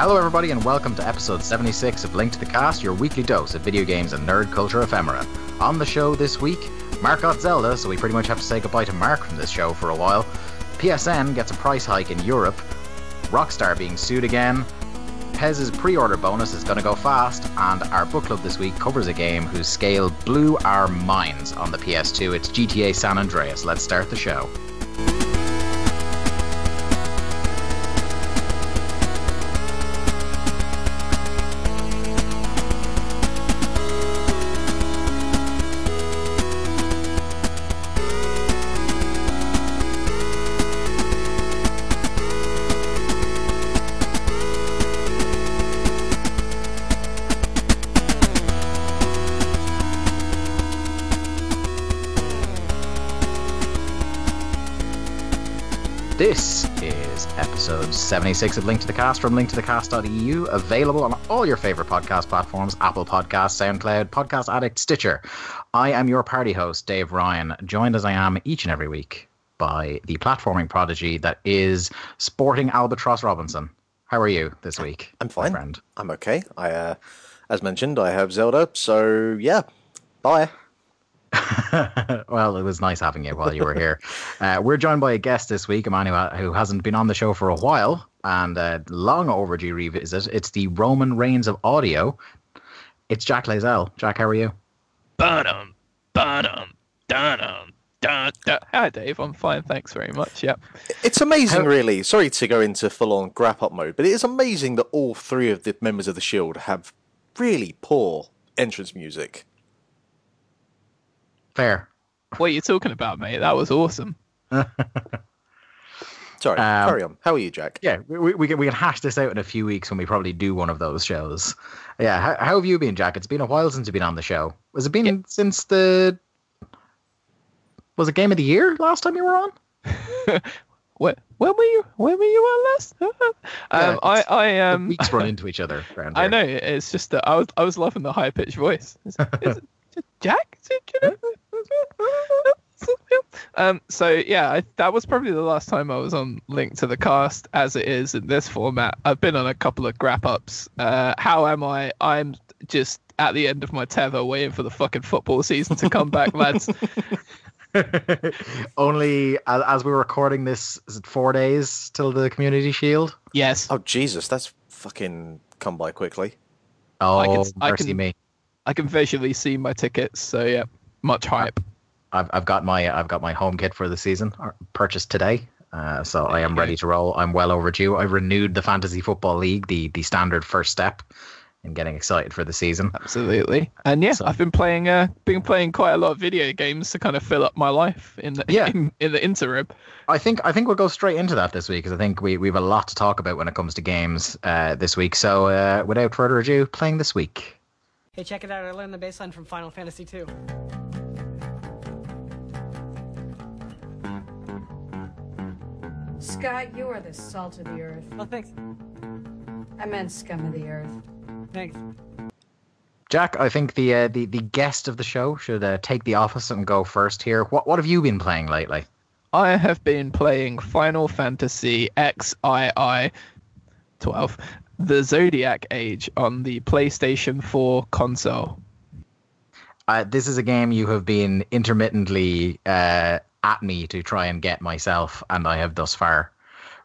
Hello, everybody, and welcome to episode 76 of Link to the Cast, your weekly dose of video games and nerd culture ephemera. On the show this week, Mark got Zelda, so we pretty much have to say goodbye to Mark from this show for a while. PSN gets a price hike in Europe. Rockstar being sued again. PES's pre order bonus is going to go fast, and our book club this week covers a game whose scale blew our minds on the PS2. It's GTA San Andreas. Let's start the show. 76 of Link to the Cast from linktothecast.eu, available on all your favorite podcast platforms Apple Podcasts, SoundCloud, Podcast Addict, Stitcher. I am your party host, Dave Ryan, joined as I am each and every week by the platforming prodigy that is Sporting Albatross Robinson. How are you this week? I'm fine. friend? I'm okay. I, uh, as mentioned, I have Zelda, so yeah. Bye. well, it was nice having you while you were here. Uh, we're joined by a guest this week, a man who, who hasn't been on the show for a while and uh, long overdue revisit. It's the Roman Reigns of audio. It's Jack Lazell. Jack, how are you? Ba-dum, ba-dum, da-dum, da, da. Hi, Dave. I'm fine. Thanks very much. Yep. It's amazing, How- really. Sorry to go into full on grap up mode, but it is amazing that all three of the members of the Shield have really poor entrance music. Fair. What are you talking about, mate? That was awesome. Sorry, Um, carry on. How are you, Jack? Yeah, we, we, we, can, we can hash this out in a few weeks when we probably do one of those shows. Yeah, how, how have you been, Jack? It's been a while since you've been on the show. Was it been since the. Was it Game of the Year last time you were on? When, when were you? When were you on last? um, I, I um, weeks run into each other. around I know. It's just that I was, I was loving the high pitched voice. Is, is it Jack? Is it, you know? Um, so yeah, I, that was probably the last time I was on Link to the Cast as it is in this format. I've been on a couple of grap ups. Uh, how am I? I'm just at the end of my tether, waiting for the fucking football season to come back, lads. Only as, as we're recording this, is it four days till the Community Shield? Yes, Oh, Jesus, that's fucking come by quickly. Oh, can- I mercy can- me! I can visually see my tickets. So yeah, much hype. I've I've got my I've got my home kit for the season uh, purchased today. Uh, so I am ready to roll. I'm well overdue. I renewed the fantasy football league, the the standard first step in getting excited for the season. Absolutely. And yeah, So- I've been playing uh been playing quite a lot of video games to kind of fill up my life in the Yeah. in, in the interim. I think I think we'll go straight into that this week because I think we we have a lot to talk about when it comes to games uh, this week. So uh, without further ado, playing this week. Hey, check it out. I learned the bassline from Final Fantasy II. Scott, you are the salt of the earth. Oh, thanks. I meant scum of the earth. Thanks. Jack, I think the uh, the the guest of the show should uh, take the office and go first here. What what have you been playing lately? I have been playing Final Fantasy XII 12, the Zodiac Age on the PlayStation 4 console. Uh, this is a game you have been intermittently uh, at me to try and get myself, and I have thus far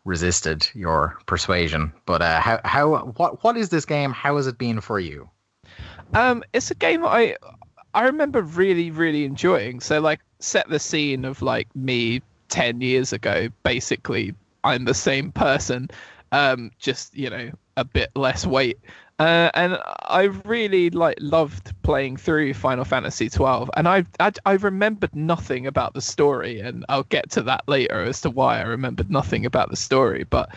resisted your persuasion. But uh, how how what what is this game? How has it been for you? Um, it's a game I I remember really really enjoying. So like set the scene of like me 10 years ago basically I'm the same person um just you know a bit less weight. Uh, and I really like loved playing through Final Fantasy 12 and I, I I remembered nothing about the story and I'll get to that later as to why I remembered nothing about the story. But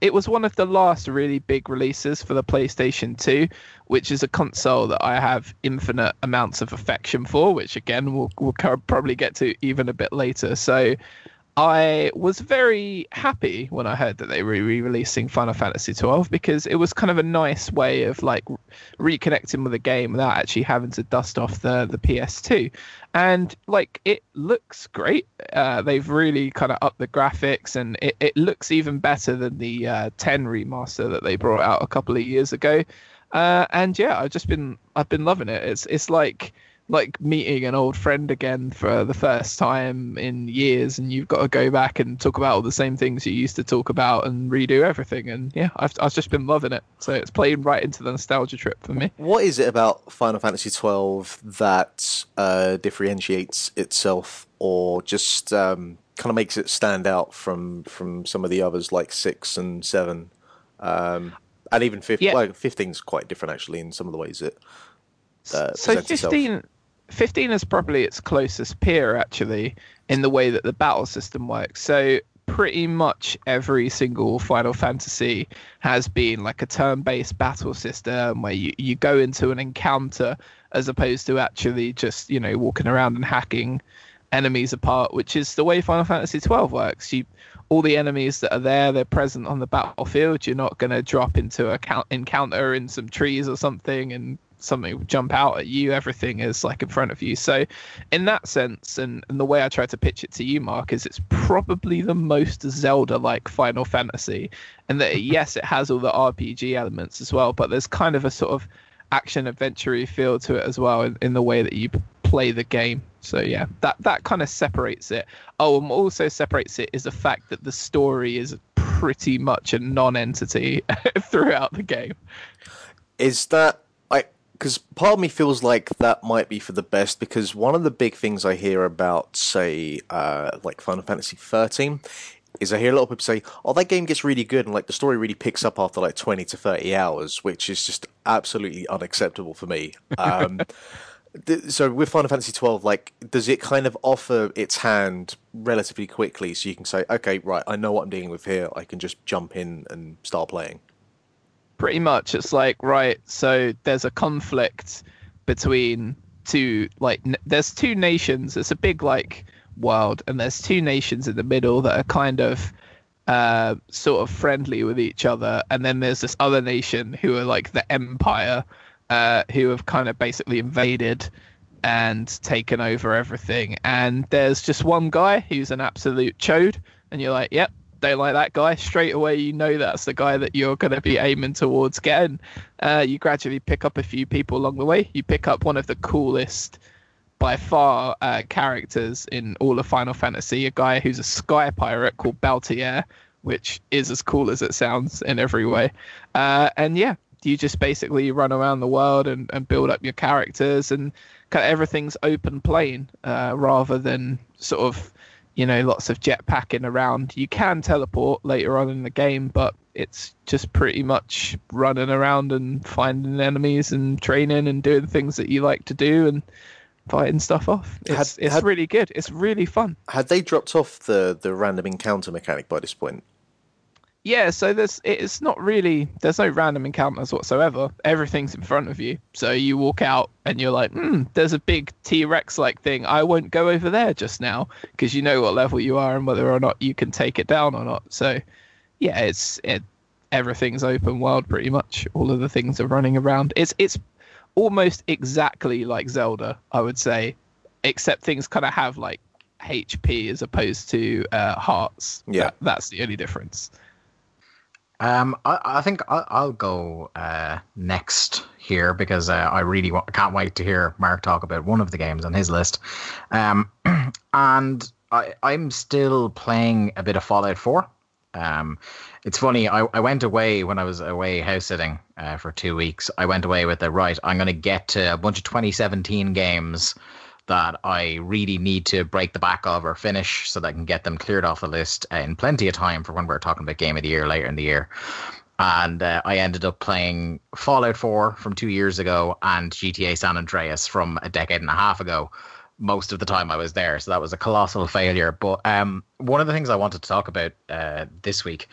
it was one of the last really big releases for the PlayStation 2 which is a console that I have infinite amounts of affection for which again we'll, we'll probably get to even a bit later. So I was very happy when I heard that they were re-releasing Final Fantasy twelve because it was kind of a nice way of like reconnecting with the game without actually having to dust off the the PS2, and like it looks great. Uh, they've really kind of upped the graphics, and it, it looks even better than the uh, 10 remaster that they brought out a couple of years ago. Uh, and yeah, I've just been I've been loving it. It's it's like like meeting an old friend again for the first time in years and you've got to go back and talk about all the same things you used to talk about and redo everything and yeah i've, I've just been loving it so it's playing right into the nostalgia trip for me What is it about Final Fantasy twelve that uh, differentiates itself, or just um, kind of makes it stand out from from some of the others like six and seven, um, and even fifteen? Yeah. Well, fifteen's quite different actually in some of the ways it. Uh, so presents itself. 15, 15 is probably its closest peer actually in the way that the battle system works. So pretty much every single final fantasy has been like a turn-based battle system where you, you go into an encounter as opposed to actually just you know walking around and hacking enemies apart which is the way final fantasy 12 works. You all the enemies that are there they're present on the battlefield. You're not going to drop into a count- encounter in some trees or something and something will jump out at you everything is like in front of you. So in that sense and, and the way i try to pitch it to you mark is it's probably the most zelda like final fantasy and that yes it has all the rpg elements as well but there's kind of a sort of action adventure feel to it as well in, in the way that you play the game. So yeah that that kind of separates it. Oh and what also separates it is the fact that the story is pretty much a non-entity throughout the game. Is that because part of me feels like that might be for the best because one of the big things I hear about say uh, like Final Fantasy 13 is I hear a lot of people say oh that game gets really good and like the story really picks up after like 20 to 30 hours which is just absolutely unacceptable for me. Um, so with Final Fantasy 12 like does it kind of offer its hand relatively quickly so you can say okay right I know what I'm dealing with here. I can just jump in and start playing pretty much it's like right so there's a conflict between two like n- there's two nations. It's a big like world and there's two nations in the middle that are kind of uh sort of friendly with each other. And then there's this other nation who are like the empire uh who have kind of basically invaded and taken over everything. And there's just one guy who's an absolute chode and you're like yep don't like that guy straight away you know that's the guy that you're going to be aiming towards getting. Uh, you gradually pick up a few people along the way. You pick up one of the coolest by far uh, characters in all of final fantasy a guy who's a sky pirate called Balthier which is as cool as it sounds in every way. Uh, and yeah you just basically run around the world and, and build up your characters and kind of everything's open plane uh, rather than sort of you know lots of jetpacking around. You can teleport later on in the game but it's just pretty much running around and finding enemies and training and doing things that you like to do and fighting stuff off. It's, Had- it's had- really good. It's really fun. had they dropped off the the random encounter mechanic by this point yeah so there's it's not really there's no random encounters whatsoever. Everything's in front of you. So you walk out and you're like hmm there's a big t-rex like thing. I won't go over there just now because you know what level you are and whether or not you can take it down or not. So yeah it's it everything's open world pretty much. All of the things are running around. It's it's almost exactly like zelda i would say except things kind of have like hp as opposed to uh, hearts. Yeah. That- that's the only difference Um, I, I think I'll, I'll go uh, next here because uh, I really can't wait to hear Mark talk about one of the games on his list. Um, and I, I'm still playing a bit of Fallout 4. Um, it's funny. I, I went away when I was away house sitting uh, for two weeks. I went away with the right. I'm going to get to a bunch of 2017 games that I really need to break the back of or finish so that I can get them cleared off the list in plenty of time for when we're talking about game of the year later in the year. And uh, I ended up playing Fallout 4 from two years ago and GTA San Andreas from a decade and a half ago. Most of the time I was there, so that was a colossal failure. But um, one of the things I wanted to talk about uh, this week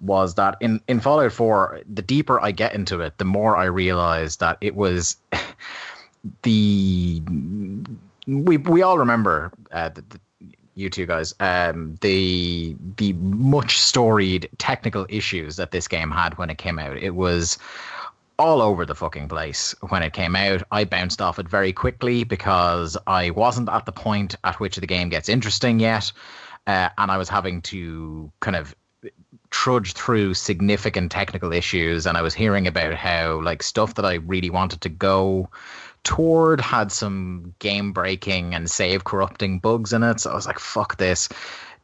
was that in, in Fallout 4, the deeper I get into it, the more I realize that it was the we we all remember uh, the, the you two guys. Um, the the much storied technical issues that this game had when it came out. It was all over the fucking place when it came out. I bounced off it very quickly because I wasn't at the point at which the game gets interesting yet, uh, and I was having to kind of trudge through significant technical issues and I was hearing about how like stuff that I really wanted to go toward had some game breaking and save corrupting bugs in it. So I was like, fuck this.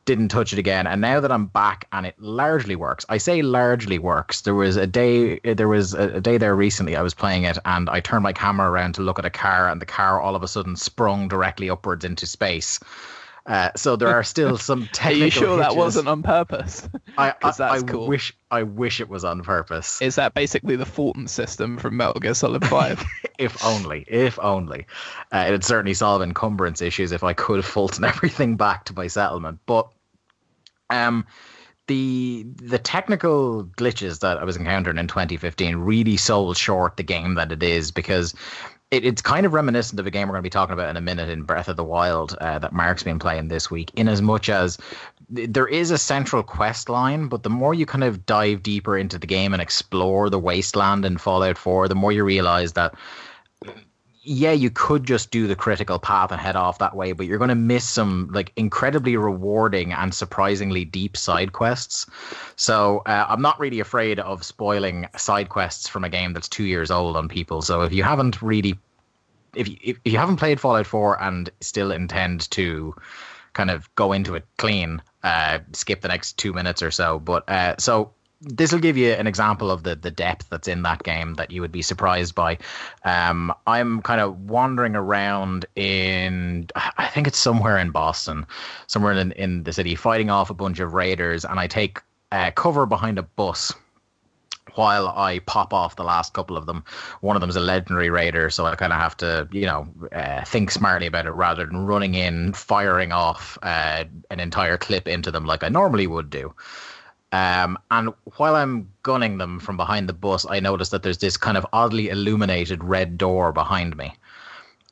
Didn't touch it again. And now that I'm back and it largely works. I say largely works. There was a day eh, there was a, day there recently I was playing it and I turned my camera around to look at a car and the car all of a sudden sprung directly upwards into space. Uh, so there are still some technical. Are you sure that wasn't on purpose? I, I, I cool. wish I wish it was on purpose. Is that basically the Fulton system from Metal Gear Solid 5? if only, if only. Uh, it'd certainly solve encumbrance issues if I could have Fulton everything back to my settlement. But um, the the technical glitches that I was encountering in 2015 really sold short the game that it is because it, it's kind of reminiscent of a game we're going to be talking about in a minute in Breath of the Wild uh, that Mark's been playing this week. In as much as there is a central quest line, but the more you kind of dive deeper into the game and explore the wasteland in Fallout 4, the more you realize that yeah, you could just do the critical path and head off that way, but you're going to miss some like incredibly rewarding and surprisingly deep side quests. So uh, I'm not really afraid of spoiling side quests from a game that's two years old on people. So if you haven't really, if you, if you haven't played Fallout 4 and still intend to kind of go into it clean, uh, skip the next two minutes or so. But uh, so this will give you an example of the the depth that's in that game that you would be surprised by. Um, I'm kind of wandering around in, I think it's somewhere in Boston, somewhere in in the city, fighting off a bunch of raiders, and I take uh, cover behind a bus. While I pop off the last couple of them, one of them is a legendary raider, so I kind of have to, you know, uh, think smartly about it rather than running in, firing off uh, an entire clip into them like I normally would do. Um, and while I'm gunning them from behind the bus, I notice that there's this kind of oddly illuminated red door behind me.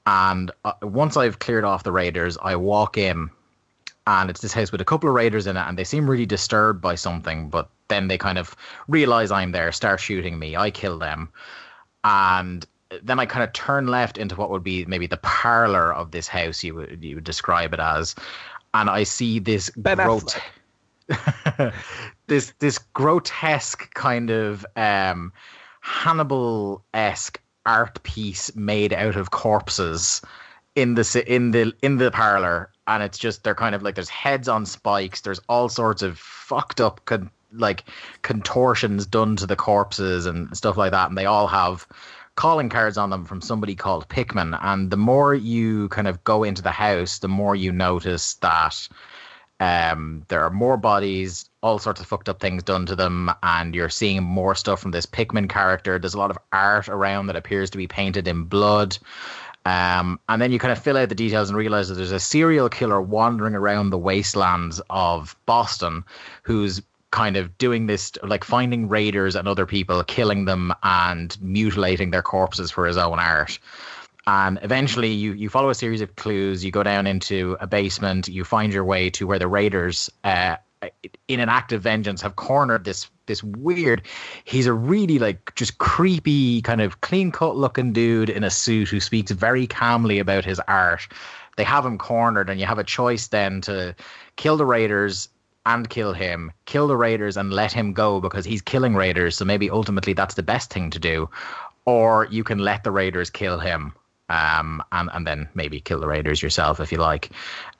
And uh, once I've cleared off the raiders, I walk in, and it's this house with a couple of raiders in it, and they seem really disturbed by something. But then they kind of realize I'm there, start shooting me. I kill them, and then I kind of turn left into what would be maybe the parlor of this house. You would you would describe it as, and I see this Ben grot- Affleck. this this grotesque kind of um, Hannibal esque art piece made out of corpses in the in the in the parlor, and it's just they're kind of like there's heads on spikes. There's all sorts of fucked up con- like contortions done to the corpses and stuff like that, and they all have calling cards on them from somebody called Pickman. And the more you kind of go into the house, the more you notice that um, there are more bodies, all sorts of fucked up things done to them, and you're seeing more stuff from this Pickman character. There's a lot of art around that appears to be painted in blood. Um, and then you kind of fill out the details and realize that there's a serial killer wandering around the wastelands of Boston who's kind of doing this, like finding raiders and other people, killing them and mutilating their corpses for his own art and eventually you you follow a series of clues you go down into a basement you find your way to where the raiders uh, in an act of vengeance have cornered this this weird he's a really like just creepy kind of clean cut looking dude in a suit who speaks very calmly about his art. They have him cornered and you have a choice then to kill the raiders and kill him kill the raiders and let him go because he's killing raiders so maybe ultimately that's the best thing to do or you can let the raiders kill him um, and and then maybe kill the raiders yourself if you like.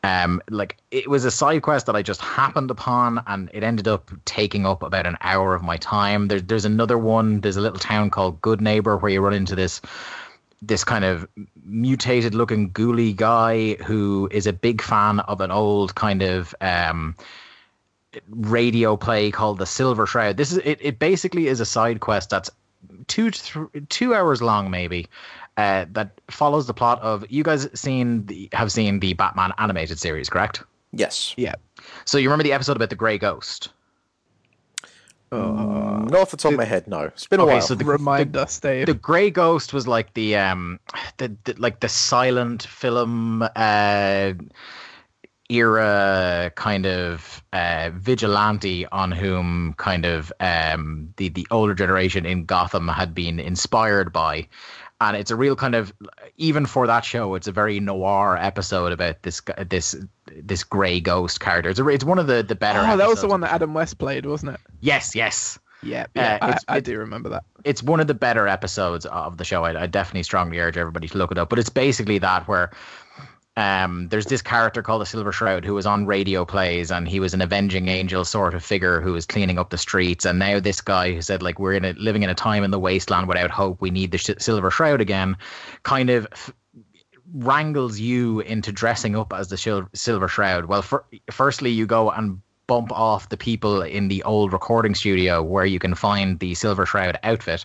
Um, like it was a side quest that I just happened upon, and it ended up taking up about an hour of my time. There's there's another one. There's a little town called Goodneighbor where you run into this this kind of mutated looking ghouly guy who is a big fan of an old kind of um, radio play called the Silver Shroud. This is it. It basically is a side quest that's two th- two hours long, maybe. Uh, that follows the plot of you guys seen the, have seen the Batman animated series, correct? Yes. Yeah. So you remember the episode about the Grey Ghost? Not off the top of my head, no. It's been a Okay, while. so the, Remind us, Dave. the Grey Ghost was like the um the, the like the silent film uh era kind of uh, vigilante on whom kind of um, the the older generation in Gotham had been inspired by. And it's a real kind of even for that show, it's a very noir episode about this this this grey ghost character. It's, a, it's one of the the better. Oh, that was the one that Adam West played, wasn't it? Yes, yes. Yeah, yeah. Uh, I, I do remember that. it's one of the better episodes of the show. I, I definitely strongly urge everybody to look it up. But it's basically that where um, there's this character called the Silver Shroud who was on radio plays and he was an avenging angel sort of figure who was cleaning up the streets. And now this guy who said like we're in a, living in a time in the wasteland without hope. We need the sh- Silver Shroud again. Kind of. F- wrangles you into dressing up as the Shil- silver shroud well fir- firstly you go and bump off the people in the old recording studio where you can find the silver shroud outfit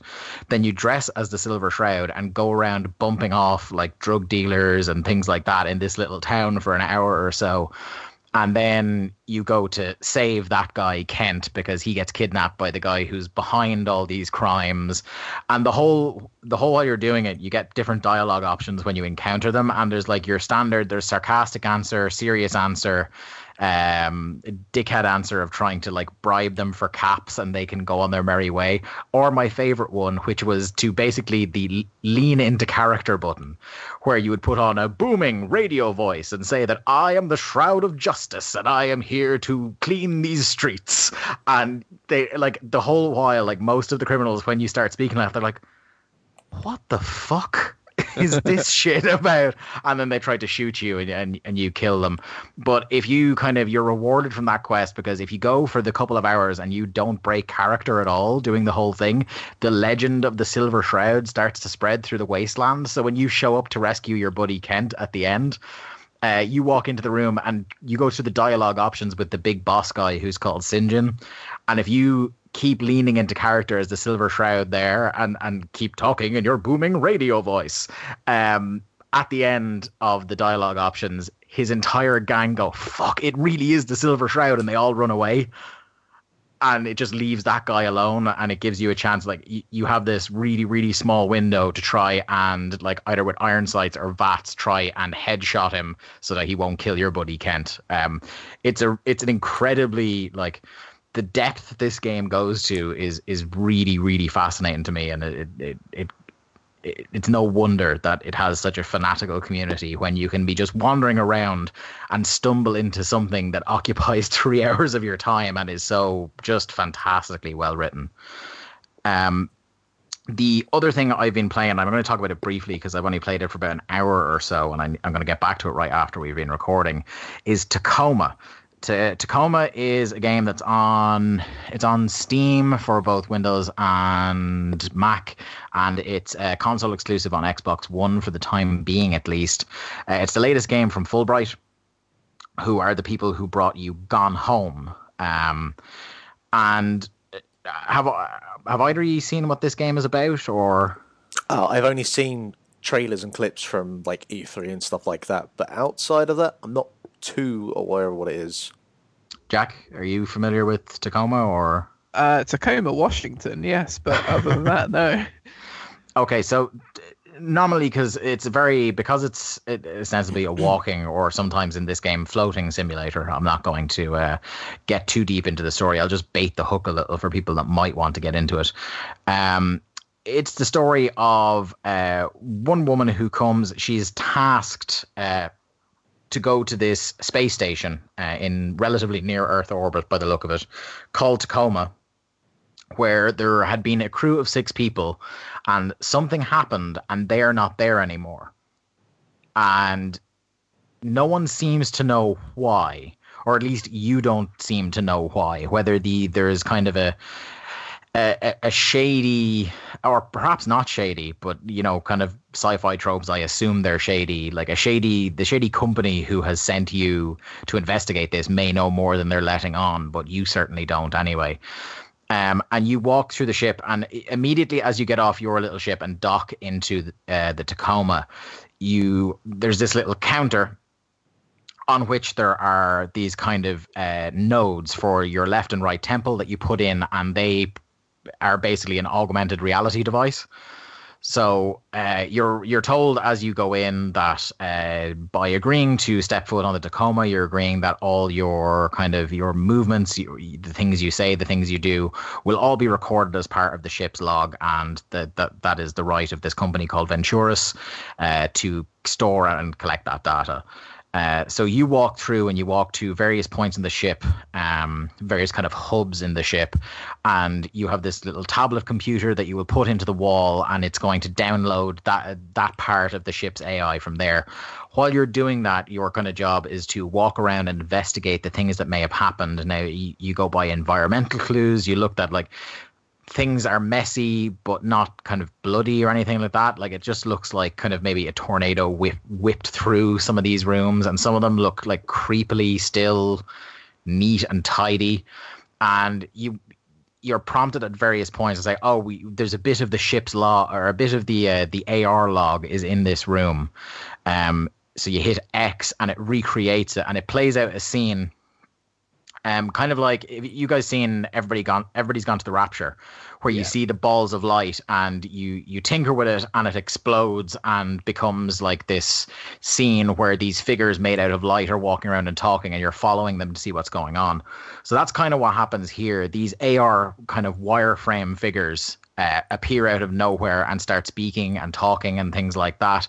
then you dress as the silver shroud and go around bumping off like drug dealers and things like that in this little town for an hour or so. And then you go to save that guy Kent because he gets kidnapped by the guy who's behind all these crimes. And the whole the whole while you're doing it you get different dialogue options when you encounter them. And there's like your standard there's sarcastic answer serious answer um dickhead answer of trying to like bribe them for caps and they can go on their merry way. Or my favorite one which was to basically the lean into character button where you would put on a booming radio voice and say that I am the shroud of justice and I am here to clean these streets. And they like the whole while like most of the criminals when you start speaking like they're like what the fuck is this shit about? And then they try to shoot you and, and, and you kill them. But if you kind of, you're rewarded from that quest because if you go for the couple of hours and you don't break character at all doing the whole thing, the legend of the Silver Shroud starts to spread through the wasteland. So when you show up to rescue your buddy Kent at the end, uh, you walk into the room and you go through the dialogue options with the big boss guy who's called Sinjin. And if you keep leaning into character as the Silver Shroud there and, and keep talking in your booming radio voice, um, at the end of the dialogue options, his entire gang go, fuck, it really is the Silver Shroud, and they all run away. And it just leaves that guy alone, and it gives you a chance. Like y- you have this really, really small window to try and, like, either with iron sights or VATS, try and headshot him so that he won't kill your buddy Kent. Um, it's a, it's an incredibly like the depth this game goes to is is really, really fascinating to me, and it it it. it it's no wonder that it has such a fanatical community when you can be just wandering around and stumble into something that occupies three hours of your time and is so just fantastically well written. Um, the other thing I've been playing, I'm going to talk about it briefly because I've only played it for about an hour or so, and I, I'm going to get back to it right after we've been recording. Is Tacoma. Ta- Tacoma is a game that's on it's on Steam for both Windows and Mac, and it's a console exclusive on Xbox One for the time being, at least. Uh, it's the latest game from Fullbright, who are the people who brought you Gone Home. Um, and uh, have have either of you seen what this game is about, or Oh, I've only seen trailers and clips from like E3 and stuff like that, but outside of that, I'm not too aware of what it is. Jack? Are you familiar with Tacoma, or Uh, Tacoma, Washington, yes, but other than that, no. Okay, so normally because it's very because it's it, ostensibly a walking or sometimes in this game floating simulator. I'm not going to uh, get too deep into the story. I'll just bait the hook a little for people that might want to get into it. Um, it's the story of uh, one woman who comes. She's tasked. Uh, to go to this space station uh, in relatively near Earth orbit, by the look of it, called Tacoma, where there had been a crew of six people and something happened and they're not there anymore. And no one seems to know why, or at least you don't seem to know why, whether the there's kind of a a, a shady or perhaps not shady but you know kind of sci-fi tropes i assume they're shady. Like a shady the shady company who has sent you to investigate this may know more than they're letting on but you certainly don't anyway. Um, and you walk through the ship, and immediately as you get off your little ship and dock into the, uh, the Tacoma, you there's this little counter on which there are these kind of uh, nodes for your left and right temple that you put in, and they are basically an augmented reality device. So uh, you're you're told as you go in that uh, by agreeing to step foot on the Tacoma, you're agreeing that all your kind of your movements, the things you say, the things you do, will all be recorded as part of the ship's log, and that that that is the right of this company called Venturis uh, to store and collect that data. Uh, so you walk through and you walk to various points in the ship, um, various kind of hubs in the ship, and you have this little tablet computer that you will put into the wall, and it's going to download that that part of the ship's AI from there. While you're doing that, your kind of job is to walk around and investigate the things that may have happened. Now you, you go by environmental clues. You looked at like things are messy but not kind of bloody or anything like that. Like it just looks like kind of maybe a tornado whip, whipped through some of these rooms, and some of them look like creepily still neat and tidy. And you you're prompted at various points to say, "Oh, we there's a bit of the ship's law or a bit of the uh, the AR log is in this room." Um, so you hit X and it recreates it and it plays out a scene um, kind of like you guys seen everybody gone, everybody's gone to the rapture, where you yeah. see the balls of light and you you tinker with it and it explodes and becomes like this scene where these figures made out of light are walking around and talking and you're following them to see what's going on. So that's kind of what happens here. These AR kind of wireframe figures uh, appear out of nowhere and start speaking and talking and things like that.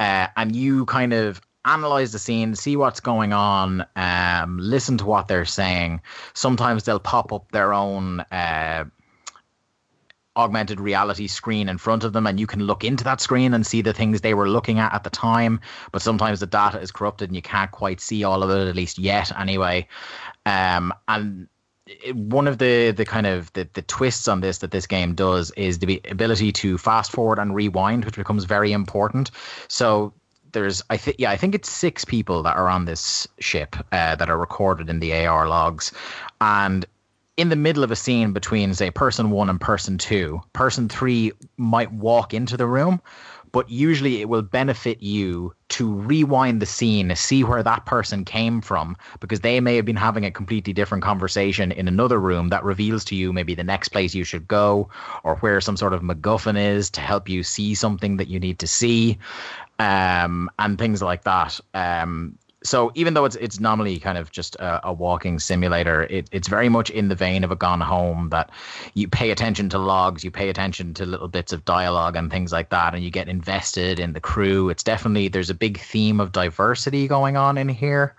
Uh, and you kind of analyze the scene, see what's going on, um, listen to what they're saying. Sometimes they'll pop up their own uh, augmented reality screen in front of them, and you can look into that screen and see the things they were looking at at the time. But sometimes the data is corrupted and you can't quite see all of it, at least yet, anyway. Um, and one of the the kind of the, the twists on this that this game does is the ability to fast forward and rewind, which becomes very important. So there's I think yeah I think it's six people that are on this ship uh, that are recorded in the AR logs, and in the middle of a scene between say person one and person two, person three might walk into the room, but usually it will benefit you to rewind the scene, see where that person came from, because they may have been having a completely different conversation in another room that reveals to you maybe the next place you should go or where some sort of MacGuffin is to help you see something that you need to see um, and things like that. Um, so even though it's it's normally kind of just a, a, walking simulator, it, it's very much in the vein of a Gone Home that you pay attention to logs, you pay attention to little bits of dialogue and things like that, and you get invested in the crew. It's definitely there's a big theme of diversity going on in here,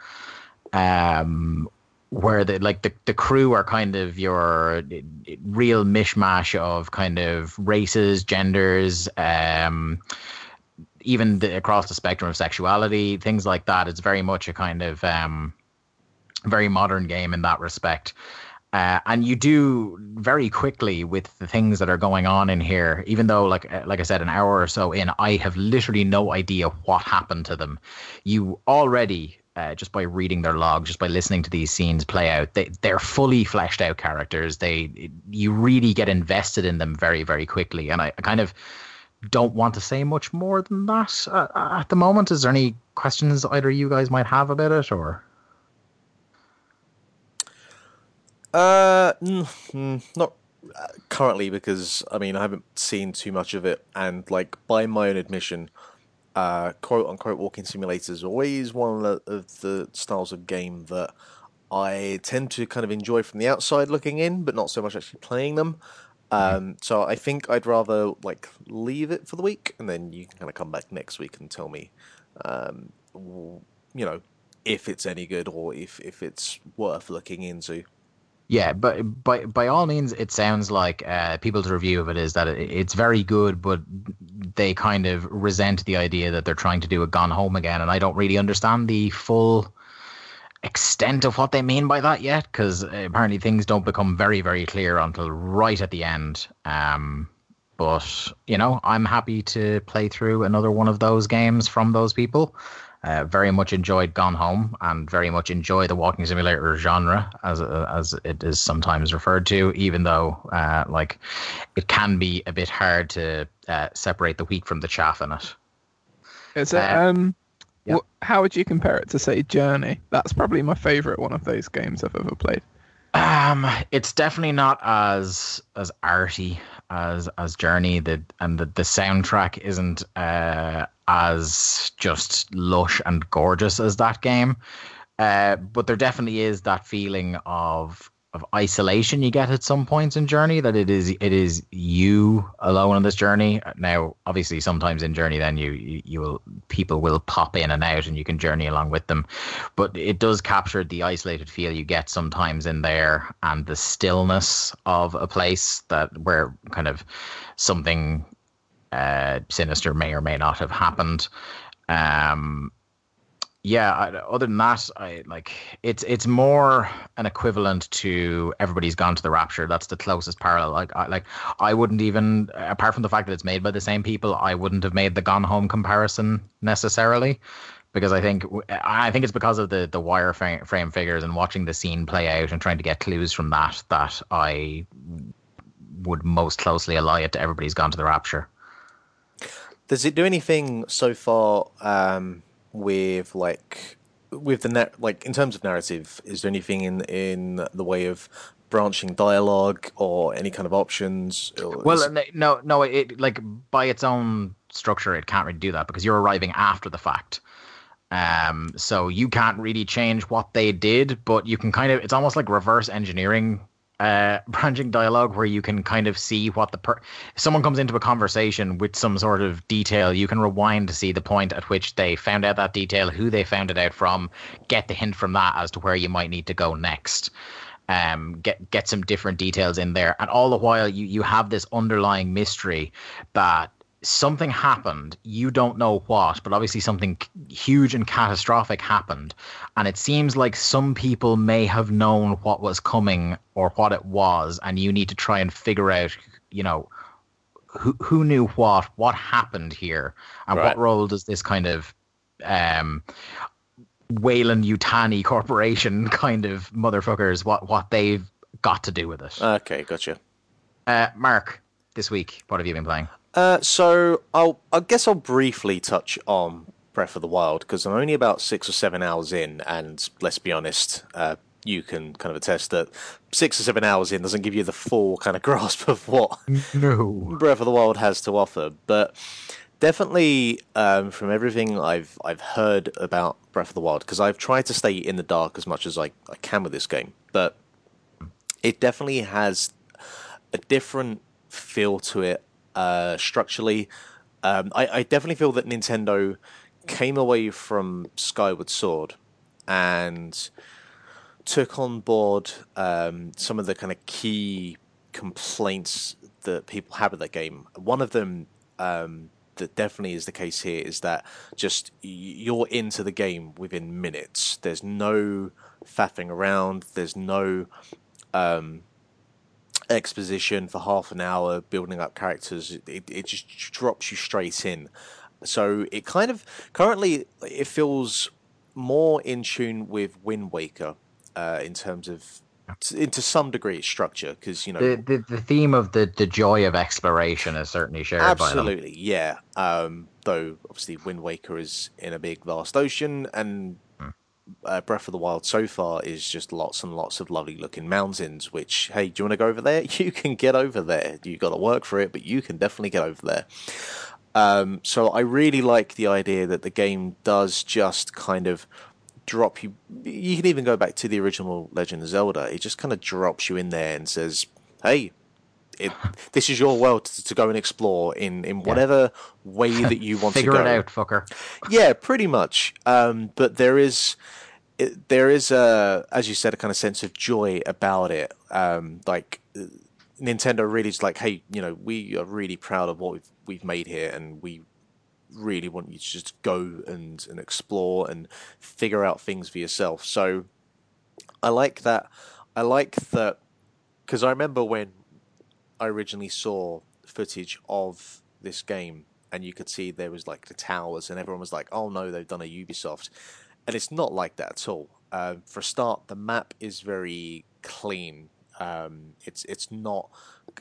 um, where the like the, the crew are kind of your real mishmash of kind of races, genders, um even the, across the spectrum of sexuality, things like that. It's very much a kind of um, very modern game in that respect. Uh, and you do very quickly with the things that are going on in here. Even though, like uh, like I said, an hour or so in, I have literally no idea what happened to them. You already. Uh, just by reading their logs, just by listening to these scenes play out, they they're fully fleshed out characters. They you really get invested in them very very quickly, and I, I kind of don't want to say much more than that uh, at the moment. Is there any questions either you guys might have about it, or? Uh, mm, not uh, currently because I mean I haven't seen too much of it, and like by my own admission, uh, quote unquote walking simulators is always one of the, of the styles of game that I tend to kind of enjoy from the outside looking in, but not so much actually playing them. Um, so I think I'd rather like leave it for the week, and then you can kind of come back next week and tell me, um, you know, if it's any good or if if it's worth looking into. Yeah, but by by all means, it sounds like uh, people's review of it is that it, it's very good, but they kind of resent the idea that they're trying to do a Gone Home again, and I don't really understand the full extent of what they mean by that yet, because apparently things don't become very, very clear until right at the end. Um, but you know, I'm happy to play through another one of those games from those people. Uh, very much enjoyed Gone Home and very much enjoy the walking simulator genre as as it is sometimes referred to. Even though, uh, like, it can be a bit hard to uh, separate the wheat from the chaff in it. Is it? Uh, what, how would you compare it to say Journey? That's probably my favorite one of those games I've ever played. Um, it's definitely not as as arty as as Journey. The and the, the soundtrack isn't uh, as just lush and gorgeous as that game. Uh, but there definitely is that feeling of of isolation you get at some points in journey that it is it is you alone on this journey. Now obviously sometimes in journey then you, you you will people will pop in and out and you can journey along with them. But it does capture the isolated feel you get sometimes in there and the stillness of a place that where kind of something uh, sinister may or may not have happened. Um yeah I, other than that i like it's it's more an equivalent to everybody's gone to the rapture. That's the closest parallel. Like I, like i wouldn't even apart from the fact that it's made by the same people i wouldn't have made the gone home comparison necessarily. Because i think i think it's because of the the wire frame, frame figures and watching the scene play out and trying to get clues from that that i would most closely ally it to everybody's gone to the rapture. Does it do anything so far um, with like with the net like in terms of narrative? Is there anything in in the way of branching dialogue or any kind of options? Well, no, no. It like by its own structure, it can't really do that because you're arriving after the fact. Um, so you can't really change what they did, but you can kind of. It's almost like reverse engineering. Uh, branching dialogue where you can kind of see what the per someone comes into a conversation with some sort of detail, you can rewind to see the point at which they found out that detail, who they found it out from, get the hint from that as to where you might need to go next. Um, get get some different details in there, and all the while you you have this underlying mystery that something happened. You don't know what, but obviously something huge and catastrophic happened, and it seems like some people may have known what was coming or what it was, and you need to try and figure out, you know. Who who knew what? What happened here, and Right. what role does this kind of um, Weyland-Yutani Corporation kind of motherfuckers what what they've got to do with it. okay, gotcha. Uh, Mark, this week, what have you been playing? Uh, so I'll I guess I'll briefly touch on Breath of the Wild because I'm only about six or seven hours in, and let's be honest, uh, you can kind of attest that six or seven hours in doesn't give you the full kind of grasp of what No. Breath of the Wild has to offer, but definitely um, from everything I've I've heard about Breath of the Wild, because I've tried to stay in the dark as much as I, I can with this game, but it definitely has a different feel to it uh, structurally. Um, I, I definitely feel that Nintendo came away from Skyward Sword and took on board um, some of the kind of key complaints that people have with that game. One of them um, that definitely is the case here is that just you're into the game within minutes. There's no faffing around. There's no um, exposition for half an hour building up characters. It, it just drops you straight in. So it kind of currently it feels more in tune with Wind Waker uh, in terms of into some degree structure because you know The, the the theme of the, the joy of exploration is certainly shared. Absolutely, yeah. Um, though obviously Wind Waker is in a big vast ocean, and uh, Breath of the Wild so far is just lots and lots of lovely looking mountains. Which, hey, do you want to go over there? You can get over there. You've got to work for it, but you can definitely get over there. Um, so I really like the idea that the game does just kind of drop you. You can even go back to the original Legend of Zelda. It just kind of drops you in there and says, "Hey, it, this is your world to, to go and explore in, in whatever way that you want to go. it out, fucker. Yeah, pretty much. Um, but there is it, there is a, as you said, a kind of sense of joy about it. Um, like Nintendo really is like, hey, you know, we are really proud of what we've we've made here, and we really want you to just go and and explore and figure out things for yourself. So I like that. I like that because I remember when I originally saw footage of this game, and you could see there was like the towers, and everyone was like, "Oh no, they've done a Ubisoft," and it's not like that at all. Um, for a start, the map is very clean. Um, it's it's not,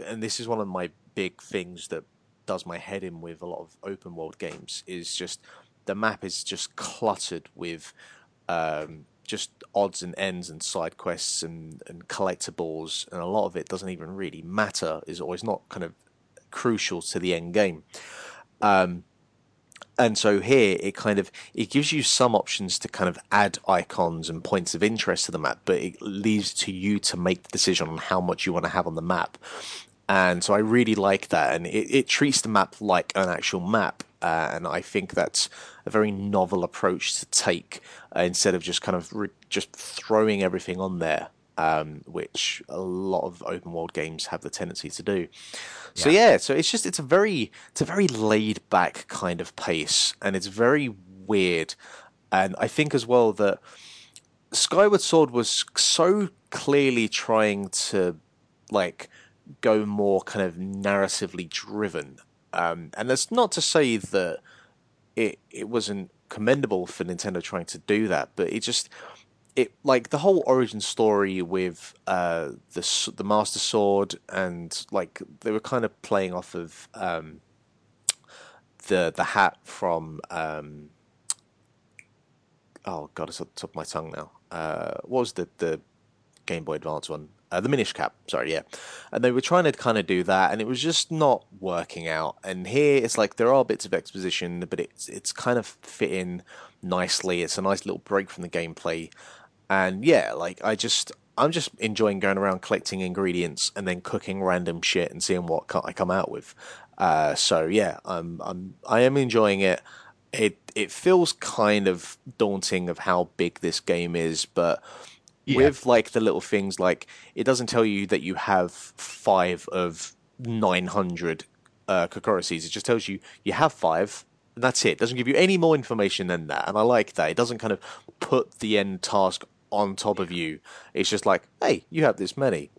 and this is one of my big things that does my head in with a lot of open world games. Is just the map is just cluttered with um, just odds and ends and side quests and, and collectibles, and a lot of it doesn't even really matter. Is always not kind of crucial to the end game. Um, and so here it kind of it gives you some options to kind of add icons and points of interest to the map, but it leaves to you to make the decision on how much you want to have on the map. And so I really like that, and it, it treats the map like an actual map, uh, and I think that's a very novel approach to take uh, instead of just kind of re- just throwing everything on there um, which a lot of open world games have the tendency to do. So yeah. yeah, so it's just it's a very it's a very laid back kind of pace, and it's very weird. And I think as well that Skyward Sword was so clearly trying to like go more kind of narratively driven. Um, and that's not to say that it it wasn't commendable for Nintendo trying to do that, but it just it like the whole origin story with uh, the the Master Sword and like they were kind of playing off of um, the the hat from um, oh god, it's on top of my tongue now. Uh, what was the the Game Boy Advance one? Uh, the Minish Cap, sorry, yeah. And they were trying to kind of do that, and it was just not working out. And here, it's like there are bits of exposition, but it's it's kind of fit in nicely. It's a nice little break from the gameplay, and yeah, like I just I'm just enjoying going around collecting ingredients and then cooking random shit and seeing what I come out with. Uh, so yeah, I'm I'm I am enjoying it. It it feels kind of daunting of how big this game is, but yeah. with like the little things like it doesn't tell you that you have five of nine hundred uh, Korok seeds. It just tells you you have five. And that's it. it. Doesn't give you any more information than that, and I like that. It doesn't kind of put the end task on top of you. It's just like, hey, you have this many.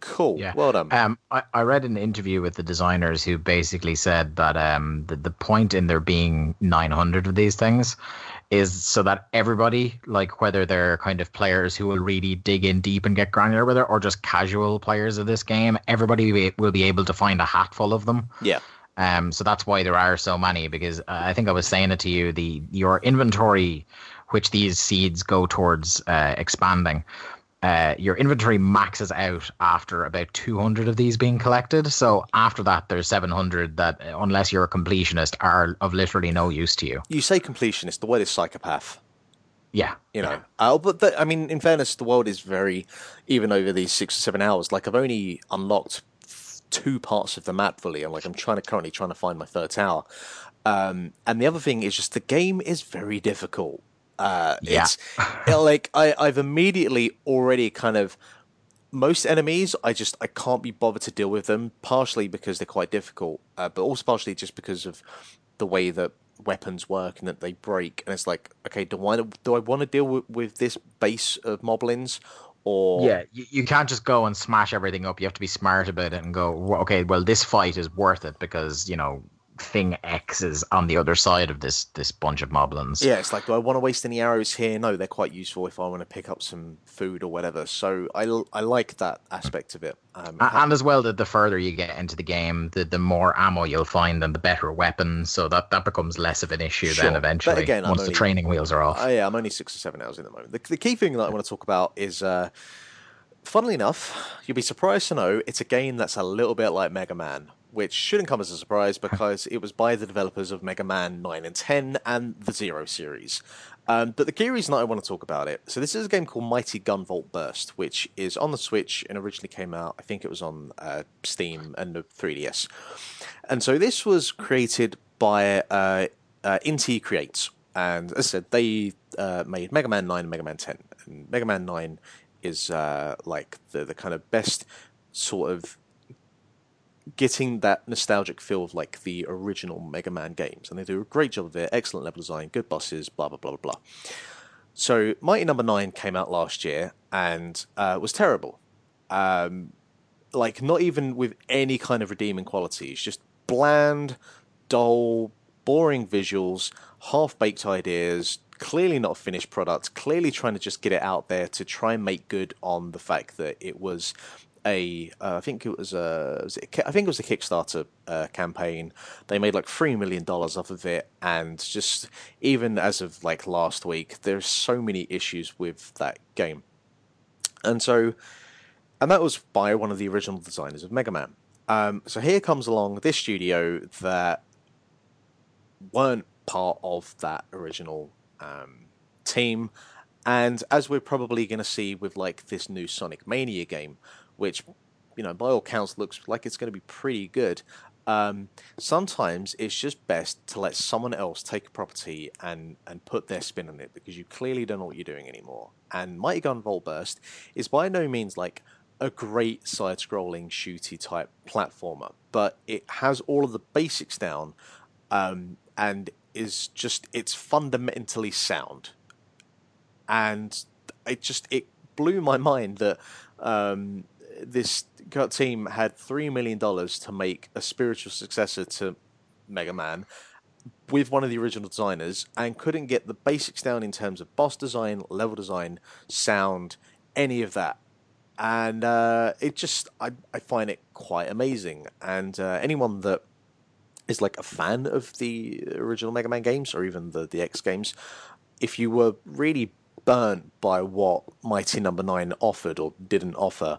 Cool. Yeah. Well done. Um, I, I read an interview with the designers who basically said that um, the, the point in there being 900 of these things is so that everybody, like whether they're kind of players who will really dig in deep and get granular with it, or just casual players of this game, everybody will be able to find a hatful of them. Yeah. Um, so that's why there are so many. Because uh, I think I was saying it to you, the your inventory which these seeds go towards uh, expanding. Uh, your inventory maxes out after about 200 of these being collected. So after that, there's 700 that, unless you're a completionist, are of literally no use to you. You say completionist, the word is psychopath. Yeah, you know. Yeah. Uh, but the, I mean, in fairness, the world is very even over these six or seven hours. Like I've only unlocked two parts of the map fully, and like I'm trying to currently trying to find my third tower. Um, and the other thing is just the game is very difficult. Uh, yeah. It's like I, I've immediately already kind of most enemies I just I can't be bothered to deal with them. Partially because they're quite difficult, uh, but also partially just because of the way that weapons work and that they break. And it's like, okay, do I do I want to deal with, with this base of moblins? Or... Yeah, you, you can't just go and smash everything up. You have to be smart about it and go, okay, well, this fight is worth it because you know thing X is on the other side of this this bunch of moblins. Yeah, it's like, do I want to waste any arrows here? No, they're quite useful if I want to pick up some food or whatever. So I, I like that aspect of it. Um, and, and as well, that the further you get into the game, the, the more ammo you'll find and the better weapons. So that, that becomes less of an issue sure. then eventually but again, once only, the training wheels are off. Uh, yeah, I'm only six or seven hours in the moment. The, the key thing that I want to talk about is. Uh, funnily enough, you'll be surprised to know it's a game that's a little bit like Mega Man, which shouldn't come as a surprise because it was by the developers of Mega Man 9 and 10 and the Zero series. Um, but the key reason I want to talk about it, so this is a game called Mighty Gunvolt Burst, which is on the Switch and originally came out, I think it was on uh, Steam and the 3DS. And so this was created by uh, uh, Inti Creates. And as I said, they uh, made Mega Man 9 and Mega Man 10. And Mega Man 9 is uh, like the, the kind of best sort of getting that nostalgic feel of like the original Mega Man games, and they do a great job of it. Excellent level design, good bosses, blah blah blah blah blah. So Mighty Number no. Nine came out last year and uh, was terrible. Um, like not even with any kind of redeeming qualities, just bland, dull, boring visuals, half baked ideas. Clearly not a finished product. Clearly trying to just get it out there to try and make good on the fact that it was a uh, I think it was a was it, I think it was a Kickstarter uh, campaign. They made like three million dollars off of it, and just even as of like last week, there's so many issues with that game, and so and that was by one of the original designers of Mega Man. Um, so here comes along this studio that weren't part of that original um, team, and as we're probably going to see with like this new Sonic Mania game, which you know by all counts looks like it's going to be pretty good. Um, sometimes it's just best to let someone else take a property and, and put their spin on it because you clearly don't know what you're doing anymore. And Mighty Gunvolt Burst is by no means like a great side scrolling shooty type platformer, but it has all of the basics down um, and is just it's fundamentally sound. And it just it blew my mind that um, this team had three million dollars to make a spiritual successor to Mega Man with one of the original designers and couldn't get the basics down in terms of boss design, level design, sound, any of that. And uh, it just, I, I find it quite amazing. And uh, anyone that is like a fan of the original Mega Man games or even the, the X games, if you were really burnt by what Mighty Number no. 9 offered or didn't offer,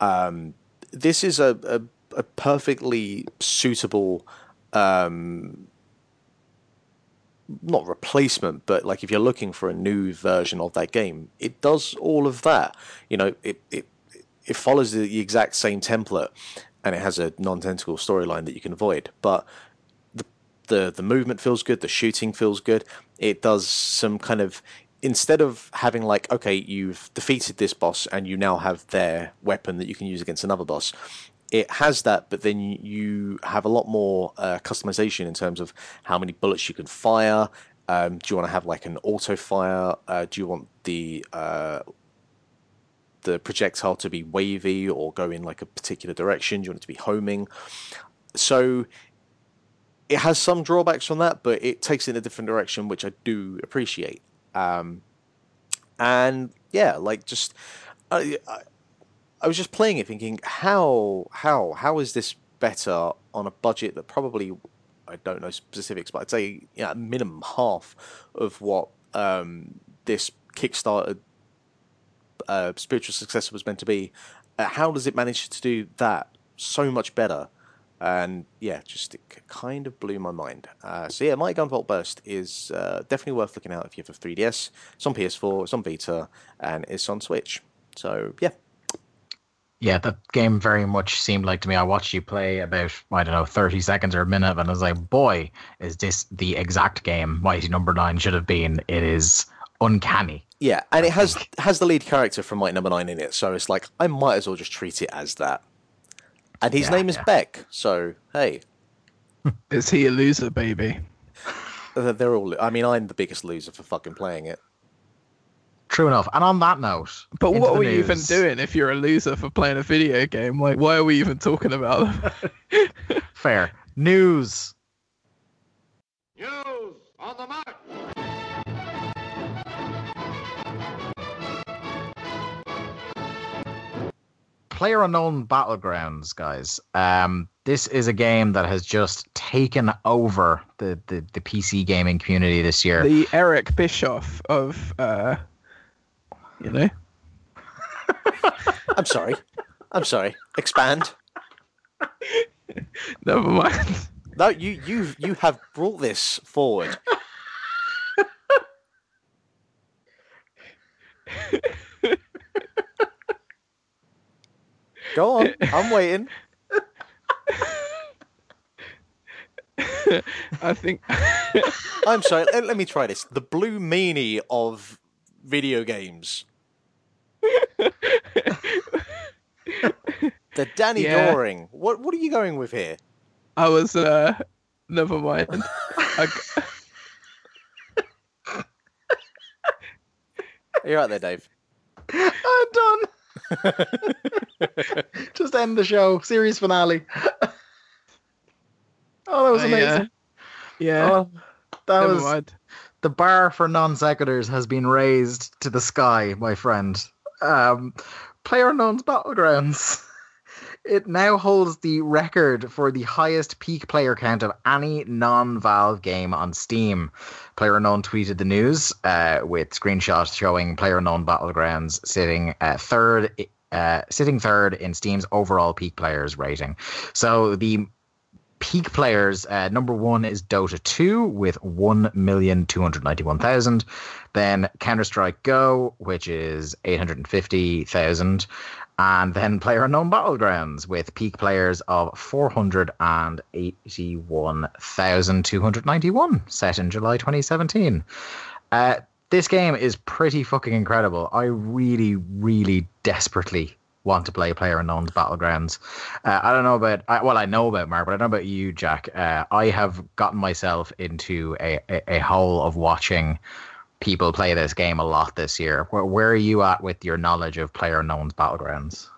um, this is a, a, a perfectly suitable um, not replacement, but like if you're looking for a new version of that game, it does all of that. You know, it it it follows the exact same template, and it has a non-tentacle storyline that you can avoid. But the the the movement feels good, the shooting feels good. It does some kind of instead of having like okay you've defeated this boss and you now have their weapon that you can use against another boss it has that but then you have a lot more uh, customization in terms of how many bullets you can fire. Um, do you want to have like an auto fire? Uh, do you want the uh, the projectile to be wavy or go in like a particular direction? Do you want it to be homing? So it has some drawbacks from that but it takes it in a different direction which i do appreciate um, and yeah, like just I, I, I was just playing it, thinking how how how is this better on a budget that probably I don't know specifics, but I'd say yeah, minimum half of what um, this Kickstarter uh, spiritual successor was meant to be. Uh, how does it manage to do that so much better? And yeah, just it kind of blew my mind. Uh, so yeah, Mighty Gunvolt Burst is uh, definitely worth looking out if you have a 3DS. It's on PS4, it's on Vita, and it's on Switch. So yeah. Yeah, that game very much seemed like to me. I watched you play about I don't know thirty seconds or a minute, and I was like, "Boy, is this the exact game Mighty Number no. Nine should have been?" It is uncanny. Yeah, and it has has the lead character from Mighty Number no. Nine in it, so it's like I might as well just treat it as that. And his yeah, name is yeah. Beck, so hey. is he a loser, baby? They're all. I mean, I'm the biggest loser for fucking playing it. True enough. And on that note, but what are you even doing if you're a loser for playing a video game? Like, why are we even talking about them? Fair news. News on the mark. Player Unknown Battlegrounds, guys. Um, this is a game that has just taken over the, the, the PC gaming community this year. The Eric Bischoff of, uh, you know. I'm sorry. I'm sorry. Expand. Never mind. No, you you you have brought this forward. Go on, I'm waiting. I think. I'm sorry. Let, let, me try this. The blue meanie of video games. the Danny yeah. Doring. What What are you going with here? I was. uh Never mind. I... You're right there, Dave. I'm done. Just end the show. Series finale. oh, that was amazing. Uh, yeah. Oh, that Never was mind. the bar for non sequiturs has been raised to the sky, my friend. Um, Player Unknown's Battlegrounds. It now holds the record for the highest peak player count of any non Valve game on Steam. Player Unknown tweeted the news uh, with screenshots showing Player Unknown Battlegrounds sitting uh, third uh, sitting third in Steam's overall peak players rating. So the peak players, uh, number one is Dota 2 with 1,291,000. Then Counter Strike Go, which is 850,000. And then Player Unknown Battlegrounds with peak players of 481,291, set in July 2017. Uh, this game is pretty fucking incredible. I really, really desperately want to play Player Unknown's Battlegrounds. Uh, I don't know about, I, well, I know about Mark, but I don't know about you, Jack. Uh, I have gotten myself into a, a, a hole of watching people play this game a lot this year. Where, where are you at with your knowledge of Player Unknown's Battlegrounds?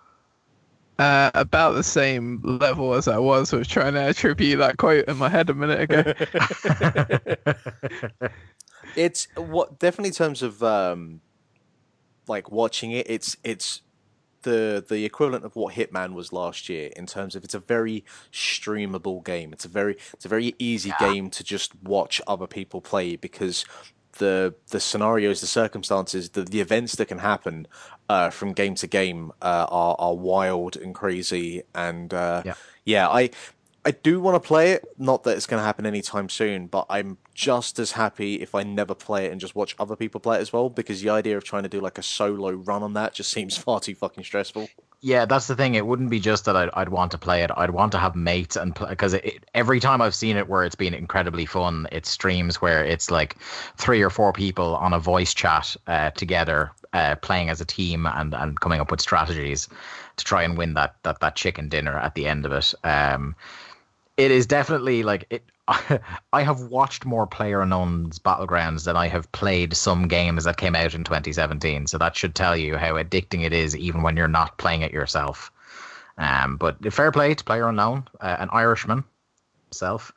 Uh, about the same level as I was with trying to attribute that quote in my head a minute ago. it's what definitely in terms of um, like watching it. It's it's the the equivalent of what Hitman was last year in terms of it's a very streamable game. It's a very it's a very easy yeah. game to just watch other people play because the the scenarios, the circumstances, the, the events that can happen uh, from game to game uh, are are wild and crazy. And uh, yeah. yeah, I I do want to play it. Not that it's going to happen anytime soon, but I'm just as happy if I never play it and just watch other people play it as well. Because the idea of trying to do like a solo run on that just seems far too fucking stressful. Yeah, that's the thing. It wouldn't be just that I'd, I'd want to play it. I'd want to have mates and because every time I've seen it where it's been incredibly fun, it's streams where it's like three or four people on a voice chat uh, together, uh, playing as a team and, and coming up with strategies to try and win that that that chicken dinner at the end of it. Um, it is definitely like it. I have watched more Player Unknown's Battlegrounds than I have played some games that came out in 2017. So that should tell you how addicting it is, even when you're not playing it yourself. Um, but fair play to Player Unknown, uh, an Irishman himself,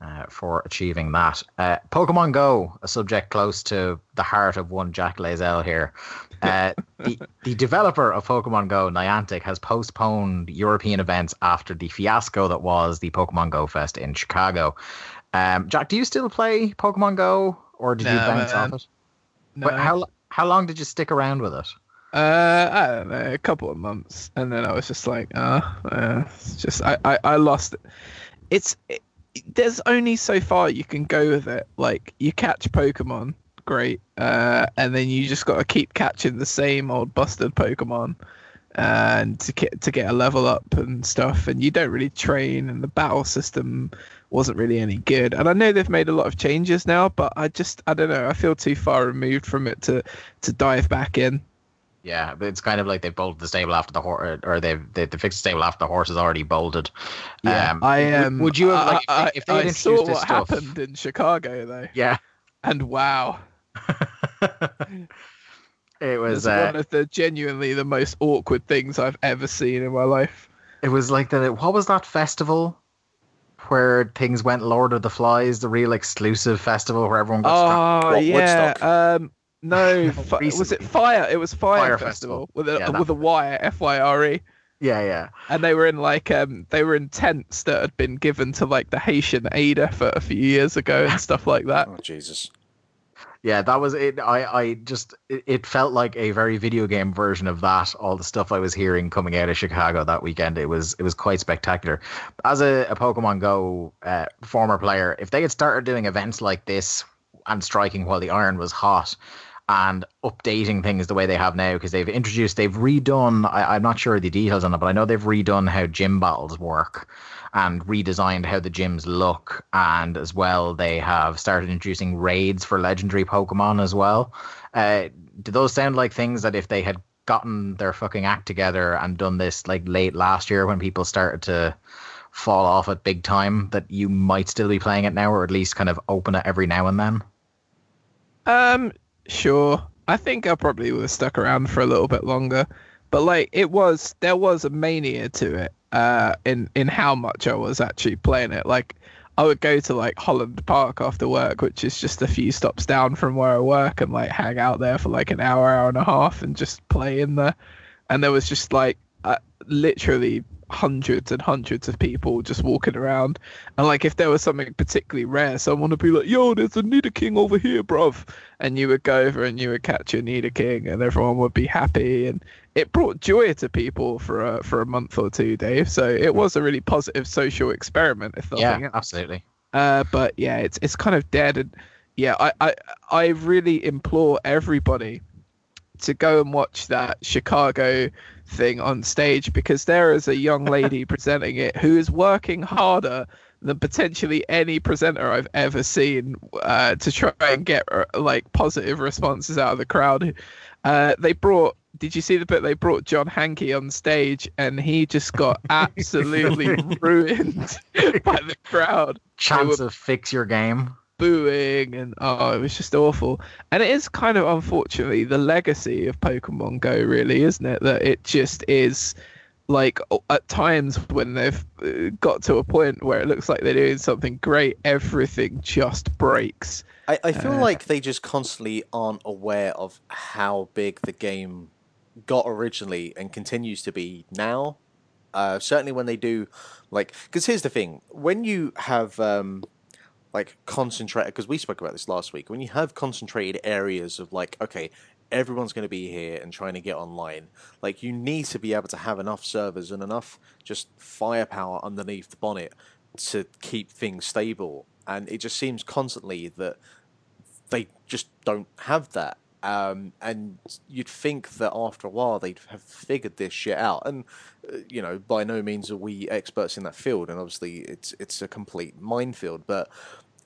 uh, for achieving that. Uh, Pokemon Go, a subject close to the heart of one Jack Layzell here. Uh, the, the developer of Pokemon Go, Niantic, has postponed European events after the fiasco that was the Pokemon Go Fest in Chicago. Um, Jack, do you still play Pokemon Go, or did no, you bounce off it? No. how how long did you stick around with it? Uh, I don't know, a couple of months, and then I was just like, ah, uh, uh, just I, I, I lost it. It's it, there's only so far you can go with it. Like you catch Pokemon, great. Uh, and then you just got to keep catching the same old busted Pokemon and to get to get a level up and stuff. And you don't really train, and the battle system wasn't really any good. And I know they've made a lot of changes now, but I just I don't know. I feel too far removed from it to to dive back in. Yeah, but it's kind of like they bolted the stable after the horse, or they've they, they fixed the stable after the horse is already bolted. Yeah, um, I um, would, would you have like I, if, if they I, I saw what stuff, happened in Chicago though? Yeah, and wow, it was uh, one of the genuinely the most awkward things I've ever seen in my life. It was like the what was that festival where things went Lord of the Flies, the real exclusive festival where everyone got oh, yeah. Um, no, was it Fire? It was Fire, Fire Festival, Festival, with a yeah, with a Y, F Y R E. Yeah, yeah. And they were in like um they were in tents that had been given to like the Haitian aid effort a few years ago and stuff like that. Oh Jesus yeah, that was it. I, I just it, felt like a very video game version of that. All the stuff I was hearing coming out of Chicago that weekend, it was it was quite spectacular. As a, a Pokemon Go uh, former player, if they had started doing events like this and striking while the iron was hot, and updating things the way they have now because they've introduced, they've redone. I, I'm not sure the details on it, but I know they've redone how gym battles work and redesigned how the gyms look. And as well, they have started introducing raids for legendary Pokemon as well. Uh, do those sound like things that if they had gotten their fucking act together and done this like late last year when people started to fall off at big time, that you might still be playing it now, or at least kind of open it every now and then? Um, sure. I think I probably would have stuck around for a little bit longer, but like it was, there was a mania to it uh, in in how much I was actually playing it. Like I would go to like Holland Park after work, which is just a few stops down from where I work, and like hang out there for like an hour, hour and a half, and just play in there. And there was just like uh, literally hundreds and hundreds of people just walking around. And like if there was something particularly rare, someone would be like, "Yo, there's a Nidoking over here, bruv," and you would go over and you would catch a Nidoking, and everyone would be happy. And it brought joy to people for a for a month or two, Dave. So it was a really positive social experiment. If nothing Yeah, else. absolutely. Uh, but yeah, it's it's kind of dead, and yeah, I, I I really implore everybody to go and watch that Chicago thing on stage because there is a young lady presenting it who is working harder than potentially any presenter I've ever seen uh, to try and get uh, like positive responses out of the crowd. Uh, they brought. Did you see the bit they brought John Hanke on stage and he just got absolutely ruined by the crowd Chance of fix your game. Booing and oh it was just awful. And it is kind of unfortunately the legacy of pokemon go really isn't it? That it just is like at times when they've uh, got to a point where it looks like they're doing something great everything just breaks. I, I feel Uh, like they just constantly aren't aware of how big the game got originally and continues to be now. Uh, certainly when they do, like, because here's the thing: when you have um, like concentrated, because we spoke about this last week, when you have concentrated areas of like, okay, everyone's going to be here and trying to get online, like you need to be able to have enough servers and enough just firepower underneath the bonnet to keep things stable. And it just seems constantly that they just don't have that. Um, and you'd think that after a while they'd have figured this shit out. And uh, you know, by no means are we experts in that field, and obviously it's it's a complete minefield. But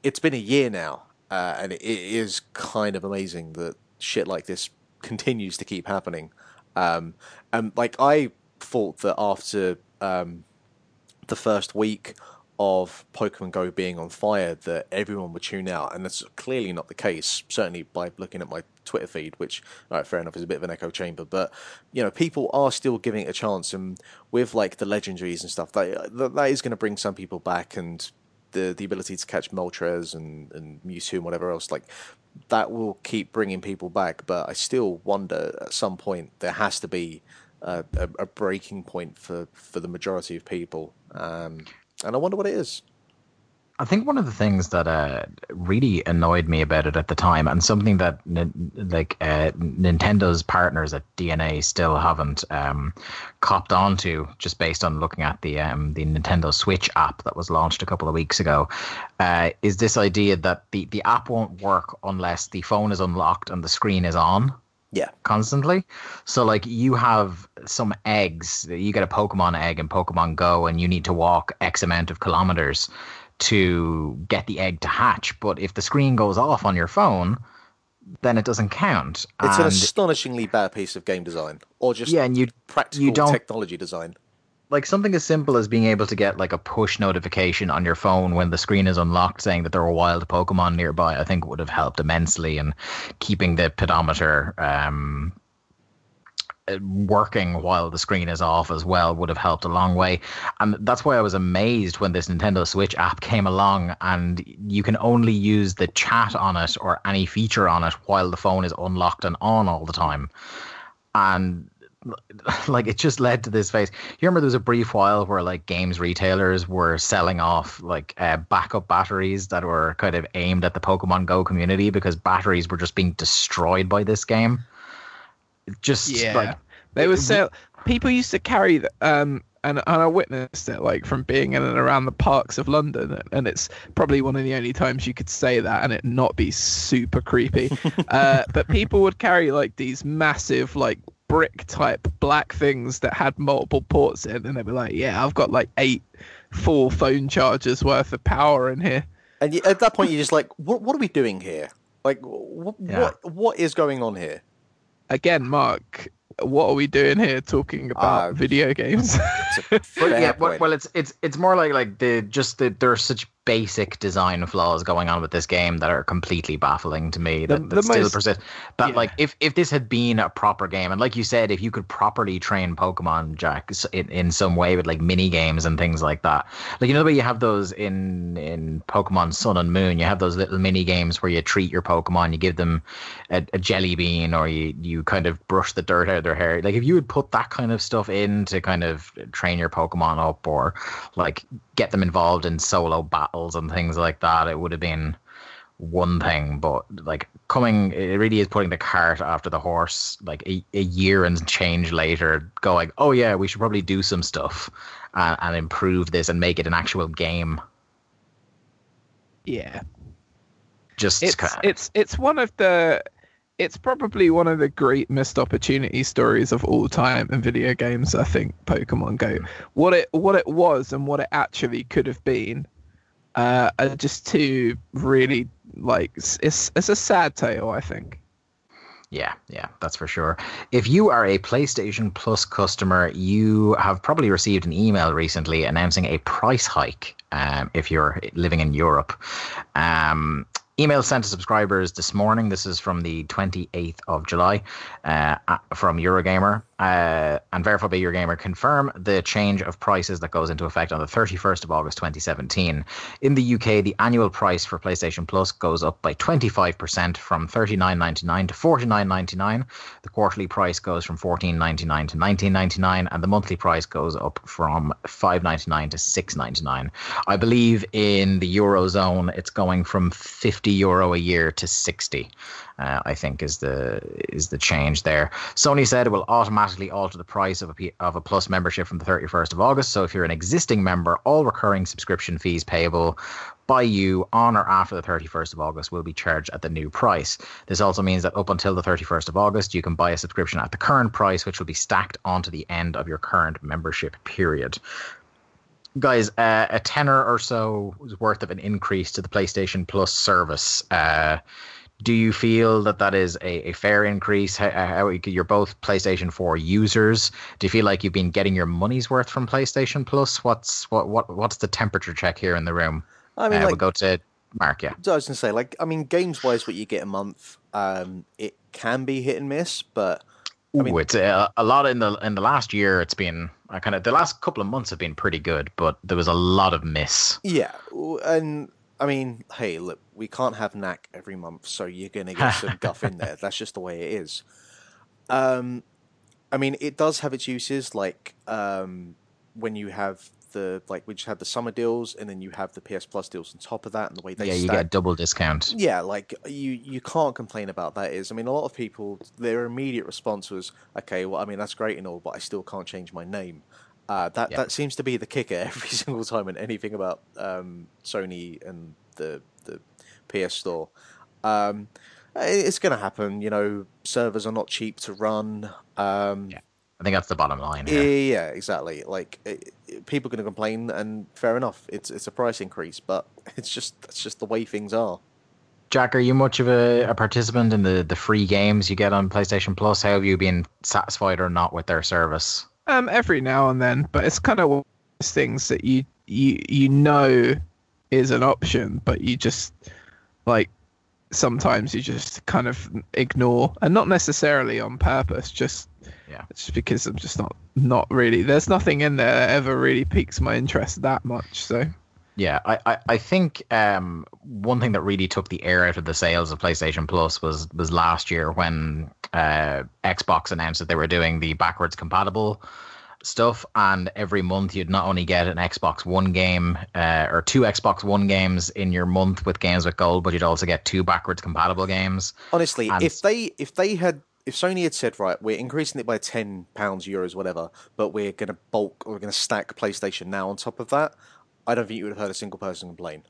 it's been a year now, uh, and it, is kind of amazing that shit like this continues to keep happening. Um, and like I thought that after um, the first week of Pokemon Go being on fire that everyone would tune out, and that's clearly not the case. Certainly by looking at my Twitter feed, which, all right, fair enough, is a bit of an echo chamber, but you know, people are still giving it a chance, and with like the legendaries and stuff, that that, that is going to bring some people back, and the the ability to catch Moltres and and Mewtwo and whatever else, like that will keep bringing people back. But I still wonder at some point there has to be a, a, breaking point for for the majority of people. Um, and I wonder what it is. I think one of the things that uh, really annoyed me about it at the time, and something that like uh, Nintendo's partners at DeNA still haven't um, copped onto, just based on looking at the um, the Nintendo Switch app that was launched a couple of weeks ago, uh, is this idea that the the app won't work unless the phone is unlocked and the screen is on Yeah, constantly. So like you have some eggs, you get a Pokemon egg in Pokemon Go and you need to walk X amount of kilometers to get the egg to hatch. But if the screen goes off on your phone, then it doesn't count. it's an astonishingly bad piece of game design, or just yeah, and you practical you don't- technology design. Like something as simple as being able to get like a push notification on your phone when the screen is unlocked saying that there are wild Pokemon nearby, I think would have helped immensely in keeping the pedometer um, working while the screen is off as well would have helped a long way. And that's why I was amazed when this Nintendo Switch app came along and you can only use the chat on it or any feature on it while the phone is unlocked and on all the time. And like it just led to this phase. You remember there was a brief while where like games retailers were selling off like uh, backup batteries that were kind of aimed at the Pokemon Go community because batteries were just being destroyed by this game. Just yeah like they were sell people used to carry um and, and I witnessed it like from being in and around the parks of London, and it's probably one of the only times you could say that and it not be super creepy. uh, but people would carry like these massive like brick type black things that had multiple ports in, and they'd be like, "Yeah, I've got like eight full phone chargers worth of power in here." And at that point, you're just like, what, what are we doing here? Like, wh- Yeah. what what is going on here? Again, Mark, what are we doing here talking about Uh, video games? But yeah, well, well, it's it's it's more like like the just the there's such basic design flaws going on with this game that are completely baffling to me that, The- that the still most- persist. But yeah. like if if this had been a proper game and like you said if you could properly train pokemon jack in, in some way with like mini games and things like that. Like you know the way you have those in in pokemon sun and moon you have those little mini games where you treat your pokemon you give them a, a jelly bean or you you kind of brush the dirt out of their hair. Like if you would put that kind of stuff in to kind of train your pokemon up or like get them involved in solo battles and things like that it would have been one thing but like coming it really is putting the cart after the horse like a, a year and change later going oh yeah we should probably do some stuff and, and improve this and make it an actual game. Yeah. just it's kinda- it's it's one of the it's probably one of the great missed opportunity stories of all time in video games i think pokemon go. Hmm. What it what it was and what it actually could have been uh are just two really like it's it's, a sad tale i think Yeah, yeah, that's for sure. If you are a PlayStation Plus customer, you have probably received an email recently announcing a price hike um, if you're living in Europe. Um, email sent to subscribers this morning. This is from the 28th of July uh, from Eurogamer. Uh, and Verified by gamer. confirm the change of prices that goes into effect on the 31st of August 2017. In the UK, the annual price for PlayStation Plus goes up by 25% from $39.99 to $49.99. The quarterly price goes from $14.99 to $19.99, and the monthly price goes up from $5.99 to $6.99. I believe in the Eurozone, it's going from 50 euro a year to 60. Uh, I think is the is the change there. Sony said it will automatically alter the price of a P- of a Plus membership from the 31st of August. So if you're an existing member, all recurring subscription fees payable by you on or after the 31st of August will be charged at the new price. This also means that up until the 31st of August, you can buy a subscription at the current price, which will be stacked onto the end of your current membership period guys, uh, a tenner or so worth of an increase to the PlayStation Plus service. Uh, do you feel that that is a, a fair increase? How, how you're both PlayStation 4 users. Do you feel like you've been getting your money's worth from PlayStation Plus? What's what what what's the temperature check here in the room? I mean, uh, like, we'll go to Mark. Yeah, I was gonna say, like, I mean, games wise, what you get a month, um, it can be hit and miss, but I mean- Ooh, it's uh, a lot in the in the last year. It's been I kind of the last couple of months have been pretty good, but there was a lot of miss. yeah, and I mean, hey, look, we can't have knack every month, so you're gonna get some guff in there. That's just the way it is. Um, I mean, it does have its uses, like um, when you have the like we just had the summer deals, and then you have the PS Plus deals on top of that, and the way they yeah, you get a double discount. Yeah, like you you can't complain about that. Is I mean, a lot of people their immediate response was, okay, well, I mean that's great and all, but I still can't change my name. Uh, that Yeah. that seems to be the kicker every single time in anything about um, Sony and the the PS Store. Um, it's going to happen. You know, servers are not cheap to run. Um, Yeah. I think that's the bottom line yeah, here. yeah, exactly. Like it, it- people are going to complain, and fair enough. It's it's a price increase, but it's just that's just the way things are. Jack, are you much of a, a participant in the, the free games you get on PlayStation Plus? How have you been satisfied or not with their service? Um every now and then but it's kind of one of those things that you you you know is an option but you just like sometimes you just kind of ignore and not necessarily on purpose just Yeah. just because i'm just not not really there's nothing in there that ever really piques my interest that much so Yeah, I, I, I think um, one thing that really took the air out of the sales of PlayStation Plus was was last year when uh, Xbox announced that they were doing the backwards compatible stuff, and every month you'd not only get an Xbox One game uh, or two Xbox One games in your month with games with gold, but you'd also get two backwards compatible games. Honestly, And- if they if they had if Sony had said right, we're increasing it by ten pounds, euros, whatever, but we're going to bulk we're going to stack PlayStation Now on top of that, I don't think you would have heard a single person complain.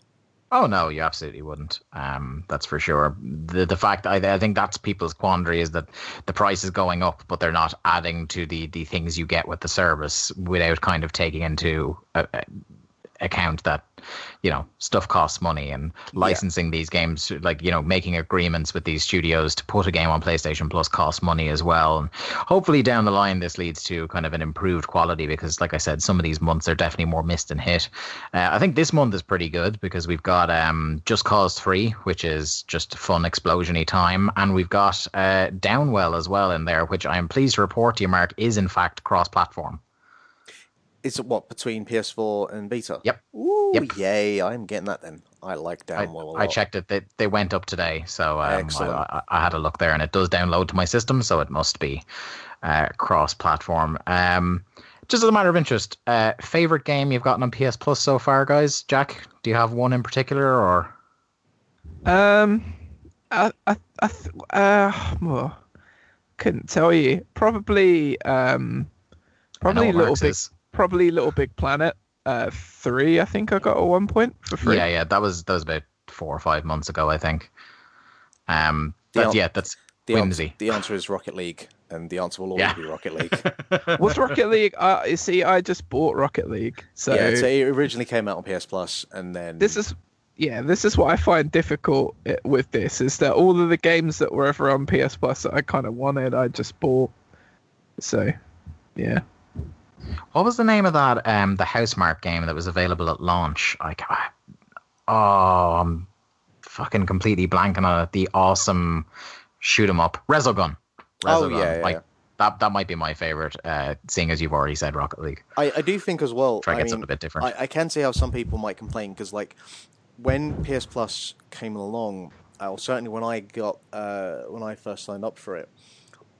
Oh no, you absolutely wouldn't. Um, that's for sure. The the fact I, I think that's people's quandary is that the price is going up, but they're not adding to the the things you get with the service without kind of taking into uh, uh, account that you know stuff costs money and licensing these games like you know making agreements with these studios to put a game on PlayStation Plus costs money as well. And hopefully down the line this leads to kind of an improved quality because like I said some of these months are definitely more missed than hit. Uh, I think this month is pretty good because we've got um, Just Cause 3 which is just fun explosiony time. And we've got uh, Downwell as well in there which I am pleased to report to you Mark is in fact cross platform Is it what between PS4 and Vita? Yep. Ooh, Yep. yay! I'm getting that then. I like I, Downwell. a I lot. checked it. They, they went up today, so um, I, I, I had a look there, and it does download to my system, so it must be uh, cross-platform. Um, just as a matter of interest, uh, favorite game you've gotten on PS Plus so far, guys? Jack, do you have one in particular, or Um, I, I, I th- uh, well, couldn't tell you. Probably, um, probably what little Mark's big, is. Probably little big planet. Uh, three. I think I got at one point for free. Yeah, yeah, that was that was about four or five months ago, I think. Um, The that's, yeah, that's The whimsy. Answer, the answer is Rocket League, and the answer will always Yeah. be Rocket League. Was Rocket League? Uh, you see, I just bought Rocket League, so, yeah, so it originally came out on PS Plus, and then this is. Yeah, this is what I find difficult with this is that all of the games that were ever on PS Plus that I kind of wanted, I just bought. So, yeah. What was the name of that? Um, the Housemarque game that was available at launch. I ca- oh, I'm fucking completely blanking on it. The awesome shoot 'em up, Resogun. Oh, Resogun. yeah, yeah, like yeah. that. That might be my favorite. Uh, seeing as you've already said Rocket League. I, I do think as well. Try to get mean, something a bit different. I, I can see how some people might complain because, like, when PS Plus came along, uh, or certainly when I got uh, when I first signed up for it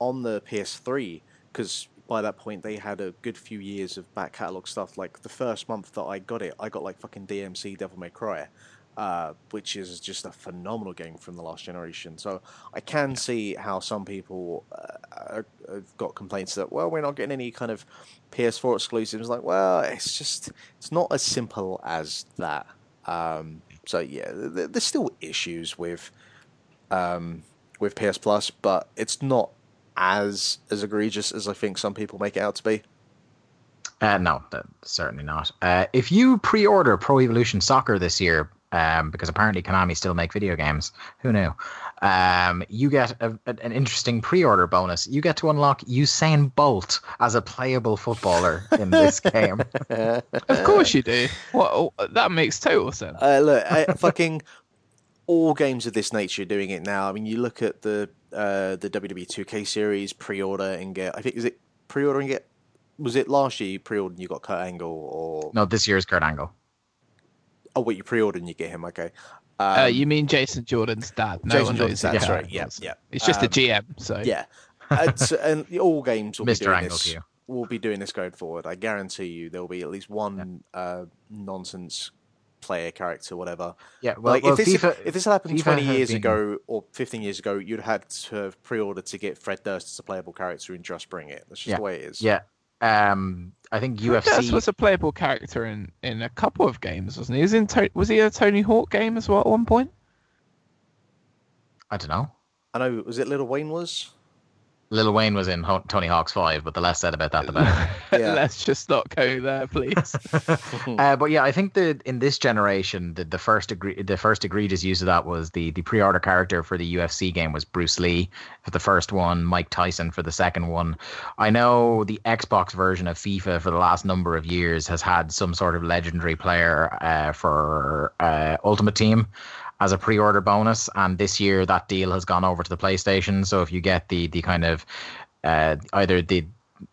on the PS3, because by that point they had a good few years of back catalog stuff. Like the first month that I got it, I got like fucking DMC Devil May Cry. Uh, which is just a phenomenal game from the last generation. So I can see how some people uh, have got complaints that well, we're not getting any kind of PS4 exclusives. Like, well, it's just it's not as simple as that. Um, so yeah, there's still issues with um, with PS Plus, but it's not as as egregious as I think some people make it out to be. Uh, no, that, certainly not. Uh, if you pre-order Pro Evolution Soccer this year, um, because apparently Konami still make video games, who knew? Um, you get a, a- an interesting pre-order bonus. You get to unlock Usain Bolt as a playable footballer in this game. Of course you do. Well, that makes total sense. Uh, look, I, fucking all games of this nature are doing it now. I mean, you look at the uh, the WWE 2K series, pre-order and get. I think is it pre-order and get. Was it last year you pre-ordered and you got Kurt Angle or no, this year's Kurt Angle. oh wait you pre-ordered and you get him okay. Um, uh, you mean Jason Jordan's dad? No Jason Jordan's dad, that's right, yeah, yeah. It's just a Um, GM. So yeah, It's- and all games will be doing Angle this. Will be doing this going forward. I guarantee you there will be at least one uh, nonsense player character, whatever. Yeah, well, like well, if this FIFA, if this had happened FIFA twenty has years been- ago or fifteen years ago, you'd had to have pre-ordered to get Fred Durst as a playable character and just bring it. That's just Yeah. the way it is. Yeah. Um, I think Fred UFC. Durst was a playable character in, in a couple of games, wasn't he? He Was in to- was he a Tony Hawk game as well at one point? I don't know. I know. Was it Little Wayne was? Lil Wayne was in Ho- Tony Hawk's Five, but the less said about that, the better. Yeah. Let's just not go there, please. uh, but yeah, I think that in this generation, the, the first egre- the first egregious use of that was the the pre-order character for the UFC game was Bruce Lee for the first one, Mike Tyson for the second one. I know the Xbox version of FIFA for the last number of years has had some sort of legendary player uh, for uh, Ultimate Team as a pre-order bonus, and this year that deal has gone over to the PlayStation. So if you get the the kind of uh, either the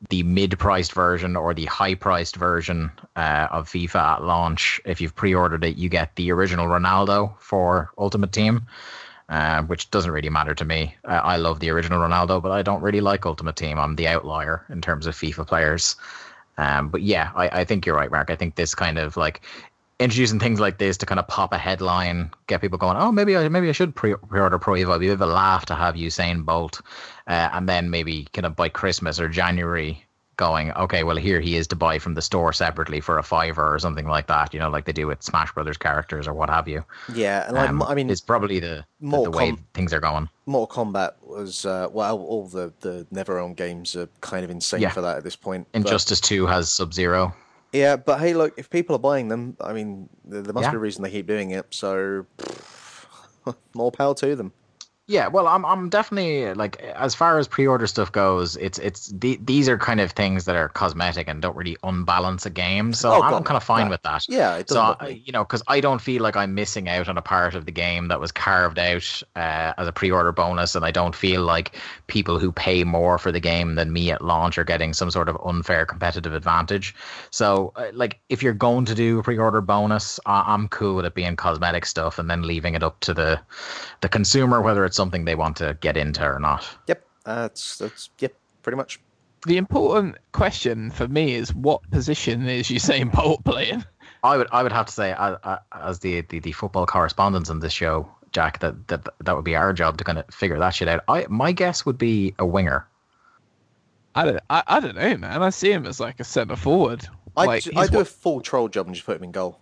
the mid-priced version or the high-priced version uh, of FIFA at launch. If you've pre-ordered it, you get the original Ronaldo for Ultimate Team, uh, which doesn't really matter to me. Uh, I love the original Ronaldo, but I don't really like Ultimate Team. I'm the outlier in terms of FIFA players. Um, but yeah, I, I think you're right, Mark. I think this kind of like introducing things like this to kind of pop a headline, get people going. Oh, maybe I maybe I should pre- pre-order Pro Evo. It'd be a bit of a laugh to have Usain Bolt, uh, and then maybe kind of by Christmas or January going, okay, well here he is to buy from the store separately for a fiver or something like that. You know, like they do with Smash Brothers characters or what have you. Yeah, and like, Um, I mean, it's probably the the, the way com- things are going. Mortal Kombat was uh, well, all the the NetherRealm games are kind of insane Yeah. for that at this point. but- Injustice Two has Sub Zero. Yeah, but hey, look, if people are buying them, I mean, there there must Yeah. be a reason they keep doing it. So, more power to them. Yeah, well, I'm I'm definitely like as far as pre-order stuff goes, it's it's the, these are kind of things that are cosmetic and don't really unbalance a game. So Oh, I'm God, kind of fine no. with that. Yeah, So I- you know, because I don't feel like I'm missing out on a part of the game that was carved out uh, as a pre-order bonus, and I don't feel like people who pay more for the game than me at launch are getting some sort of unfair competitive advantage. So, uh, like, if you're going to do a pre-order bonus, I- I'm cool with it being cosmetic stuff, and then leaving it up to the the consumer whether it's something they want to get into or not. Yep, that's that's yep, pretty much. The important question for me is what position is Usain Bolt playing? I would I would have to say as, as the, the the football correspondents on this show, Jack, that that that would be our job to kind of figure that shit out. I my guess would be a winger. I don't, I, I don't know, man. I see him as like a centre forward. I like, d- he's I do what- a full troll job and just put him in goal.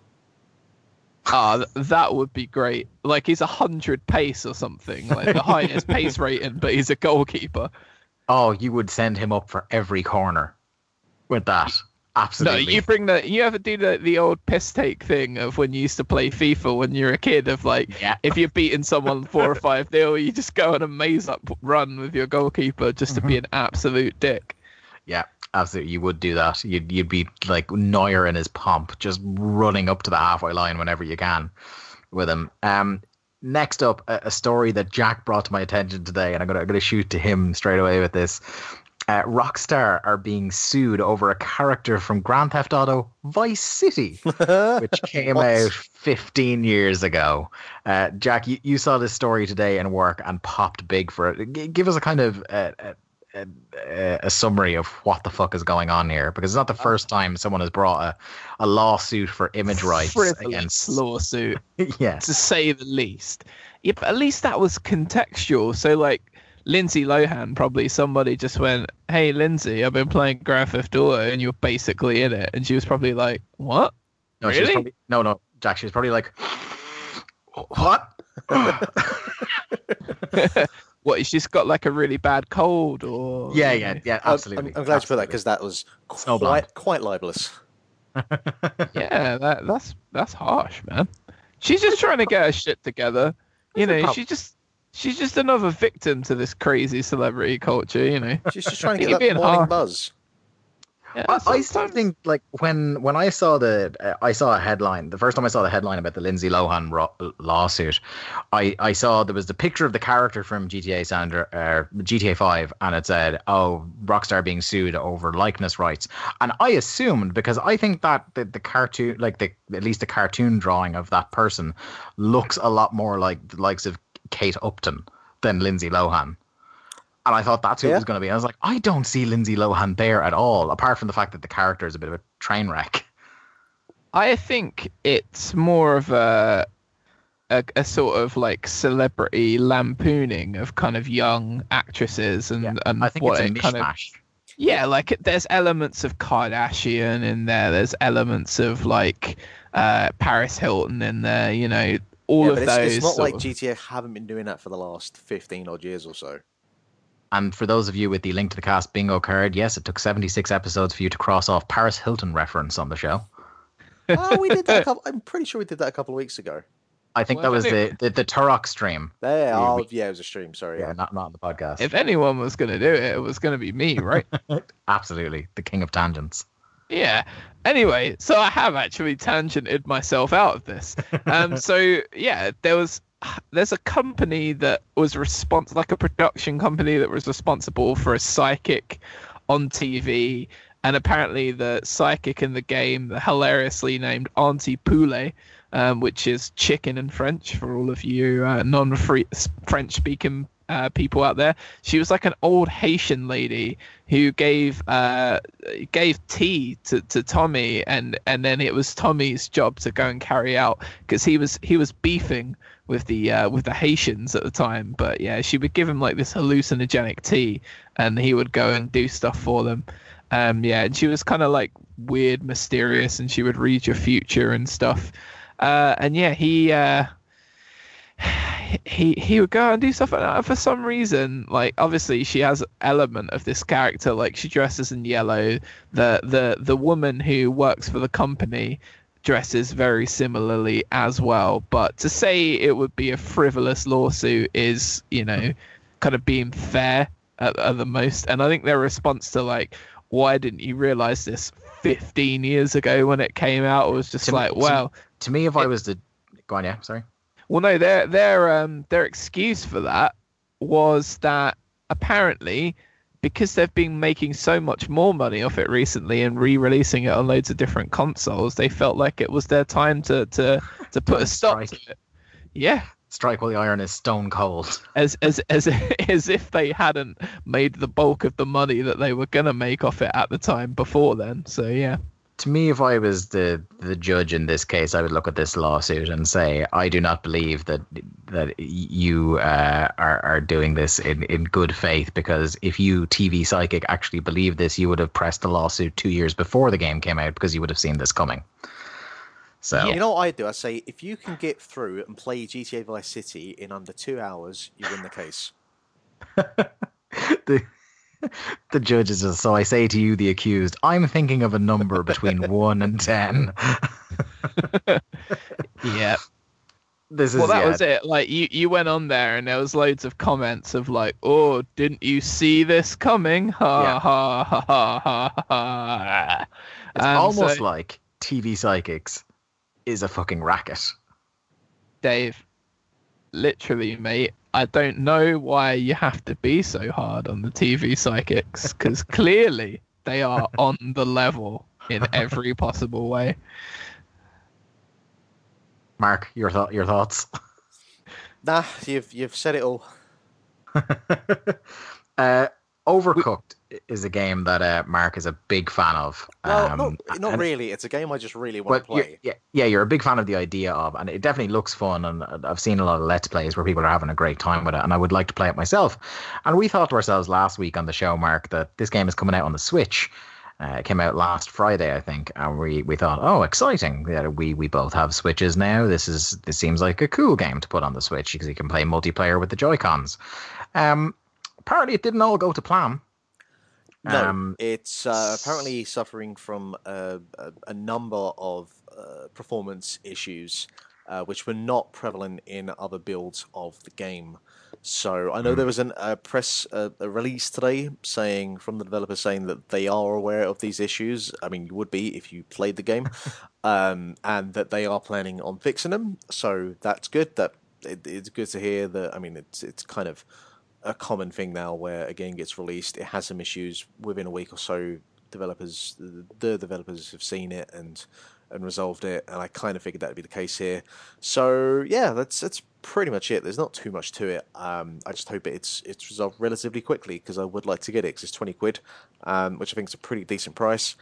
Ah, th- that would be great. Like he's a hundred pace or something, like the highest pace rating, but he's a goalkeeper. Oh, you would send him up for every corner with that. Absolutely. No, Absolutely. you bring the. You ever do the the old piss take thing of when you used to play FIFA when you were a kid? Of like, Yeah. if you're beating someone four or five nil, you just go on a maze up run with your goalkeeper just to be Mm-hmm. an absolute dick. Yeah, absolutely. You would do that. You'd you'd be like Neuer in his pomp, just running up to the halfway line whenever you can with him. Um, next up, a, a story that Jack brought to my attention today, and I'm gonna I'm gonna shoot to him straight away with this. Uh, Rockstar are being sued over a character from Grand Theft Auto Vice City, which came out 15 years ago. Uh, Jack, you, you saw this story today in work and popped big for it. G- give us a kind of uh, uh, a, a summary of what the fuck is going on here because it's not the uh, first time someone has brought a, a lawsuit for image rights Frivolous against lawsuit. yeah to say the least. Yeah, but at least that was contextual. So like Lindsay Lohan, probably somebody just went, "Hey Lindsay, I've been playing Grand Theft Auto, and you're basically in it," and she was probably like, "What?" no she was Really? probably, no no Jack she was probably like what What? She's just got like a really bad cold, or yeah yeah yeah absolutely I'm, I'm glad you put that because that was Snowblind. quite quite libelous. yeah, that that's that's harsh, man. She's just trying to get her shit together. You What's know, prob- she's just she's just another victim to this crazy celebrity culture. You know. She's just trying to You're get that being morning hard. buzz. Yeah, I, I still think like when when I saw the uh, I saw a headline the first time I saw the headline about the Lindsay Lohan ro- lawsuit, I I saw there was the picture of the character from GTA Sandra uh, GTA Five and it said oh Rockstar being sued over likeness rights and I assumed because I think that the, the cartoon like the at least the cartoon drawing of that person looks a lot more like the likes of Kate Upton than Lindsay Lohan. And I thought that's who it was going to be. I was like, I don't see Lindsay Lohan there at all, apart from the fact that the character is a bit of a train wreck. I think it's more of a, a a sort of like celebrity lampooning of kind of young actresses and Yeah, and I think what it's a it kind of yeah like it- there's elements of Kardashian in there there's elements of like uh Paris Hilton in there you know all Yeah, of it's, those it's not like of- GTA haven't been doing that for the last fifteen odd years or so. And for those of you with the link to the cast bingo card, yes, it took 76 episodes for you to cross off Paris Hilton reference on the show. oh, we did that. A couple, I'm pretty sure we did that a couple of weeks ago. I think Well, that was I the, the, the Turok stream. There. We- Oh, yeah, it was a stream. Sorry. Yeah, not, not on the podcast. if anyone was going to do it it was going to be me right Absolutely. The king of tangents. Yeah. Anyway, so I have actually tangented myself out of this. Um, so yeah, there was there's a company that was responsible, like a production company that was responsible for a psychic on TV, and apparently the psychic in the game, the hilariously named Auntie Poulet, um, which is chicken in French for all of you uh, non-French speaking uh, people out there. She was like an old Haitian lady who gave uh, gave tea to, to Tommy, and and then it was Tommy's job to go and carry out because he was he was beefing with the uh, with the Haitians at the time. But yeah, she would give him like this hallucinogenic tea, and he would go and do stuff for them. Um, yeah, and she was kind of like weird, mysterious, and she would read your future and stuff. Uh, and yeah, he uh, he he would go and do stuff that for some reason. Like obviously she has element of this character. Like she dresses in yellow. The the the woman who works for the company dresses very similarly as well. But to say it would be a frivolous lawsuit is, you know, kind of being fair at, at the most. And I think their response to like, why didn't you realize this 15 years ago when it came out was just To like, to- well, To me, if I was the go on, yeah, sorry. well, no, their their um their excuse for that was that apparently because they've been making so much more money off it recently and re-releasing it on loads of different consoles, they felt like it was their time to to to put a stop Strike. to it. Yeah, Strike while the iron is stone cold. as as as as if they hadn't made the bulk of the money that they were gonna make off it at the time before then. So yeah. To me, if I was the the judge in this case, I would look at this lawsuit and say, I do not believe that that you uh, are are doing this in, in good faith. Because if you TV psychic actually believed this, you would have pressed the lawsuit two years before the game came out because you would have seen this coming. So You know what I do? I say if you can get through and play GTA Vice City in under two hours, you win the case. the the judge is just so I say to you, the accused, I'm thinking of a number between one and ten. Yeah. This is well that yeah, was it like you you went on there and there was loads of comments of like oh didn't you see this coming ha Yeah. ha ha ha ha ha It's And almost so- like TV psychics is a fucking racket. dave literally mate i don't know why you have to be so hard on the tv psychics because clearly they are on the level in every possible way Mark, your thought, your thoughts. Nah, you've you've said it all. uh, Overcooked is a game that uh, Mark is a big fan of. Well, Um, not, not and- really. It's a game I just really want to play. yeah, yeah, you're a big fan of the idea of, and it definitely looks fun. And I've seen a lot of let's plays where people are having a great time with it, and I would like to play it myself. And we thought to ourselves last week on the show, Mark, that this game is coming out on the Switch. Uh, it came out last Friday, I think, and we, we thought, oh, exciting! Yeah, we we both have Switches now. This is this seems like a cool game to put on the Switch because you can play multiplayer with the Joy Cons. Um, apparently, it didn't all go to plan. No, Um, it's uh, apparently suffering from a, a, a number of uh, performance issues, uh, which were not prevalent in other builds of the game. So I know there was an, a press uh, a release today saying from the developer saying that they are aware of these issues. I mean, you would be if you played the game, um, and that they are planning on fixing them. So that's good. That it, it's good to hear that. I mean, it's it's kind of a common thing now where a game gets released, it has some issues within a week or so. Developers, the developers have seen it and and resolved it, and I kind of figured that would be the case here. So yeah, that's that's pretty much it. There's not too much to it. Um, I just hope it's it's resolved relatively quickly because I would like to get it because it's twenty quid, um, which I think is a pretty decent price.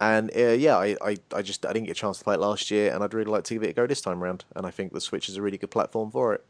And uh, yeah, I, I, I just I didn't get a chance to play it last year, and I'd really like to give it a go this time around. And I think the Switch is a really good platform for it.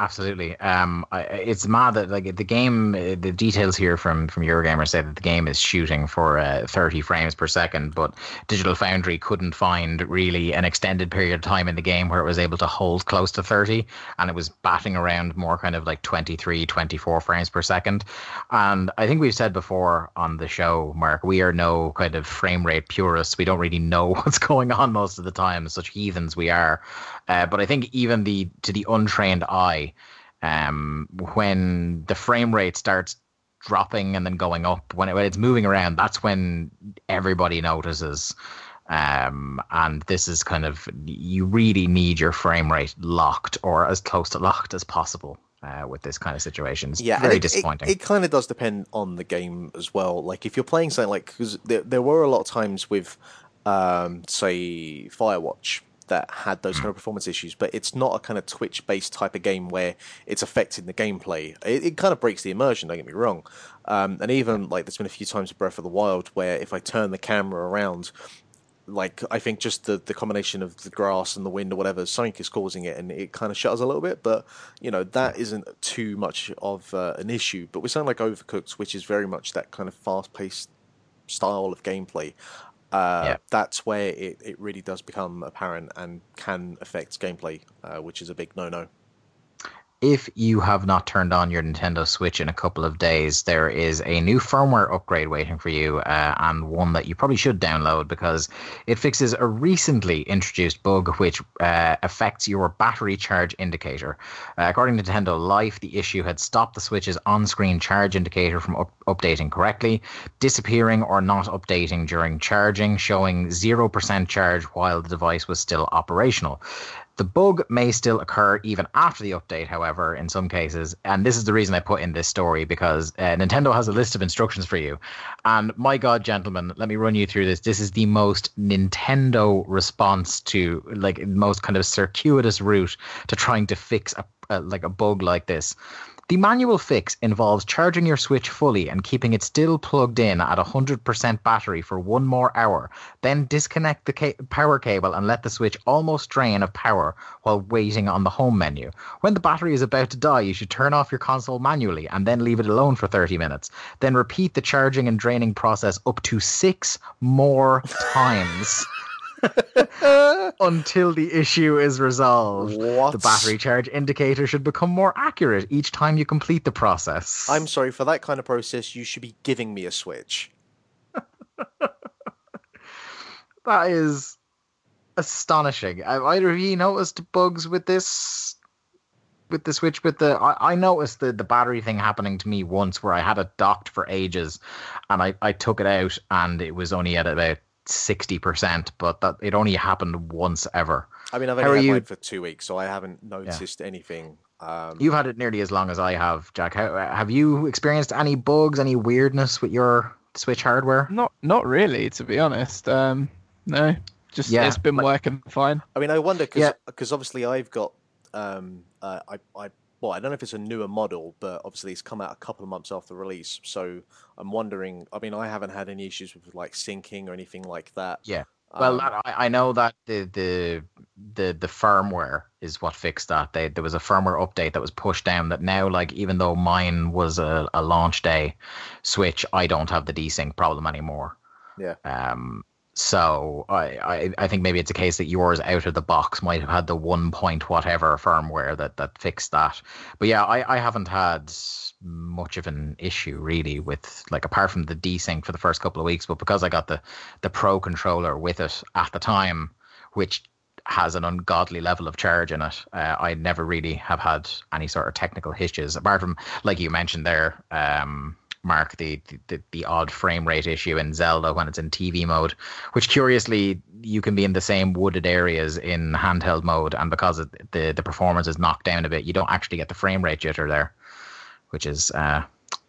Absolutely. Um, it's mad that like the game, the details here from from Eurogamer say that the game is shooting for uh, 30 frames per second, but Digital Foundry couldn't find really an extended period of time in the game where it was able to hold close to 30, and it was batting around more kind of like 23, 24 frames per second. And I think we've said before on the show, Mark, we are no kind of frame rate purists. We don't really know what's going on most of the time. Such heathens we are. Uh, but I think even the to the untrained eye, um, when the frame rate starts dropping and then going up, when, it, when it's moving around, that's when everybody notices. Um, and this is kind of you really need your frame rate locked or as close to locked as possible. Uh, with this kind of situation, it's yeah, very it- it- disappointing. It, kind of does depend on the game as well. Like if you're playing something like because there, there were a lot of times with, um, say Firewatch that had those kind of performance issues, but it's not a kind of Twitch based type of game where it's affecting the gameplay. It, it kind of breaks the immersion. Don't get me wrong. Um, and even like there's been a few times with Breath of the Wild where if I turn the camera around, like I think just the, the combination of the grass and the wind or whatever, something is causing it, and it kind of shutters a little bit. But you know that isn't too much of uh, an issue. But with something like Overcooked, which is very much that kind of fast paced style of gameplay, uh, Yeah. that's where it, it really does become apparent and can affect gameplay, uh, which is a big no no. If you have not turned on your Nintendo Switch in a couple of days, there is a new firmware upgrade waiting for you, uh, and one that you probably should download because it fixes a recently introduced bug which uh, affects your battery charge indicator. Uh, according to Nintendo Life, the issue had stopped the Switch's on screen charge indicator from up- updating correctly, disappearing or not updating during charging, showing 0% charge while the device was still operational. The bug may still occur even after the update, however, in some cases. And this is the reason I put in this story because uh, Nintendo has a list of instructions for you. And my God, gentlemen, let me run you through this. This is the most Nintendo response to, like, most kind of circuitous route to trying to fix a, a like a bug like this. The manual fix involves charging your Switch fully and keeping it still plugged in at 100% battery for one more hour. Then disconnect the ca- power cable and let the Switch almost drain of power while waiting on the home menu. When the battery is about to die, you should turn off your console manually and then leave it alone for 30 minutes. Then repeat the charging and draining process up to six more times. until the issue is resolved. What? The battery charge indicator should become more accurate each time you complete the process. I'm sorry for that kind of process. You should be giving me a Switch. that is astonishing. Have either of you noticed bugs with this? With the switch, with the I, I noticed the the battery thing happening to me once, where I had it docked for ages, and I I took it out and it was only at about sixty percent, but that it only happened once ever. I mean, I've only are had you- mine for two weeks, so I haven't noticed anything. Um, You've had it nearly as long as I have, Jack. How, have you experienced any bugs, any weirdness with your Switch hardware? Not not really, to be honest. Um, no, just Yeah, it's been like- working fine. I mean, I wonder because Yeah. obviously I've got um, uh, I I well, I don't know if it's a newer model, but obviously it's come out a couple of months after release. So I'm wondering. I mean, I haven't had any issues with like syncing or anything like that. Yeah. Well, Um, I, I know that the, the the the firmware is what fixed that. They, there was a firmware update that was pushed down. That now, like, even though mine was a, a launch day Switch, I don't have the desync problem anymore. Yeah. Um. So I, I I think maybe it's a case that yours out of the box might have had the one point whatever firmware that that fixed that. But yeah, I I haven't had much of an issue really with like apart from the desync for the first couple of weeks, but because I got the the pro controller with it at the time, which has an ungodly level of charge in it. Uh, I never really have had any sort of technical hitches, apart from like you mentioned there, um, Mark, the, the the odd frame rate issue in Zelda when it's in TV mode, which curiously you can be in the same wooded areas in handheld mode, and because it, the the performance is knocked down a bit, you don't actually get the frame rate jitter there, which is. Uh,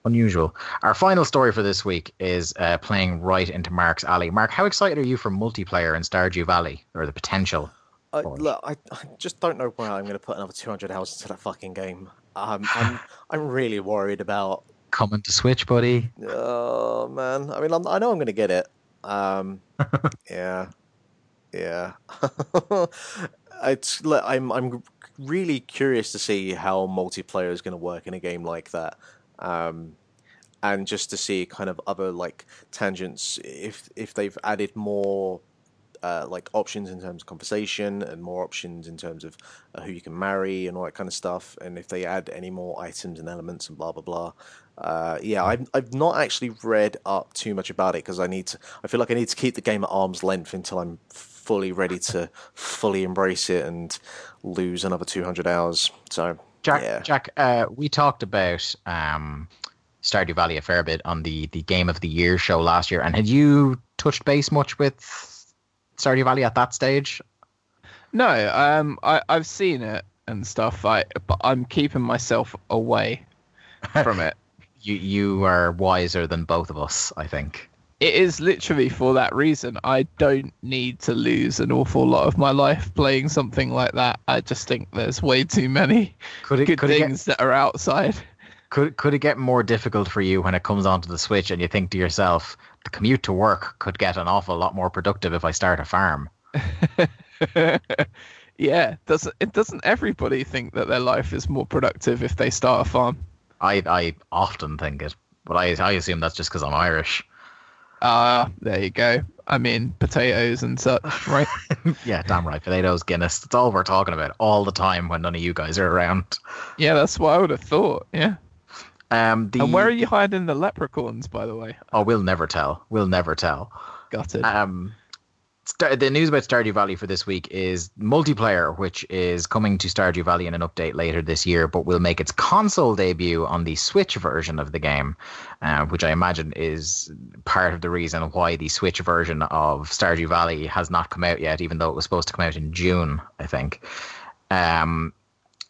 Unusual. Our final story for this week is uh, playing right into Mark's alley. Mark, how excited are you for multiplayer in Stardew Valley or the potential? I, look, I, I just don't know where I'm going to put another 200 hours into that fucking game. Um, I'm I'm really worried about. Coming to Switch, buddy. Oh man, I mean, I'm, I know I'm going to get it. Um, yeah, yeah. it's I'm I'm really curious to see how multiplayer is going to work in a game like that. Um, and just to see kind of other like tangents if if they've added more uh, like options in terms of conversation and more options in terms of uh, who you can marry and all that kind of stuff, and if they add any more items and elements and blah blah blah. Uh, yeah, I've I've not actually read up too much about it because I need to. I feel like I need to keep the game at arm's length until I'm fully ready to fully embrace it and lose another 200 hours. So Jack, yeah. Jack, uh, we talked about um, Stardew Valley a fair bit on the, the Game of the Year show last year. And had you touched base much with Stardew Valley at that stage? No, um, I I've seen it and stuff. I but I'm keeping myself away from it. You you are wiser than both of us, I think. It is literally for that reason. I don't need to lose an awful lot of my life playing something like that. I just think there's way too many Could it good could it, things that are outside. could could it get more difficult for you when it comes onto the Switch and you think to yourself, the commute to work could get an awful lot more productive if I start a farm? yeah, doesn't it? Doesn't everybody think that their life is more productive if they start a farm? I I often think it, but I I assume that's just because I'm Irish. Ah, there you go. I mean, potatoes and such, right? yeah, damn right. Potatoes, Guinness. That's all we're talking about all the time when none of you guys are around. yeah, that's what I would have thought. Yeah. Um, the, And where are you hiding the leprechauns, by the way? Oh, we'll never tell. We'll never tell. Got it. Um, Star- the news about Stardew Valley for this week is multiplayer, which is coming to Stardew Valley in an update later this year, but will make its console debut on the Switch version of the game, uh, which I imagine is part of the reason why the Switch version of Stardew Valley has not come out yet, even though it was supposed to come out in June, I think. Um,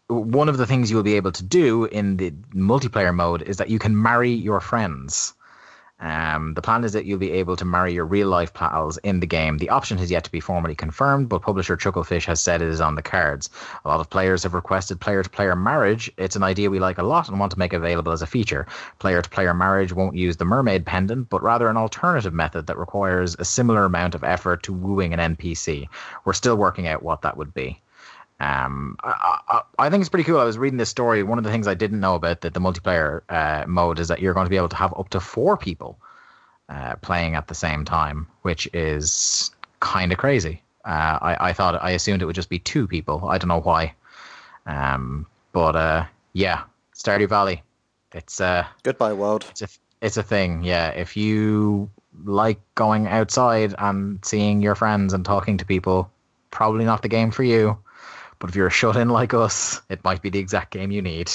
one of the things you'll be able to do in the multiplayer mode is that you can marry your friends. Um, the plan is that you'll be able to marry your real life pals in the game. The option has yet to be formally confirmed, but publisher Chucklefish has said it is on the cards. A lot of players have requested player to player marriage. It's an idea we like a lot and want to make available as a feature. Player to player marriage won't use the mermaid pendant, but rather an alternative method that requires a similar amount of effort to wooing an NPC. We're still working out what that would be. Um, I, I, I think it's pretty cool. I was reading this story. One of the things I didn't know about the, the multiplayer uh, mode is that you're going to be able to have up to four people uh, playing at the same time, which is kind of crazy. Uh, I, I thought I assumed it would just be two people. I don't know why. Um, but uh, yeah, Stardew Valley. It's uh, Goodbye, world. it's a it's a thing. Yeah, if you like going outside and seeing your friends and talking to people, probably not the game for you. But if you're a shut in like us, it might be the exact game you need.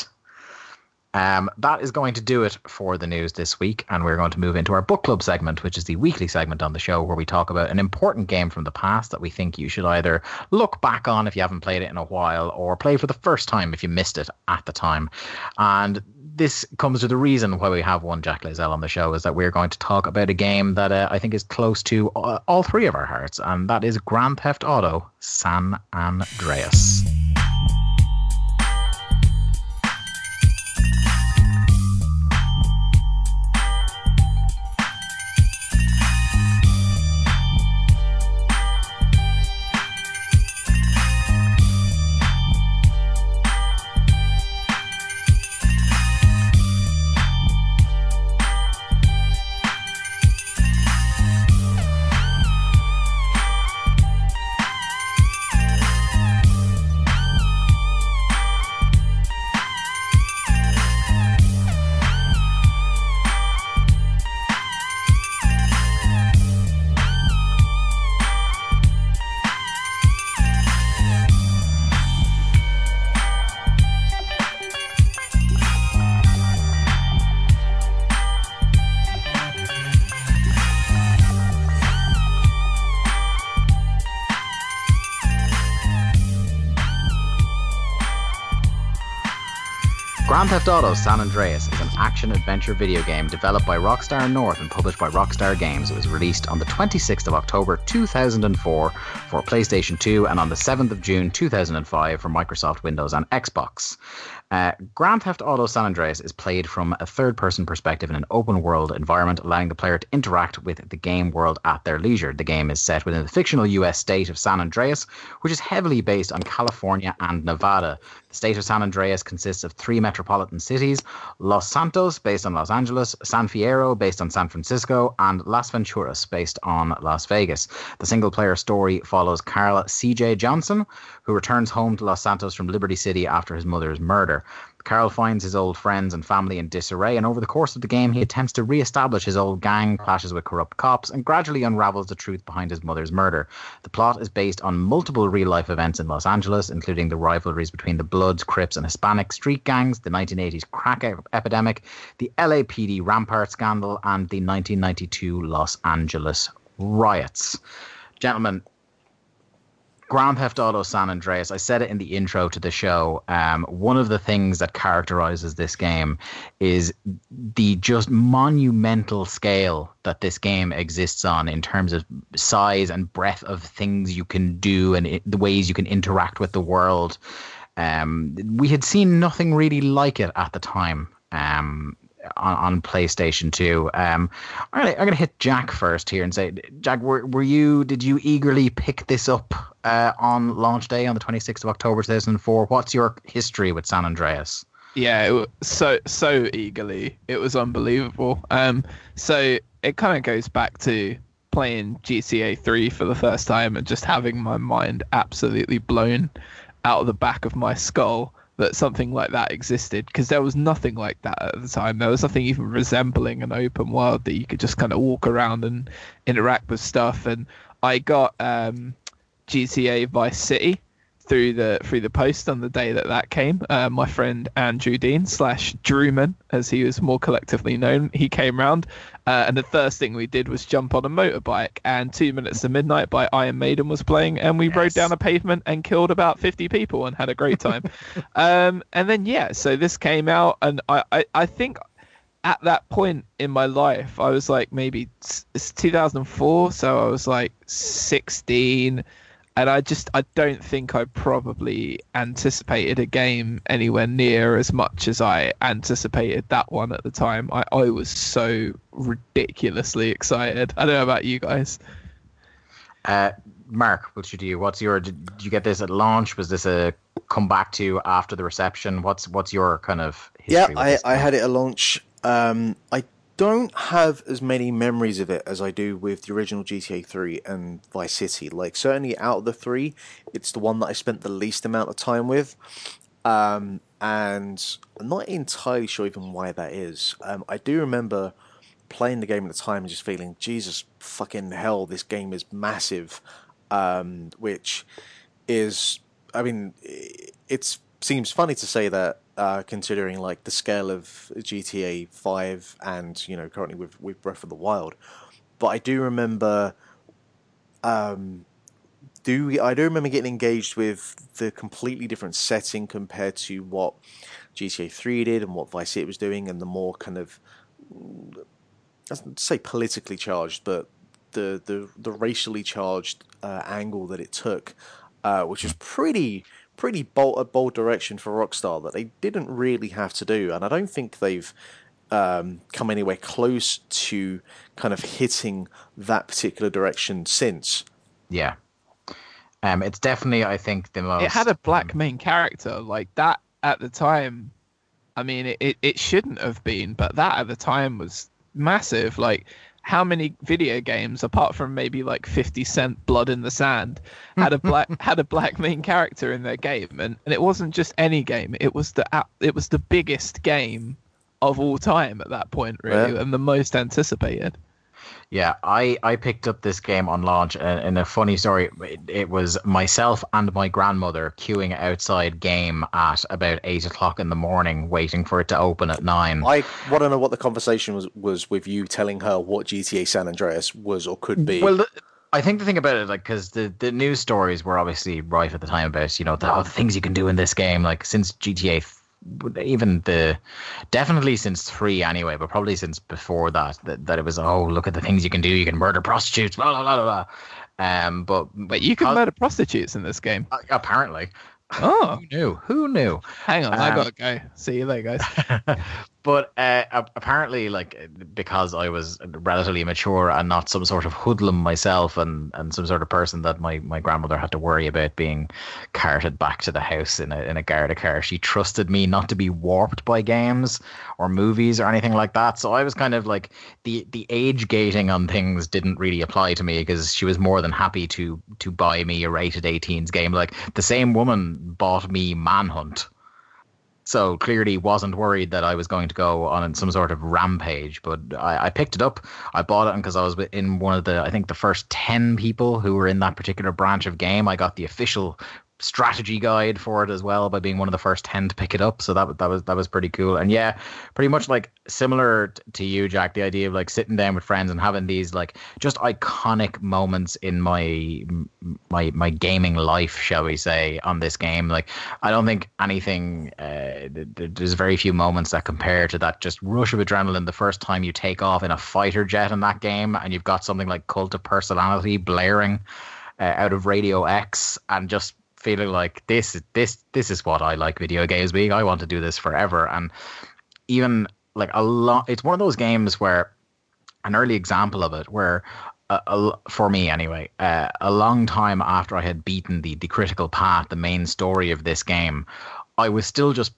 Um, that is going to do it for the news this week, and we're going to move into our book club segment, which is the weekly segment on the show where we talk about an important game from the past that we think you should either look back on if you haven't played it in a while, or play for the first time if you missed it at the time. And this comes to the reason why we have one Jack Lazell on the show is that we're going to talk about a game that uh, I think is close to uh, all three of our hearts, and that is Grand Theft Auto San Andreas. Grand Theft Auto San Andreas is an action adventure video game developed by Rockstar North and published by Rockstar Games. It was released on the 26th of October 2004 for PlayStation 2 and on the 7th of June 2005 for Microsoft Windows and Xbox. Uh, Grand Theft Auto San Andreas is played from a third person perspective in an open world environment, allowing the player to interact with the game world at their leisure. The game is set within the fictional US state of San Andreas, which is heavily based on California and Nevada. State of San Andreas consists of three metropolitan cities Los Santos, based on Los Angeles, San Fierro, based on San Francisco, and Las Venturas, based on Las Vegas. The single player story follows Carl C.J. Johnson, who returns home to Los Santos from Liberty City after his mother's murder. Carl finds his old friends and family in disarray, and over the course of the game, he attempts to re establish his old gang, clashes with corrupt cops, and gradually unravels the truth behind his mother's murder. The plot is based on multiple real life events in Los Angeles, including the rivalries between the Bloods, Crips, and Hispanic street gangs, the 1980s crack epidemic, the LAPD Rampart scandal, and the 1992 Los Angeles riots. Gentlemen, Grand Theft Auto San Andreas, I said it in the intro to the show. Um, one of the things that characterizes this game is the just monumental scale that this game exists on in terms of size and breadth of things you can do and it, the ways you can interact with the world. Um, we had seen nothing really like it at the time. Um, on, on PlayStation 2. Um, I'm gonna, I'm gonna hit Jack first here and say, Jack, were, were you did you eagerly pick this up uh, on launch day on the 26th of October 2004? What's your history with San Andreas? yeah, was so so eagerly. It was unbelievable. Um, so it kind of goes back to playing GTA 3 for the first time and just having my mind absolutely blown out of the back of my skull that something like that existed because there was nothing like that at the time. There was nothing even resembling an open world that you could just kind of walk around and interact with stuff. And I got um, GTA Vice City through the through the post on the day that that came. Uh, my friend Andrew Dean slash Drewman, as he was more collectively known, he came round, uh, and the first thing we did was jump on a motorbike. And Two Minutes to Midnight by Iron Maiden was playing, and we yes. rode down a pavement and killed about fifty people and had a great time. um, and then yeah, so this came out, and I I, I think at that point in my life, I was like maybe it's 2004, so I was like 16 and I just I don't think I probably anticipated a game anywhere near as much as I anticipated that one at the time. I, I was so ridiculously excited. I don't know about you guys. Uh, Mark, what should you? What's your? Did you get this at launch? Was this a come back to after the reception? What's what's your kind of? yeah, I, I had it at launch. Um, I don't have as many memories of it as I do with the original GTA 3 and Vice City. Like, certainly out of the three, it's the one that I spent the least amount of time with. Um, and I'm not entirely sure even why that is. Um, I do remember playing the game at the time and just feeling, Jesus fucking hell, this game is massive. Um, which is, I mean, it seems funny to say that uh, considering like the scale of GTA Five and you know currently with with Breath of the Wild. But I do remember, um, do I do remember getting engaged with the completely different setting compared to what GTA Three did and what Vice City was doing, and the more kind of I don't say politically charged, but the the the racially charged uh, angle that it took, uh, which was pretty pretty bold, a bold direction for Rockstar that they didn't really have to do, and I don't think they've um, come anywhere close to kind of hitting that particular direction since. Yeah, um, it's definitely I think the most. It had a black main character like that at the time. I mean, it, it, it shouldn't have been, but that at the time was massive. Like how many video games, apart from maybe like Fifty Cent Blood in the Sand, had a black had a black main character in their game, and, and it wasn't just any game. It was the it was the biggest game of all time at that point, really, yeah. and the most anticipated. Yeah, I, I picked up this game on launch, and, a funny story, it, it, was myself and my grandmother queuing outside game at about eight o'clock in the morning, waiting for it to open at nine. I want to know what the conversation was was with you telling her what GTA San Andreas was or could be. Well. The, I think the thing about it, like, because the, the news stories were obviously right at the time about, you know, the, oh, the things you can do in this game. Like, since GTA even the definitely since three anyway, but probably since before that, that, that it was oh look at the things you can do. You can murder prostitutes, blah blah blah blah. Um, but but you can murder prostitutes in this game. Uh, apparently. Oh, who knew? Who knew? Hang on, um, I gotta go. See you later, guys. but uh, apparently, like because I was relatively mature and not some sort of hoodlum myself, and, and some sort of person that my, my grandmother had to worry about being carted back to the house in a in a Garda car. She trusted me not to be warped by games or movies or anything like that. So I was kind of like the the age gating on things didn't really apply to me because she was more than happy to to buy me a rated 18s game. Like the same woman bought me Manhunt. So clearly wasn't worried that I was going to go on some sort of rampage, but I, I picked it up. I bought it because I was in one of the, I think the first 10 people who were in that particular branch of game. I got the official strategy guide for it as well by being one of the first 10 to pick it up. So that that was that was pretty cool. And yeah pretty much like similar to you Jack the idea of like sitting down with friends and having these like just iconic moments in my my my gaming life shall we say on this game. Like I don't think anything uh, there's very few moments that compare to that just rush of adrenaline the first time you take off in a fighter jet in that game and you've got something like cult of personality blaring uh, out of Radio X and just feeling like this this this is what I like video games being. I want to do this forever. And even like a lot, it's one of those games where an early example of it where. Uh, for me anyway, uh, a long time after I had beaten the the critical path, the main story of this game, I was still just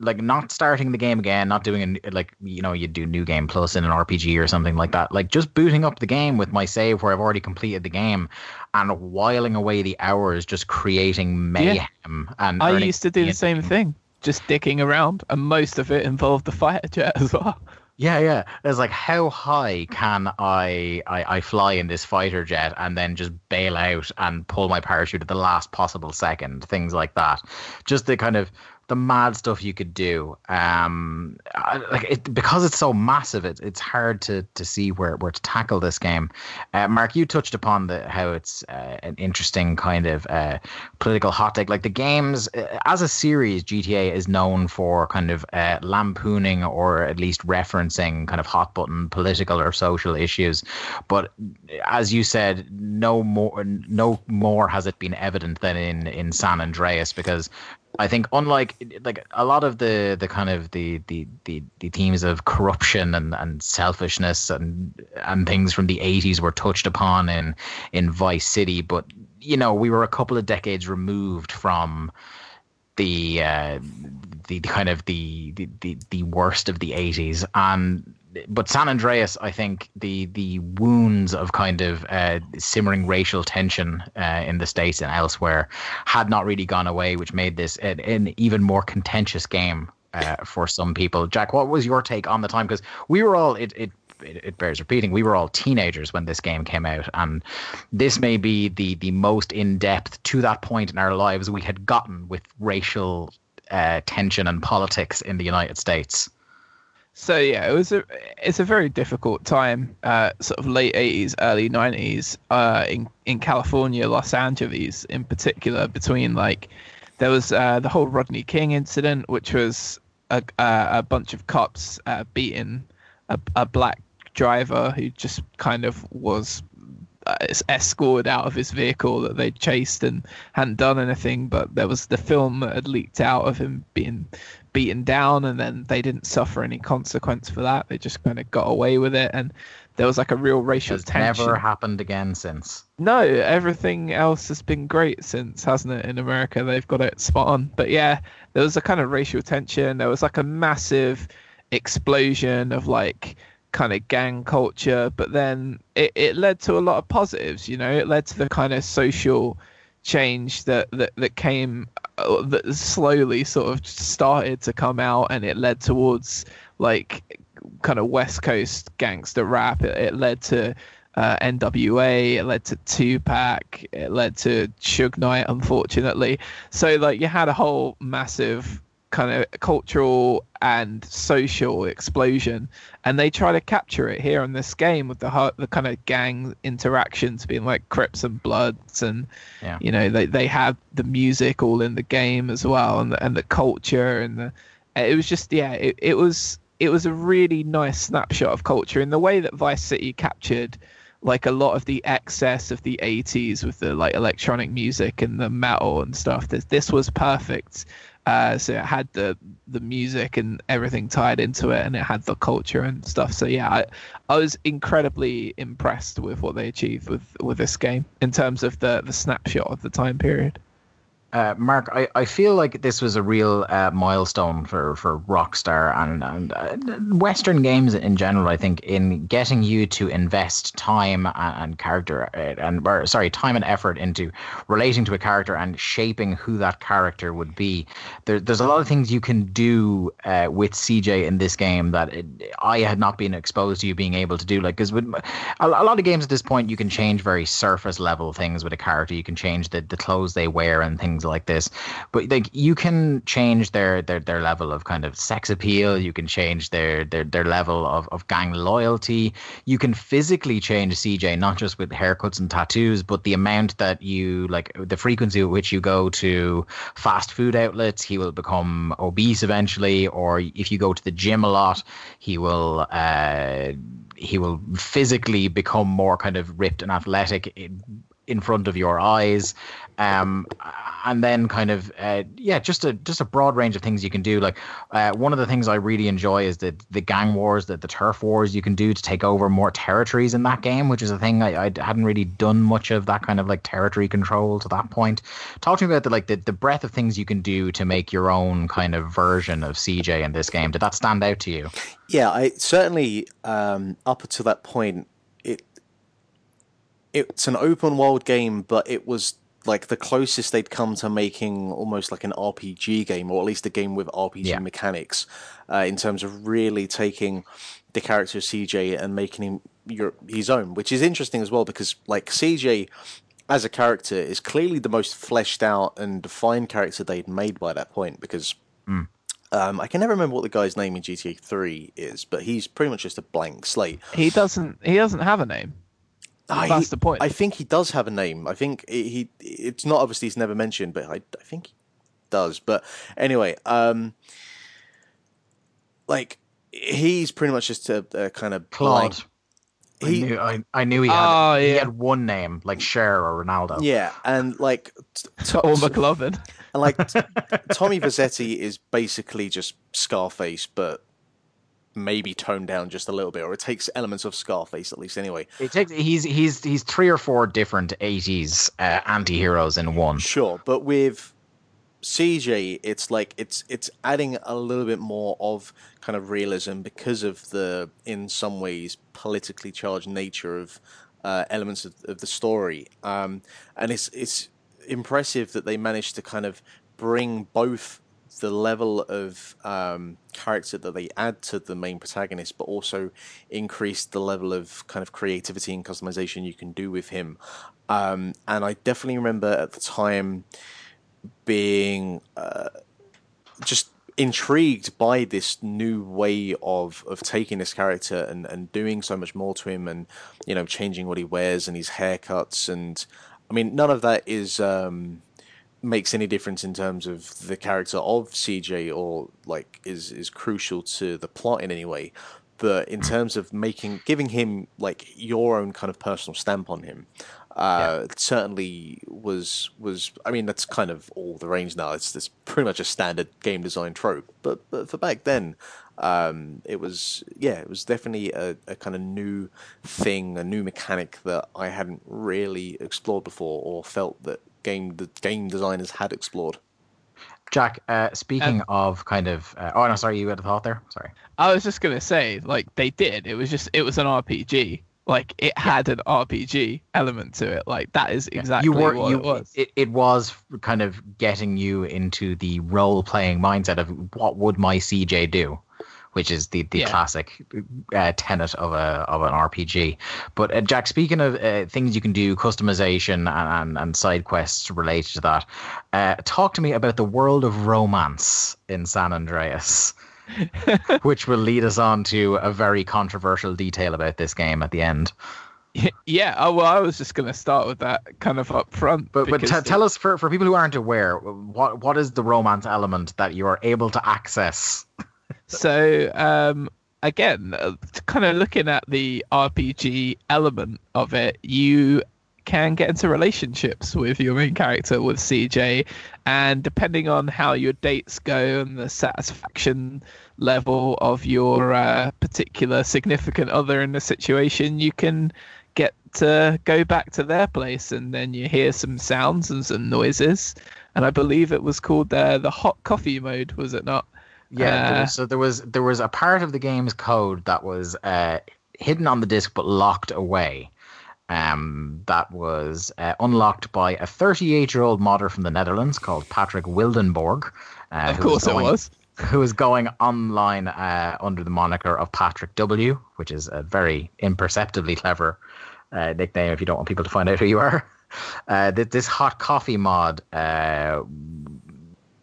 like not starting the game again, not doing a, like you know you do new game plus in an RPG or something like that. Like just booting up the game with my save where I've already completed the game and whiling away the hours just creating mayhem. And I used to do the same thing, just dicking around, and most of it involved the fighter jet as well. Yeah, yeah. It's like how high can I, I I fly in this fighter jet and then just bail out and pull my parachute at the last possible second, things like that. Just the kind of the mad stuff you could do. Um, like it, because it's so massive, it, it's hard to to see where where to tackle this game. Uh, Mark, you touched upon the how it's uh, an interesting kind of uh, political hot take. Like the games uh, as a series, GTA is known for kind of uh, lampooning or at least referencing kind of hot button political or social issues. But as you said, no more no more has it been evident than in in San Andreas because I think unlike like a lot of the the kind of the the the, the themes of corruption and, and selfishness and and things from the 80s were touched upon in in Vice City but you know we were a couple of decades removed from the uh, the, kind of the the the worst of the 80s and but San Andreas, I think the the wounds of kind of uh, simmering racial tension uh, in the states and elsewhere had not really gone away, which made this an, an even more contentious game uh, for some people. Jack, what was your take on the time? Because we were all it. it it, bears repeating. We were all teenagers when this game came out, and this may be the the most in depth to that point in our lives we had gotten with racial uh, tension and politics in the United States. So yeah, it was a it's a very difficult time, uh, sort of late eighties, early nineties, uh, in in California, Los Angeles in particular. Between like, there was uh, the whole Rodney King incident, which was a a, bunch of cops uh, beating a, a black driver who just kind of was uh, escorted out of his vehicle that they chased and hadn't done anything. But there was the film that had leaked out of him being beaten down, and then they didn't suffer any consequence for that. They just kind of got away with it, and there was like a real racial tension. never happened again since. No, everything else has been great since, hasn't it? In America, they've got it spot on. But yeah, there was a kind of racial tension. There was like a massive explosion of like kind of gang culture, but then it, it led to a lot of positives. You know, it led to the kind of social change that that, that came uh, that slowly sort of started to come out, and it led towards like kind of West Coast gangster rap. It, it led to uh, NWA. It led to Tupac. It led to Suge Knight, unfortunately. So like you had a whole massive kind of cultural and social explosion, and they try to capture it here in this game with the hu- the kind of gang interactions being like Crips and Bloods, and Yeah. you know they they have the music all in the game as well, and the, and the culture and the it was just yeah it, it was it was a really nice snapshot of culture in the way that Vice City captured like a lot of the excess of the 80s with the like electronic music and the metal and stuff this this was perfect uh, so it had the the music and everything tied into it and it had the culture and stuff. So yeah I, I was incredibly impressed with what they achieved with with this game in terms of the the snapshot of the time period Uh, Mark, I, I feel like this was a real uh, milestone for, for Rockstar and, and uh, Western games in general. I think in getting you to invest time and, and character uh, and or, sorry time and effort into relating to a character and shaping who that character would be. There, there's a lot of things you can do uh, with CJ in this game that it, I had not been exposed to you being able to do. Like because with a, a lot of games at this point, you can change very surface level things with a character. You can change the, the clothes they wear and things like this. But like you can change their their, their level of kind of sex appeal. You can change their their, their level of, of gang loyalty. You can physically change CJ not just with haircuts and tattoos, but the amount that you like the frequency at which you go to fast food outlets. He will become obese eventually, or if you go to the gym a lot, he will. Uh, he will physically become more kind of ripped and athletic in, in front of your eyes um, and then kind of uh, yeah just a just a broad range of things you can do. Like uh, one of the things i really enjoy is the the gang wars the, the turf wars you can do to take over more territories in that game which is a thing I, I hadn't really done much of that kind of like territory control to that point. Talk to me about the like the, the breadth of things you can do to make your own kind of version of cj in this game. Did that stand out to you? Yeah, I certainly um, up until that point, it it's an open world game, but it was like the closest they'd come to making almost like an RPG game, or at least a game with RPG Yeah. mechanics, uh, in terms of really taking the character of CJ and making him your his own, which is interesting as well because like CJ as a character is clearly the most fleshed out and defined character they'd made by that point because um, I can never remember what the guy's name in GTA 3 is, but he's pretty much just a blank slate. He doesn't. He doesn't have a name. I- That's the point. I think he does have a name. I think he, he it's not obviously he's never mentioned, but I, I think he does. But anyway, um, like he's pretty much just a, a kind of claude blank- I, He, knew, I, I knew he had Oh, he had one name like Cher or Ronaldo yeah, and like t- t- Or McLovin. and like t- Tommy Vercetti is basically just Scarface, but maybe toned down just a little bit, or it takes elements of Scarface at least. Anyway, It takes he's he's he's three or four different eighties uh, anti-heroes in one. Sure, but with CJ, it's like it's it's adding a little bit more of kind of realism because of the, in some ways, politically charged nature of uh, elements of, of the story. Um, and it's it's impressive that they managed to kind of bring both the level of um, character that they add to the main protagonist, but also increase the level of kind of creativity and customization you can do with him. Um, and I definitely remember at the time being uh, just intrigued by this new way of of taking this character and and doing so much more to him and you know changing what he wears and his haircuts and I mean none of that is um makes any difference in terms of the character of CJ or like is is crucial to the plot in any way but in terms of making giving him like your own kind of personal stamp on him uh, certainly was was I mean that's kind of all the range now. It's this pretty much a standard game design trope. But but for back then, um, it was yeah, it was definitely a, a kind of new thing, a new mechanic that I hadn't really explored before or felt that game the game designers had explored. Jack, uh, speaking of kind of uh, oh no, sorry, you had a thought there. Sorry. I was just gonna say, like they did. It was just it was an RPG. Like it had an RPG element to it. Like that is exactly you were what you it was. It, it was kind of getting you into the role playing mindset of what would my CJ do, which is the, the Yeah. classic uh, tenet of a of an RPG. But uh, Jack, speaking of uh, things you can do, customization and, and, and side quests related to that, uh, talk to me about the world of romance in San Andreas. which will lead us on to a very controversial detail about this game at the end. yeah. Oh well, I was just gonna start with that kind of up front. But but t- tell us for, for people who aren't aware, what what is the romance element that you are able to access? So, um, again, uh, kind of looking at the RPG element of it, you can get into relationships with your main character, with CJ, and depending on how your dates go and the satisfaction level of your uh, particular significant other in the situation, you can get to go back to their place and then you hear some sounds and some noises. And I believe it was called uh, the hot coffee mode, was it not? Yeah, there Uh, was, so there was there was a part of the game's code that was uh, hidden on the disc but locked away. Um, that was uh, unlocked by a 38 year old modder from the Netherlands called Patrick Wildenborg. Uh, Of who course it going- was. who is going online uh, under the moniker of Patrick W, which is a very imperceptibly clever uh, nickname if you don't want people to find out who you are. Uh, this hot coffee mod, uh,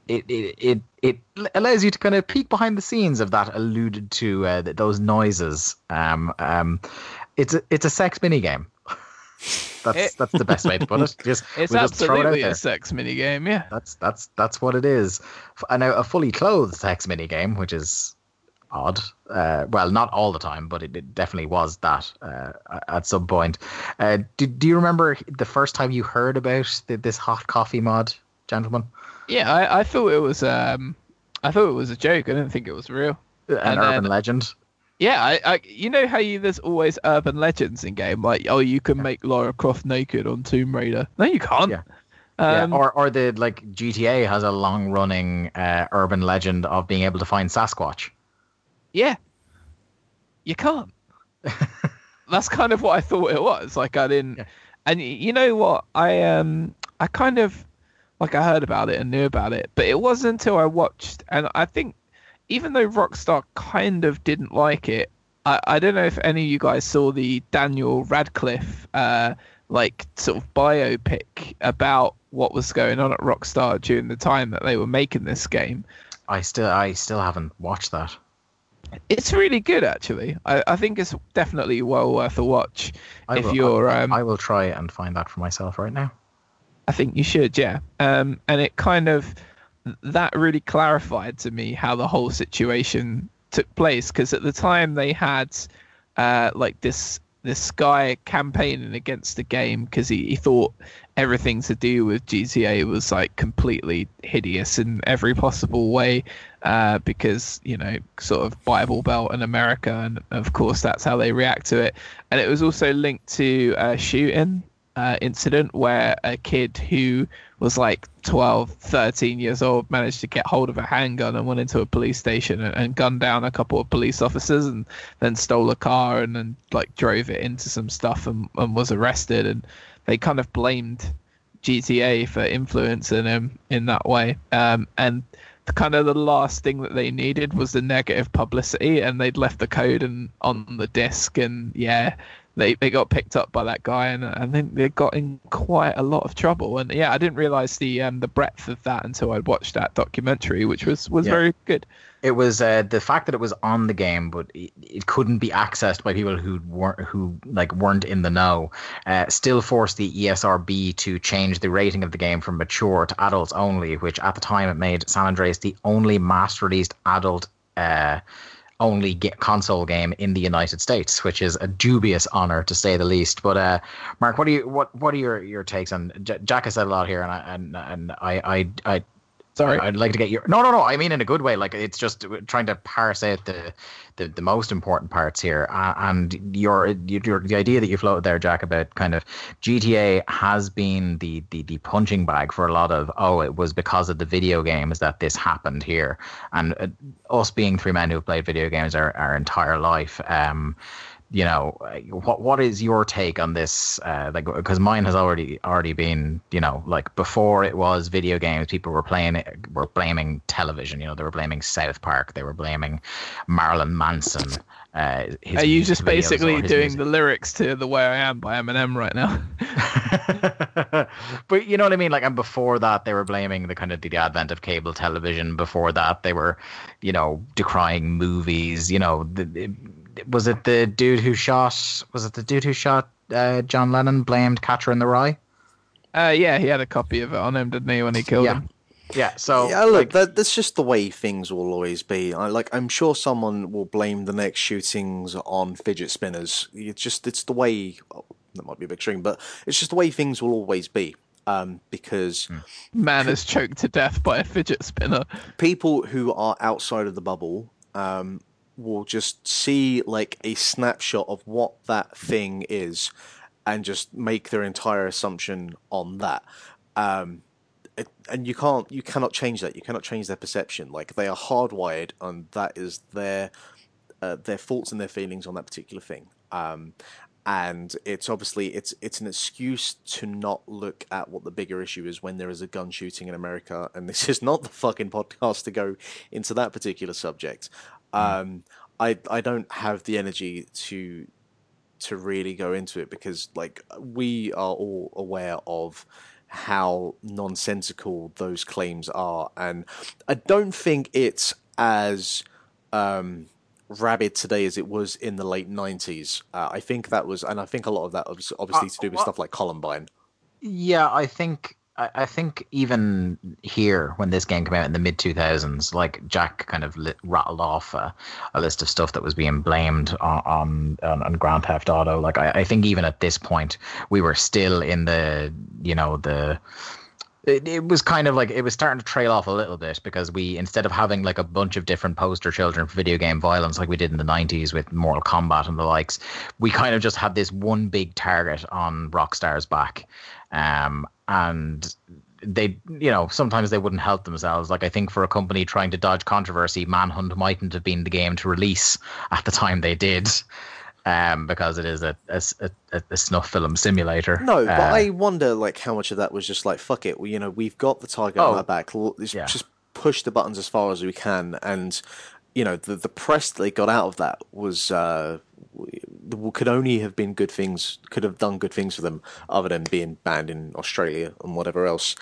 it, it it it allows you to kind of peek behind the scenes of that alluded to uh, th- those noises. Um, um, it's a it's a sex mini game. that's It- that's the best way to put it. Just It's we'll throw it absolutely a sex mini game. yeah. That's that's that's what it is. F- And now a fully clothed sex mini game, which is odd. Uh, well, not all the time, but it, it definitely was that uh, at some point. Uh, do, do you remember the first time you heard about the, this hot coffee mod, gentlemen? Yeah, I, I thought it was um, I thought it was a joke. I didn't think it was real. An And urban then- legend. Yeah, I, I you know how you there's always urban legends in game like oh you can make Lara Croft naked on Tomb Raider. No, you can't. Yeah. Um, yeah, or or the like GTA has a long running uh, urban legend of being able to find Sasquatch. Yeah. You can't. That's kind of what I thought it was. Like I didn't Yeah. and you know what? I um I kind of like I heard about it and knew about it, but it wasn't until I watched and I think even though Rockstar kind of didn't like it, I, I don't know if any of you guys saw the Daniel Radcliffe uh like sort of biopic about what was going on at Rockstar during the time that they were making this game. I still I still haven't watched that. It's really good, actually. I, I think it's definitely well worth a watch. I if will, you're, I, um, I will try and find that for myself right now. I think you should, yeah. Um, and it kind of that really clarified to me how the whole situation took place because at the time they had uh, like this this guy campaigning against the game because he, he thought everything to do with GTA was like completely hideous in every possible way uh, because you know sort of Bible Belt in America and of course that's how they react to it and it was also linked to a shooting uh, incident where a kid who was like 12 13 years old managed to get hold of a handgun and went into a police station and, and gunned down a couple of police officers and then stole a car and then like drove it into some stuff and, and was arrested. And they kind of blamed GTA for influencing him in that way. Um, and kind of the last thing that they needed was the negative publicity and they'd left the code and on the disc and yeah they, they got picked up by that guy and I think they got in quite a lot of trouble and yeah I didn't realize the um the breadth of that until I'd watched that documentary which was was Yeah. very good It was uh, the fact that it was on the game, but it, it couldn't be accessed by people who weren't who like weren't in the know. Uh, still forced the ESRB to change the rating of the game from mature to adults only, which at the time it made San Andreas the only mass released adult. Uh, only get console game in the United States, which is a dubious honor to say the least. But uh, Mark, what are you what what are your, your takes on J- Jack has said a lot here, and I and and I I, I sorry I'd like to get your no, no, no. I mean in a good way. Like it's just trying to parse out the the, the most important parts here, uh, and your, your the idea that you floated there, Jack, about kind of GTA has been the, the the punching bag for a lot of oh, it was because of the video games that this happened here, and uh, us being three men who've played video games our, our entire life. Um, you know what what is your take on this uh like because mine has already already been you know like before it was video games people were playing it were blaming television you know they were blaming south park they were blaming marilyn manson uh his are you just basically doing music. the lyrics to the way I am by Eminem right now but you know what I mean? Like, and before that, they were blaming the kind of the advent of cable television. Before that, they were, you know, decrying movies. You know, the, the- was it the dude who shot? Was it the dude who shot uh, John Lennon? Blamed Catcher in the Rye. uh yeah he had a copy of it on him didn't he when he killed Yeah. him Yeah. So yeah, look, like, that, that's just the way things will always be. I, like, I'm sure someone will blame the next shootings on fidget spinners. It's just, it's the way. oh, that might be a bit extreme, but it's just the way things will always be. Um, because man is choked to death by a fidget spinner people who are outside of the bubble um, will just see like a snapshot of what that thing is and just make their entire assumption on that. Um, it, and you can't, you cannot change that. You cannot change their perception. Like they are hardwired, and that is their uh, their thoughts and their feelings on that particular thing. Um, and it's obviously it's it's an excuse to not look at what the bigger issue is when there is a gun shooting in America, and this is not the fucking podcast to go into that particular subject. Um, I I don't have the energy to to really go into it because like we are all aware of how nonsensical those claims are. And I don't think it's as um rabid today as it was in the late 90s uh, I think that was and I think a lot of that was obviously to do with Uh, stuff like Columbine. Yeah, I think I, I think even here, when this game came out in the mid 2000s, like Jack kind of lit, rattled off a, a list of stuff that was being blamed on on, on Grand Theft Auto. Like I, I think even at this point, we were still in the you know the it, it was kind of like it was starting to trail off a little bit because we instead of having like a bunch of different poster children for video game violence like we did in the 90s with Mortal Kombat and the likes we kind of just had this one big target on Rockstar's back um, and they you know sometimes they wouldn't help themselves like i think for a company trying to dodge controversy manhunt mightn't have been the game to release at the time they did um, because it is a, a, a, a snuff film simulator. No, but Uh, I wonder like how much of that was just like fuck it. We, you know, we've got the target Oh, on our back. Let's yeah. just push the buttons as far as we can, and you know the the press they got out of that was uh, could only have been good things. Could have done good things for them, other than being banned in Australia and whatever else.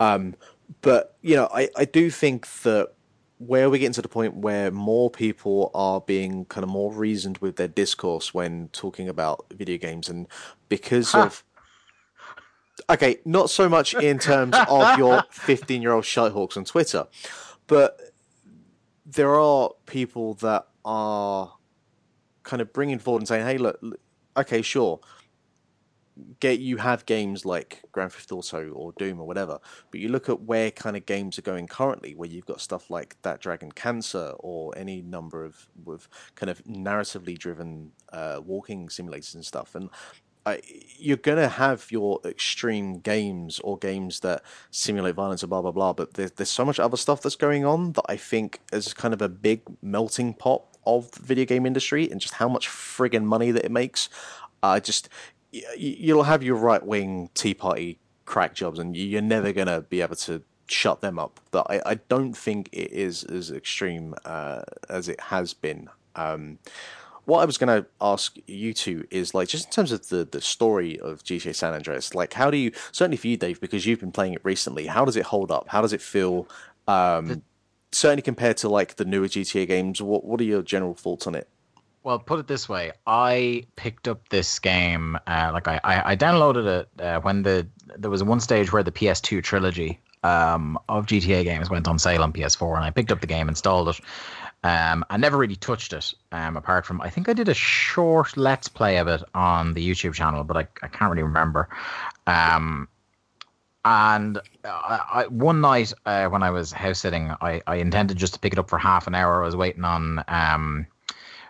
Um, but you know, I I do think that where we're getting to the point where more people are being kind of more reasoned with their discourse when talking about video games, and because of okay, not so much in terms of your 15 year old shitehawks on Twitter, but there are people that are kind of bringing forward and saying, hey, look, okay, sure. Get you have games like Grand Theft Auto or Doom or whatever, but you look at where kind of games are going currently, where you've got stuff like That Dragon Cancer or any number of with kind of narratively driven uh, walking simulators and stuff, and I, you're going to have your extreme games or games that simulate violence and blah blah blah. But there's there's so much other stuff that's going on that I think is kind of a big melting pot of the video game industry and just how much friggin' money that it makes. I just you'll have your right wing tea party crack jobs, and you're never to be able to shut them up. But I, I don't think it is as extreme uh, as it has been. Um, what I was going to ask you two is like just in terms of the the story of GTA San Andreas, like how do you certainly for you, Dave, because you've been playing it recently, how does it hold up? How does it feel? Um, certainly compared to like the newer GTA games, what what are your general thoughts on it? Well, put it this way: I picked up this game. Uh, like I, I, I downloaded it uh, when the there was one stage where the PS2 trilogy um, of GTA games went on sale on PS4, and I picked up the game, installed it. Um, I never really touched it, um, apart from I think I did a short let's play of it on the YouTube channel, but I, I can't really remember. Um, and I, I, one night uh, when I was house sitting, I, I intended just to pick it up for half an hour. I was waiting on um,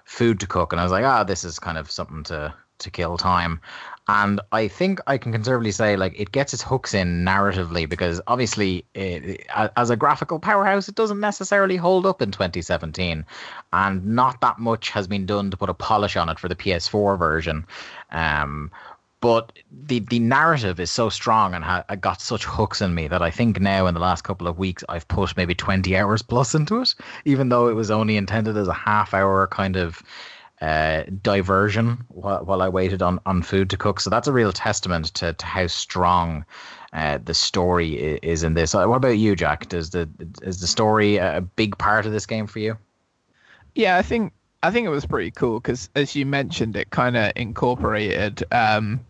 food to cook, and I was like, ah, this is kind of something to to kill time. And I think I can conservatively say like it gets its hooks in narratively because obviously it, as a graphical powerhouse, it doesn't necessarily hold up in 2017, and not that much has been done to put a polish on it for the PS4 version. Um, but the the narrative is so strong and ha- got such hooks in me that I think now in the last couple of weeks I've put maybe 20 hours plus into it, even though it was only intended as a half hour kind of uh, diversion while, while I waited on, on food to cook. So that's a real testament to, to how strong uh, the story i- is in this. What about you, Jack? Does the is the story a big part of this game for you? Yeah, I think I think it was pretty cool because, as you mentioned, it kind of incorporated um,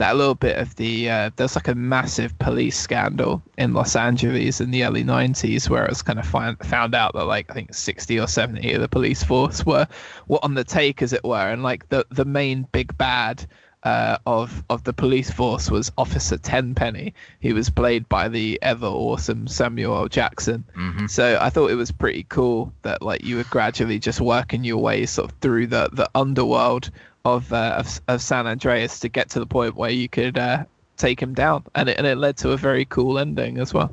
that little bit of the. Uh, there's like a massive police scandal in Los Angeles in the early '90s, where it was kind of find, found out that like I think 60 or 70 of the police force were were on the take, as it were, and like the the main big bad. Uh, of of the police force was Officer Tenpenny. He was played by the ever awesome Samuel L. Jackson. So I thought it was pretty cool that like you were gradually just working your way sort of through the the underworld of uh, of, of San Andreas to get to the point where you could uh, take him down, and it and it led to a very cool ending as well.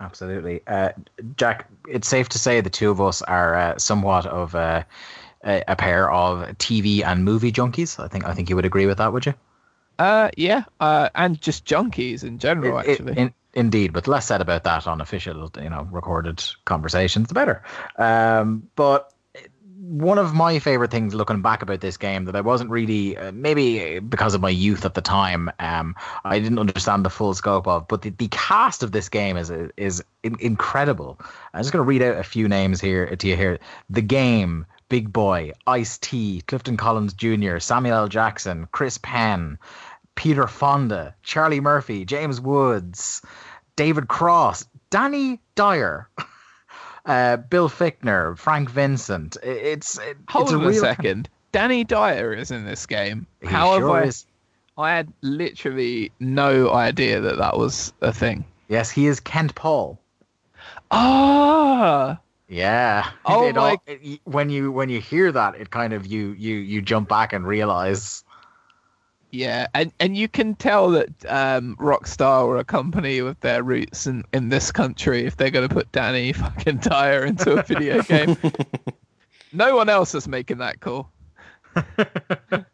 Absolutely, uh, Jack. It's safe to say the two of us are uh, somewhat of uh, a, a pair of TV and movie junkies. I think I think you would agree with that, would you? Uh, yeah, uh, and just junkies in general, It- it- actually. in- indeed, but less said about that on official, you know, recorded conversations, the better. Um, but one of my favorite things looking back about this game that I wasn't really, uh, maybe because of my youth at the time, um, I didn't understand the full scope of. But the, the cast of this game is is in, incredible. I'm just going to read out a few names here to you here. The game. Big Boy, Ice T, Clifton Collins Jr., Samuel L. Jackson, Chris Penn, Peter Fonda, Charlie Murphy, James Woods, David Cross, Danny Dyer, uh, Bill Fichtner, Frank Vincent. It's it, Hold it's a on a real second. Danny Dyer is in this game. He How sure I? is. I had literally no idea that that was a thing. Yes, he is Kent Paul. Ah, Yeah. Oh It all- my- it- when you when you hear that, it kind of you you you jump back and realize. Yeah, and and you can tell that um, Rockstar were a company with their roots in in this country if they're going to put Danny fucking Dyer into a video game. no one else is making that call.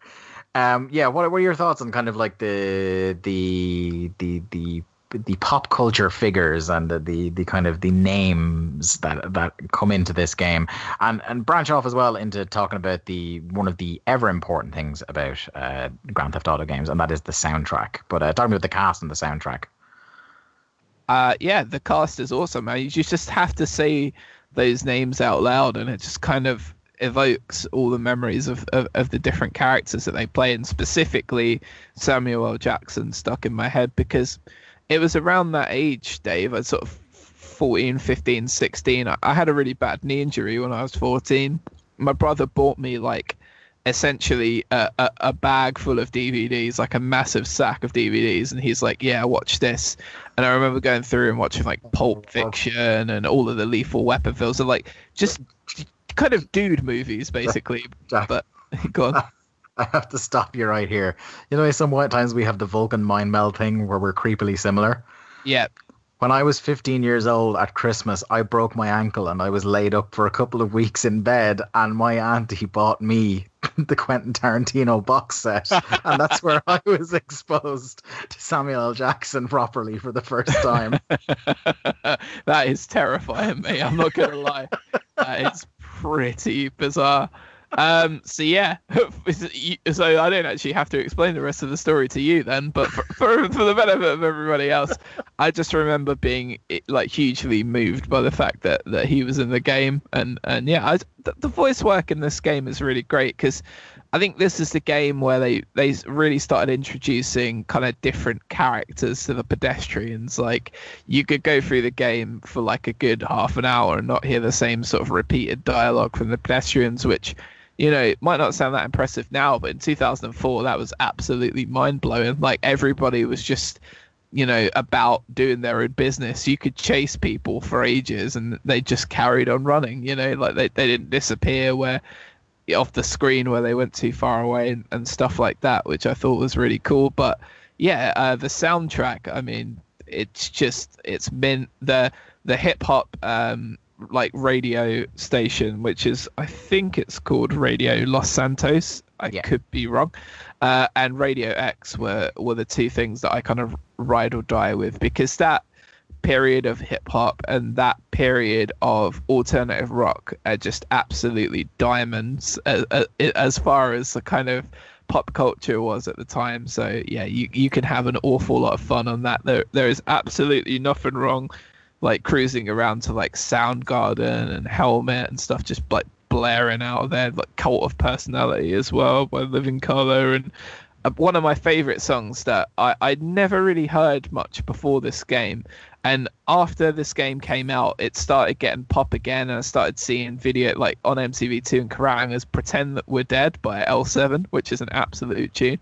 Um, yeah, what what are your thoughts on kind of like the the the the the pop culture figures and the, the the kind of the names that that come into this game and and branch off as well into talking about the one of the ever important things about uh, Grand Theft Auto games and that is the soundtrack. But uh, talking about the cast and the soundtrack. Uh, yeah, the cast is awesome. You just have to say those names out loud, and it just kind of evokes all the memories of, of, of the different characters that they play, and specifically Samuel L. Jackson stuck in my head because it was around that age, Dave. I sort of 14, 15, 16. I, I had a really bad knee injury when I was 14. My brother bought me like essentially a, a, a bag full of DVDs, like a massive sack of DVDs, and he's like, "Yeah, watch this." And I remember going through and watching like Pulp Fiction and all of the Lethal Weapon films, and like just kind of dude movies, basically. Jack. But go on. I have to stop you right here. You know, sometimes we have the Vulcan mind meld thing where we're creepily similar. Yeah, When I was 15 years old at Christmas, I broke my ankle and I was laid up for a couple of weeks in bed. And my auntie bought me the Quentin Tarantino box set. And that's where I was exposed to Samuel L. Jackson properly for the first time. that is terrifying me. I'm not gonna lie. That is pretty bizarre. Um, so yeah, so I don't actually have to explain the rest of the story to you then, but for, for, for the benefit of everybody else, I just remember being like hugely moved by the fact that, that he was in the game, and and yeah, I, the, the voice work in this game is really great because I think this is the game where they they really started introducing kind of different characters to the pedestrians. Like you could go through the game for like a good half an hour and not hear the same sort of repeated dialogue from the pedestrians, which you know it might not sound that impressive now, but in 2004 that was absolutely mind blowing. Like everybody was just you know about doing their own business you could chase people for ages and they just carried on running you know like they, they didn't disappear where off the screen where they went too far away and, and stuff like that, which I thought was really cool. But yeah, uh, the soundtrack, I mean, it's just it's been the the hip hop um, like radio station, which is I think it's called Radio Los Santos. I Yeah. could be wrong. Uh, and Radio X were were the two things that I kind of ride or die with because that period of hip hop and that period of alternative rock are just absolutely diamonds as, as far as the kind of pop culture was at the time. So yeah, you you can have an awful lot of fun on that. There there is absolutely nothing wrong like cruising around to like Soundgarden and Helmet and stuff just like blaring out of there like cult of personality as well by Living Colour. And uh, one of my favorite songs that I, I'd never really heard much before this game. And after this game came out it started getting pop again and i started seeing video like on mtv2 and Kerrang! As pretend that we're dead by l7 which is an absolute tune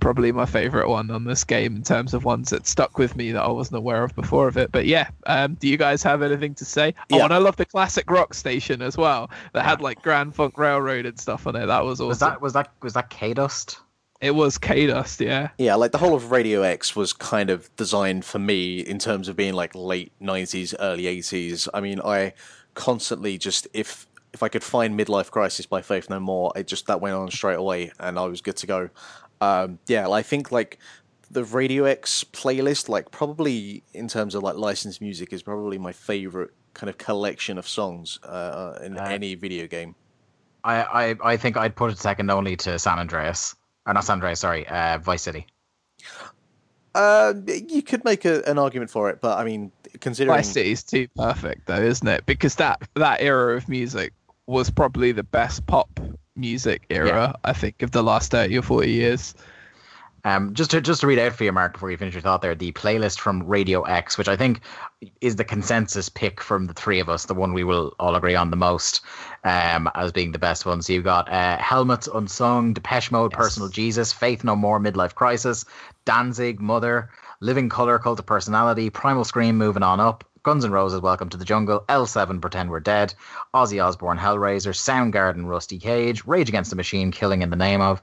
probably my favorite one on this game in terms of ones that stuck with me that i wasn't aware of before of it. But yeah um, do you guys have anything to say? Oh and i love the classic rock station as well that had like grand funk railroad and stuff on it. That was awesome. Was that was that was that K Dust? it was k-dust yeah. Yeah, like the whole of Radio X was kind of designed for me in terms of being like late '90s, early '80s. I mean, I constantly just if if I could find Midlife Crisis by Faith No More, it just that went on straight away, and I was good to go. Um, yeah, I think like the Radio X playlist, like probably in terms of like licensed music, is probably my favorite kind of collection of songs uh, in Uh, any video game. I, I I think I'd put it second only to San Andreas. Or not San Andreas, sorry, uh, Vice City. Uh, you could make a, an argument for it, but I mean, considering Vice City is too perfect though, isn't it? Because that that era of music was probably the best pop music era, I think, of the last thirty or forty years. Um, just to just to read out for you, Mark, before you finish your thought there, the playlist from Radio X, which I think is the consensus pick from the three of us, the one we will all agree on the most, um, as being the best one. So you've got uh, Helmets Unsung, Depeche Mode, Yes. Personal Jesus, Faith No More, Midlife Crisis, Danzig, Mother, Living Colour, Cult of Personality, Primal Scream, Moving On Up, Guns N' Roses, Welcome to the Jungle, L7, Pretend We're Dead, Ozzy Osbourne, Hellraiser, Soundgarden, Rusty Cage, Rage Against the Machine, Killing in the Name of,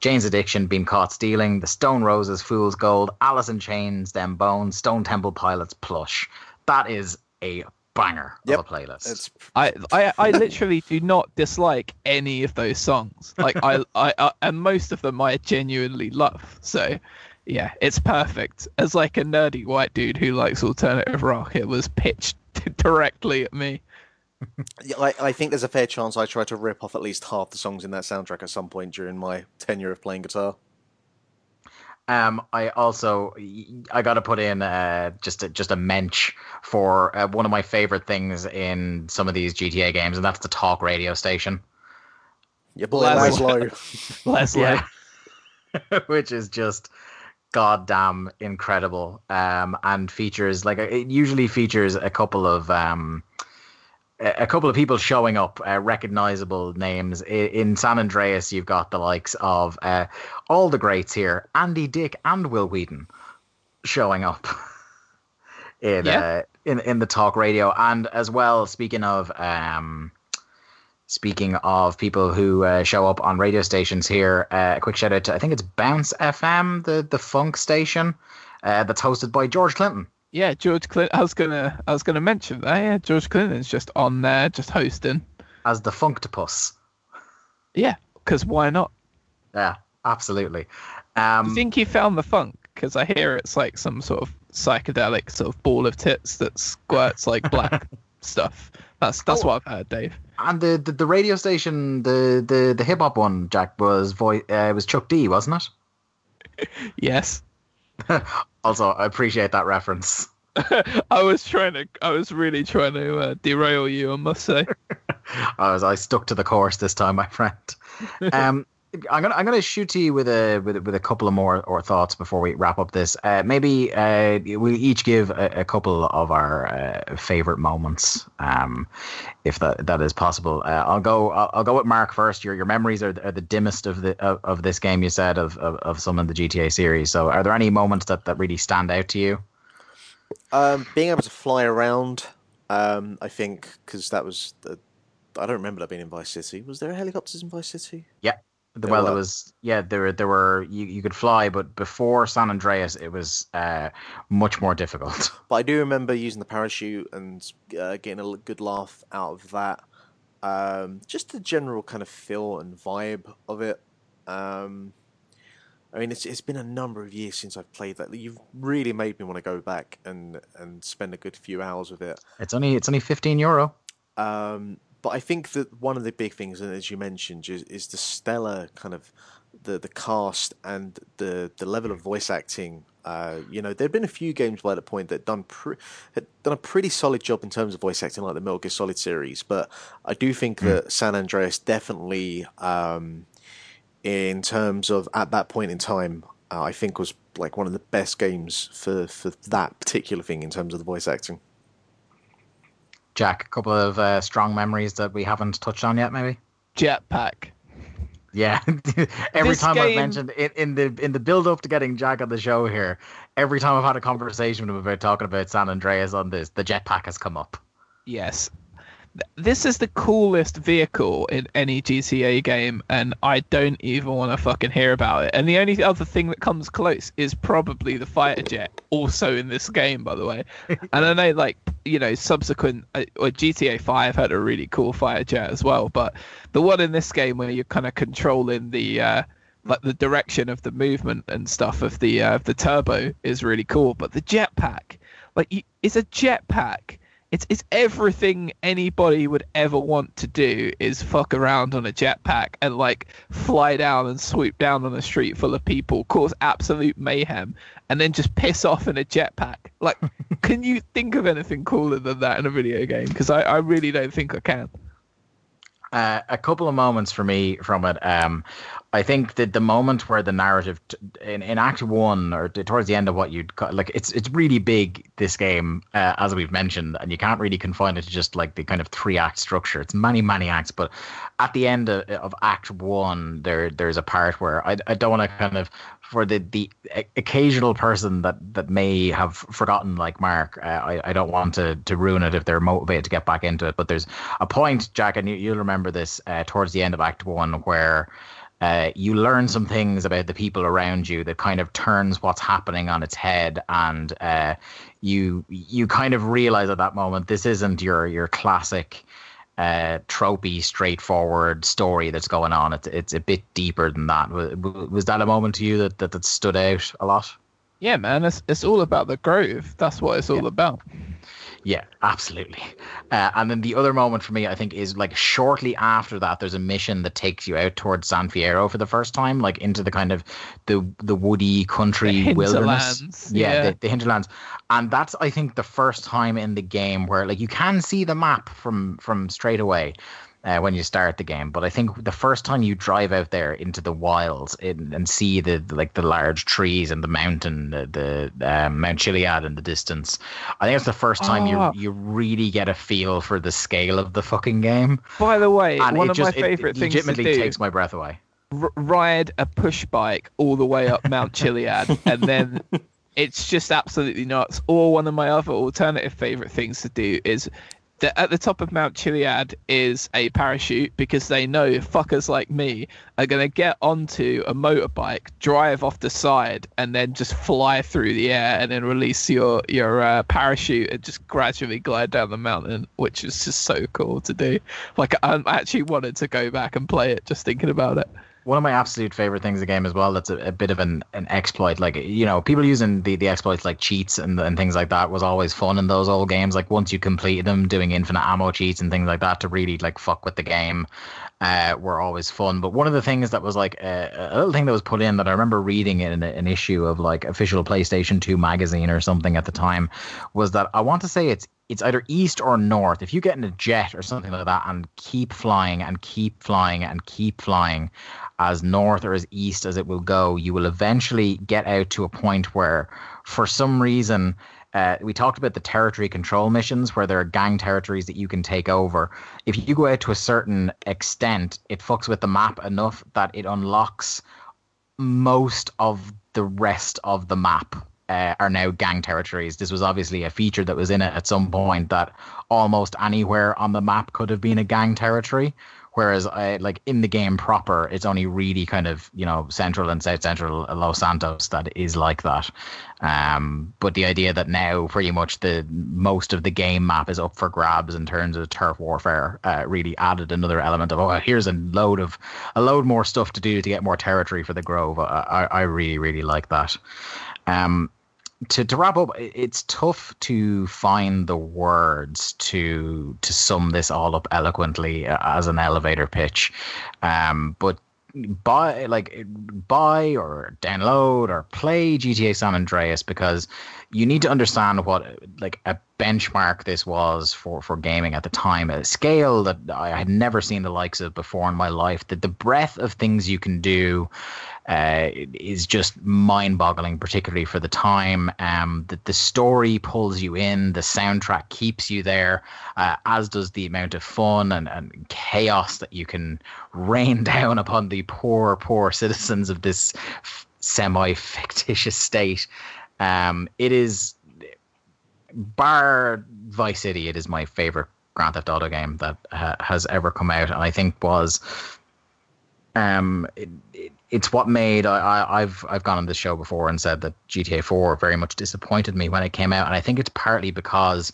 Jane's Addiction, Been Caught Stealing, The Stone Roses, Fool's Gold, Alice in Chains, Them Bones, Stone Temple Pilots, Plush. That is a banger Yep. of a playlist. It's I, I, I literally do not dislike any of those songs. Like I, I, I, and most of them I genuinely love. So, yeah, it's perfect. As like a nerdy white dude who likes alternative rock, it was pitched directly at me. Yeah, I, I think there's a fair chance I tried to rip off at least half the songs in that soundtrack at some point during my tenure of playing guitar. Um, I also I got to put in uh, just a, just a mensch for uh, one of my favorite things in some of these GTA games, and that's the talk radio station. Yeah, boy Lazlow. Lazlow. Leslie. Yeah. which is just goddamn incredible um and features like it usually features a couple of um a couple of people showing up uh, recognizable names I- in san andreas you've got the likes of uh all the greats here andy dick and Wil Wheaton showing up in Yeah. uh in in the talk radio and as well speaking of um Speaking of people who uh, show up on radio stations here, uh, a quick shout out to I think it's Bounce FM, the the funk station uh, that's hosted by George Clinton. Yeah, George Clinton. I was gonna, I was gonna mention that. Yeah, George Clinton's just on there, just hosting. as the Funktipus. Yeah, because why not? Yeah, absolutely. Um, you think he found the funk? Because I hear it's like some sort of psychedelic sort of ball of tits that squirts like black stuff. That's that's Oh. what I've heard, Dave. And the, the, the radio station, the the, the hip hop one, Jack was voice uh, was Chuck D, wasn't it? Yes. also, I appreciate that reference. I was trying to, I was really trying to uh, derail you, I must say. I was I stuck to the course this time, my friend. Um, I'm gonna I'm gonna shoot to you with a with, a- with a couple of more or thoughts before we wrap up this. Uh, maybe uh, we each give a, a couple of our uh, favorite moments, um, if that that is possible. Uh, I'll go I'll, I'll go with Mark first. Your your memories are, are the dimmest of the of, of this game. You said of, of of some of the GTA series. So, are there any moments that that really stand out to you? Um, being able to fly around, um, I think, because that was the. I don't remember that being in Vice City. Was there helicopters in Vice City? The, well, there was yeah, there there were you, you could fly, but before San Andreas, it was uh, much more difficult. But I do remember using the parachute and uh, getting a good laugh out of that. Um, just the general kind of feel and vibe of it. Um, I mean, it's it's been a number of years since I've played that. You've really made me want to go back and and spend a good few hours with it. It's only it's only fifteen euro. Um, but I think that one of the big things, and as you mentioned, is, is the stellar kind of the the cast and the the level of voice acting. Uh, you know, there'd been a few games by that point that done pre- had done a pretty solid job in terms of voice acting, like the Metal Gear Solid series. But I do think that San Andreas definitely, um, in terms of at that point in time, uh, I think was like one of the best games for for that particular thing in terms of the voice acting. Jack, a couple of uh, strong memories that we haven't touched on yet, maybe. Jetpack. Yeah, every This time I've mentioned in, in the in the build up to getting Jack on the show here, every time I've had a conversation with him about talking about San Andreas on this, the jetpack has come up. Yes. Th- This is the coolest vehicle in any GTA game, and I don't even want to fucking hear about it. And the only other thing that comes close is probably the fighter jet, also in this game, by the way. and I know, like, you know, subsequent, uh, or GTA 5 had a really cool fighter jet as well, but the one in this game where you're kind of controlling the, uh, like the direction of the movement and stuff of the uh, of the turbo is really cool. But the jetpack, like, you, it's a jetpack. It's it's everything anybody would ever want to do is fuck around on a jetpack and like fly down and swoop down on a street full of people, cause absolute mayhem, and then just piss off in a jetpack. Like, can you think of anything cooler than that in a video game? Because I, I really don't think I can. Uh, a couple of moments for me from it. Um, I think that the moment where the narrative t- in, in Act One or t- towards the end of what you'd ca- like, it's it's really big. This game, uh, as we've mentioned, and you can't really confine it to just like the kind of three act structure. It's many many acts, but at the end of, of Act One, there there's a part where I I don't want to kind of for the the occasional person that that may have forgotten like Mark, uh, I I don't want to to ruin it if they're motivated to get back into it. But there's a point, Jack, and you, you'll remember this uh, towards the end of Act One where uh, you learn some things about the people around you that kind of turns what's happening on its head, and uh, you you kind of realize at that moment this isn't your your classic uh, tropey, straightforward story that's going on. It's it's a bit deeper than that. Was, was that a moment to you that, that that stood out a lot? Yeah, man, it's it's all about the grove. That's what it's all Yeah. about. Yeah, absolutely. Uh, and then the other moment for me, I think, is like shortly after that, there's a mission that takes you out towards San Fierro for the first time, like into the kind of the the woody country The wilderness. Yeah, yeah. The, the hinterlands, and that's I think the first time in the game where like you can see the map from from straight away. Uh, when you start the game, but I think the first time you drive out there into the wilds in, and see the, the like the large trees and the mountain, the, the um, Mount Chiliad in the distance, I think it's the first time Ah. you you really get a feel for the scale of the fucking game. By the way, And one of just my favorite it, things to legitimately do takes my breath away. r- ride a push bike all the way up Mount Chiliad, and then it's just absolutely nuts. Or one of my other alternative favorite things to do is that at the top of Mount Chiliad is a parachute because they know fuckers like me are going to get onto a motorbike, drive off the side, and then just fly through the air and then release your your uh, parachute and just gradually glide down the mountain, which is just so cool to do. Like I'm actually wanted to go back and play it just thinking about it. One of my absolute favorite things in the game as well. That's a, a bit of an, an exploit. Like you know, people using the, the exploits like cheats and and things like that was always fun in those old games. Like once you completed them, doing infinite ammo cheats and things like that to really like fuck with the game, uh, were always fun. But one of the things that was like a, a little thing that was put in that I remember reading in an issue of like official PlayStation Two magazine or something at the time was that I want to say it's it's either east or north. If you get in a jet or something like that and keep flying and keep flying and keep flying, as north or as east as it will go, you will eventually get out to a point where, for some reason, uh, we talked about the territory control missions where there are gang territories that you can take over. If you go out to a certain extent, it fucks with the map enough that it unlocks most of the rest of the map uh, are now gang territories. This was obviously a feature that was in it at some point that almost anywhere on the map could have been a gang territory. Whereas, uh, like in the game proper, it's only really kind of you know central and south central Los Santos that is like that. Um, but the idea that now pretty much the most of the game map is up for grabs in terms of turf warfare uh, really added another element of oh here's a load of a load more stuff to do to get more territory for the Grove. I, I, I really really like that. Um, to, to wrap up, it's tough to find the words to to sum this all up eloquently uh, as an elevator pitch. Um, but buy like buy or download or play GTA San Andreas because you need to understand what like a benchmark this was for for gaming at the time a scale that I had never seen the likes of before in my life that the breadth of things you can do uh, is just mind-boggling, particularly for the time. Um, that the story pulls you in, the soundtrack keeps you there, uh, as does the amount of fun and, and chaos that you can rain down upon the poor, poor citizens of this semi-fictitious state. Um, it is, bar Vice City, it is my favorite Grand Theft Auto game that has ever come out, and I think was um, it, it, it's what made I, I, I've I've gone on this show before and said that GTA 4 very much disappointed me when it came out, and I think it's partly because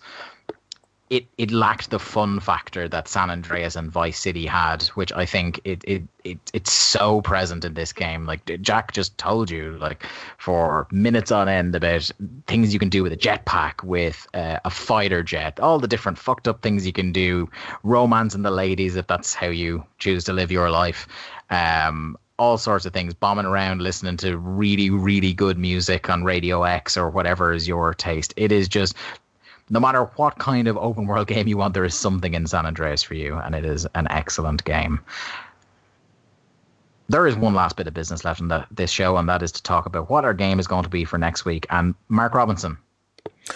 it it lacked the fun factor that San Andreas and Vice City had, which I think it it, it it's so present in this game. Like Jack just told you, like for minutes on end about things you can do with a jetpack, with uh, a fighter jet, all the different fucked up things you can do, romance and the ladies if that's how you choose to live your life. Um, all sorts of things, bombing around, listening to really, really good music on Radio X or whatever is your taste. It is just no matter what kind of open world game you want, there is something in San Andreas for you, and it is an excellent game. there is one last bit of business left in the, this show, and that is to talk about what our game is going to be for next week. And Mark Robinson,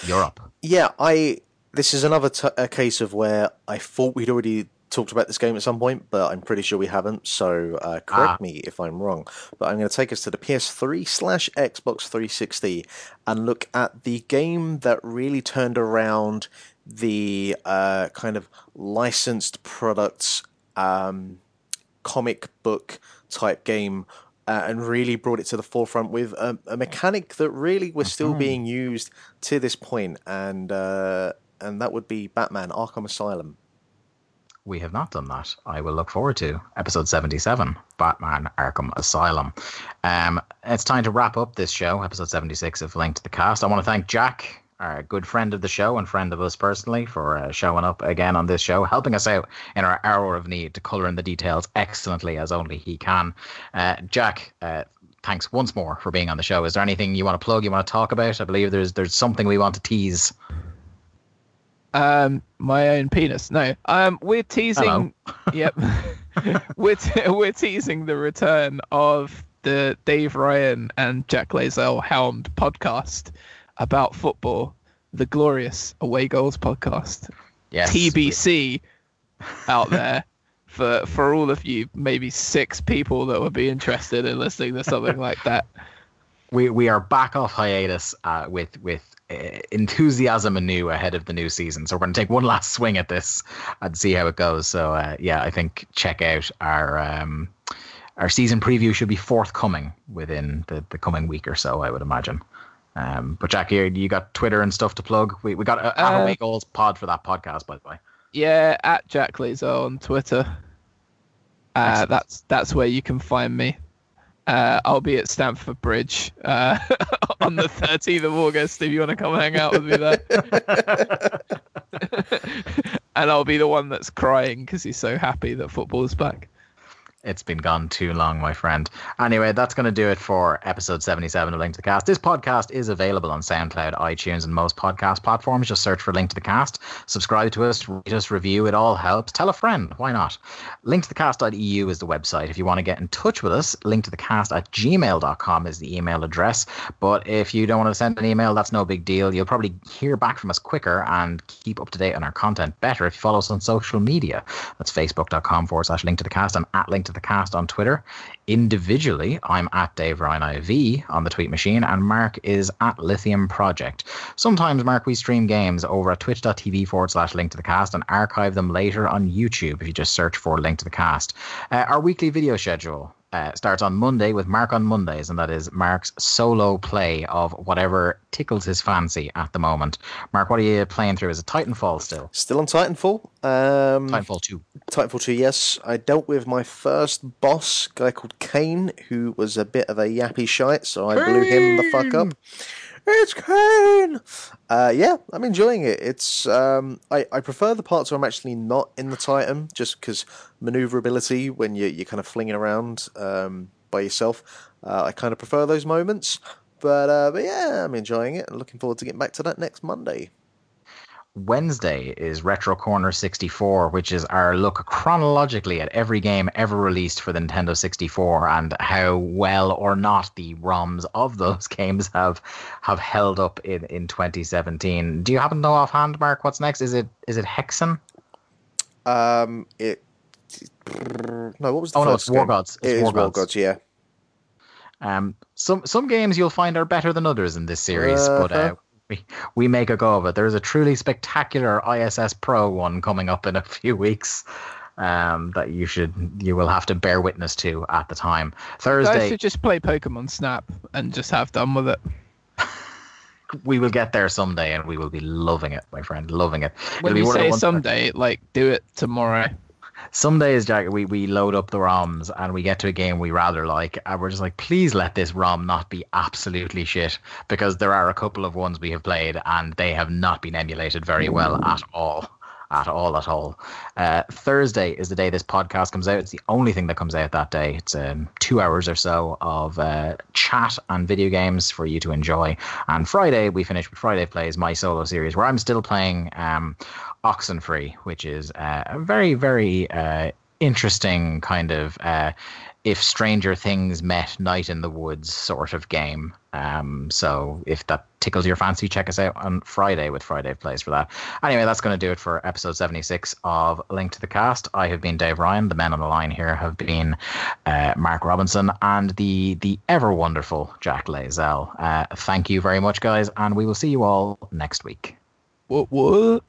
you're up. Yeah, I. This is another t- case of where I thought we'd already talked about this game at some point, but I'm pretty sure we haven't. So uh, correct Ah. me if I'm wrong. But I'm going to take us to the PS3 slash Xbox 360 and look at the game that really turned around the uh, kind of licensed products um, comic book type game. Uh, and really brought it to the forefront with a, a mechanic that really was still being used to this point, and uh, and that would be Batman: Arkham Asylum. We have not done that. I will look forward to episode 77, Batman Arkham Asylum. Um, it's time to wrap up this show, episode 76 of Link to the Cast. I want to thank Jack, our good friend of the show and friend of us personally, for uh, showing up again on this show, helping us out in our hour of need to colour in the details excellently as only he can. Uh, Jack, uh, thanks once more for being on the show. Is there anything you want to plug, you want to talk about? I believe there's there's something we want to tease. Um, my own penis. No. Um, we're teasing. yep. we're te- we're teasing the return of the Dave Ryan and Jack Lazell helmed podcast about football, the glorious Away Goals podcast. Yes. TBC out there for for all of you, maybe six people that would be interested in listening to something like that. we we are back off hiatus uh, with with uh, enthusiasm anew ahead of the new season. So we're going to take one last swing at this and see how it goes. So uh, yeah, I think check out our um, our season preview should be forthcoming within the, the coming week or so. I would imagine. Um, but Jack, here you got Twitter and stuff to plug. We we got a, Uh, uh, Away Goals pod for that podcast, by the way. Yeah, at Jack Lazell on Twitter. Uh, that's that's where you can find me. Uh, I'll be at Stamford Bridge uh, on the 13th of August if you want to come hang out with me there. and I'll be the one that's crying because he's so happy that football's back. It's been gone too long, my friend. Anyway, that's going to do it for episode 77 of Link to the Cast. This podcast is available on SoundCloud, iTunes, and most podcast platforms. Just search for Link to the Cast. Subscribe to us, rate us, review. It all helps. Tell a friend. Why not? Link to the Linktothecast.eu is the website. If you want to get in touch with us, linktothecast at gmail.com is the email address. But if you don't want to send an email, that's no big deal. You'll probably hear back from us quicker and keep up to date on our content better if you follow us on social media. That's facebook.com forward slash link to the cast and at link to the cast on Twitter. Individually, I'm at Dave Ryan IV on the tweet machine, and Mark is at Lithium Project. Sometimes, Mark, we stream games over at twitch.tv forward slash link to the cast and archive them later on YouTube if you just search for link to the cast. Uh, our weekly video schedule uh, starts on Monday with Mark on Mondays, and that is Mark's solo play of whatever tickles his fancy at the moment. Mark, what are you playing through? Is it Titanfall still? Still on Titanfall. Um, Titanfall 2. Titanfall 2, yes. I dealt with my first boss, a guy called Kane, who was a bit of a yappy shite, so I blew him the fuck up. It's Kane! Uh, yeah, I'm enjoying it. It's um, I, I prefer the parts where I'm actually not in the Titan, just because maneuverability when you, you're kind of flinging around um, by yourself. Uh, I kind of prefer those moments. But, uh, but yeah, I'm enjoying it and looking forward to getting back to that next Monday. Wednesday is Retro Corner 64, which is our look chronologically at every game ever released for the Nintendo 64 and how well or not the ROMs of those games have have held up in, in 2017. Do you happen to know offhand, Mark, what's next? Is it is it Hexen? Um, it. No, what was the Oh, no, it's War? Gods. It's It is War War Gods. Gods, yeah. Um, some some games you'll find are better than others in this series, but uh. We we make a go of it. There's a truly spectacular ISS Pro one coming up in a few weeks. Um, that you should you will have to bear witness to at the time. Thursday, I should just play Pokemon Snap and just have done with it. we will get there someday, and we will be loving it, my friend, loving it. When It'll you say someday, like do it tomorrow. Some days, Jack, we, we load up the ROMs and we get to a game we rather like, and we're just like, please let this ROM not be absolutely shit, because there are a couple of ones we have played and they have not been emulated very well at all. At all, at all. Uh, Thursday is the day this podcast comes out. It's the only thing that comes out that day. It's um, two hours or so of uh, chat and video games for you to enjoy. And Friday, we finish with Friday Plays, my solo series, where I'm still playing um, Oxenfree, which is uh, a very, very uh, interesting kind of uh, if Stranger Things met Night in the Woods sort of game. Um, so if that tickles your fancy, check us out on Friday with Friday Plays for that. Anyway, that's going to do it for episode 76 of Link to the Cast. I have been Dave Ryan. The men on the line here have been uh, Mark Robinson and the the ever wonderful Jack Lazell. Uh, thank you very much, guys, and we will see you all next week. What? What?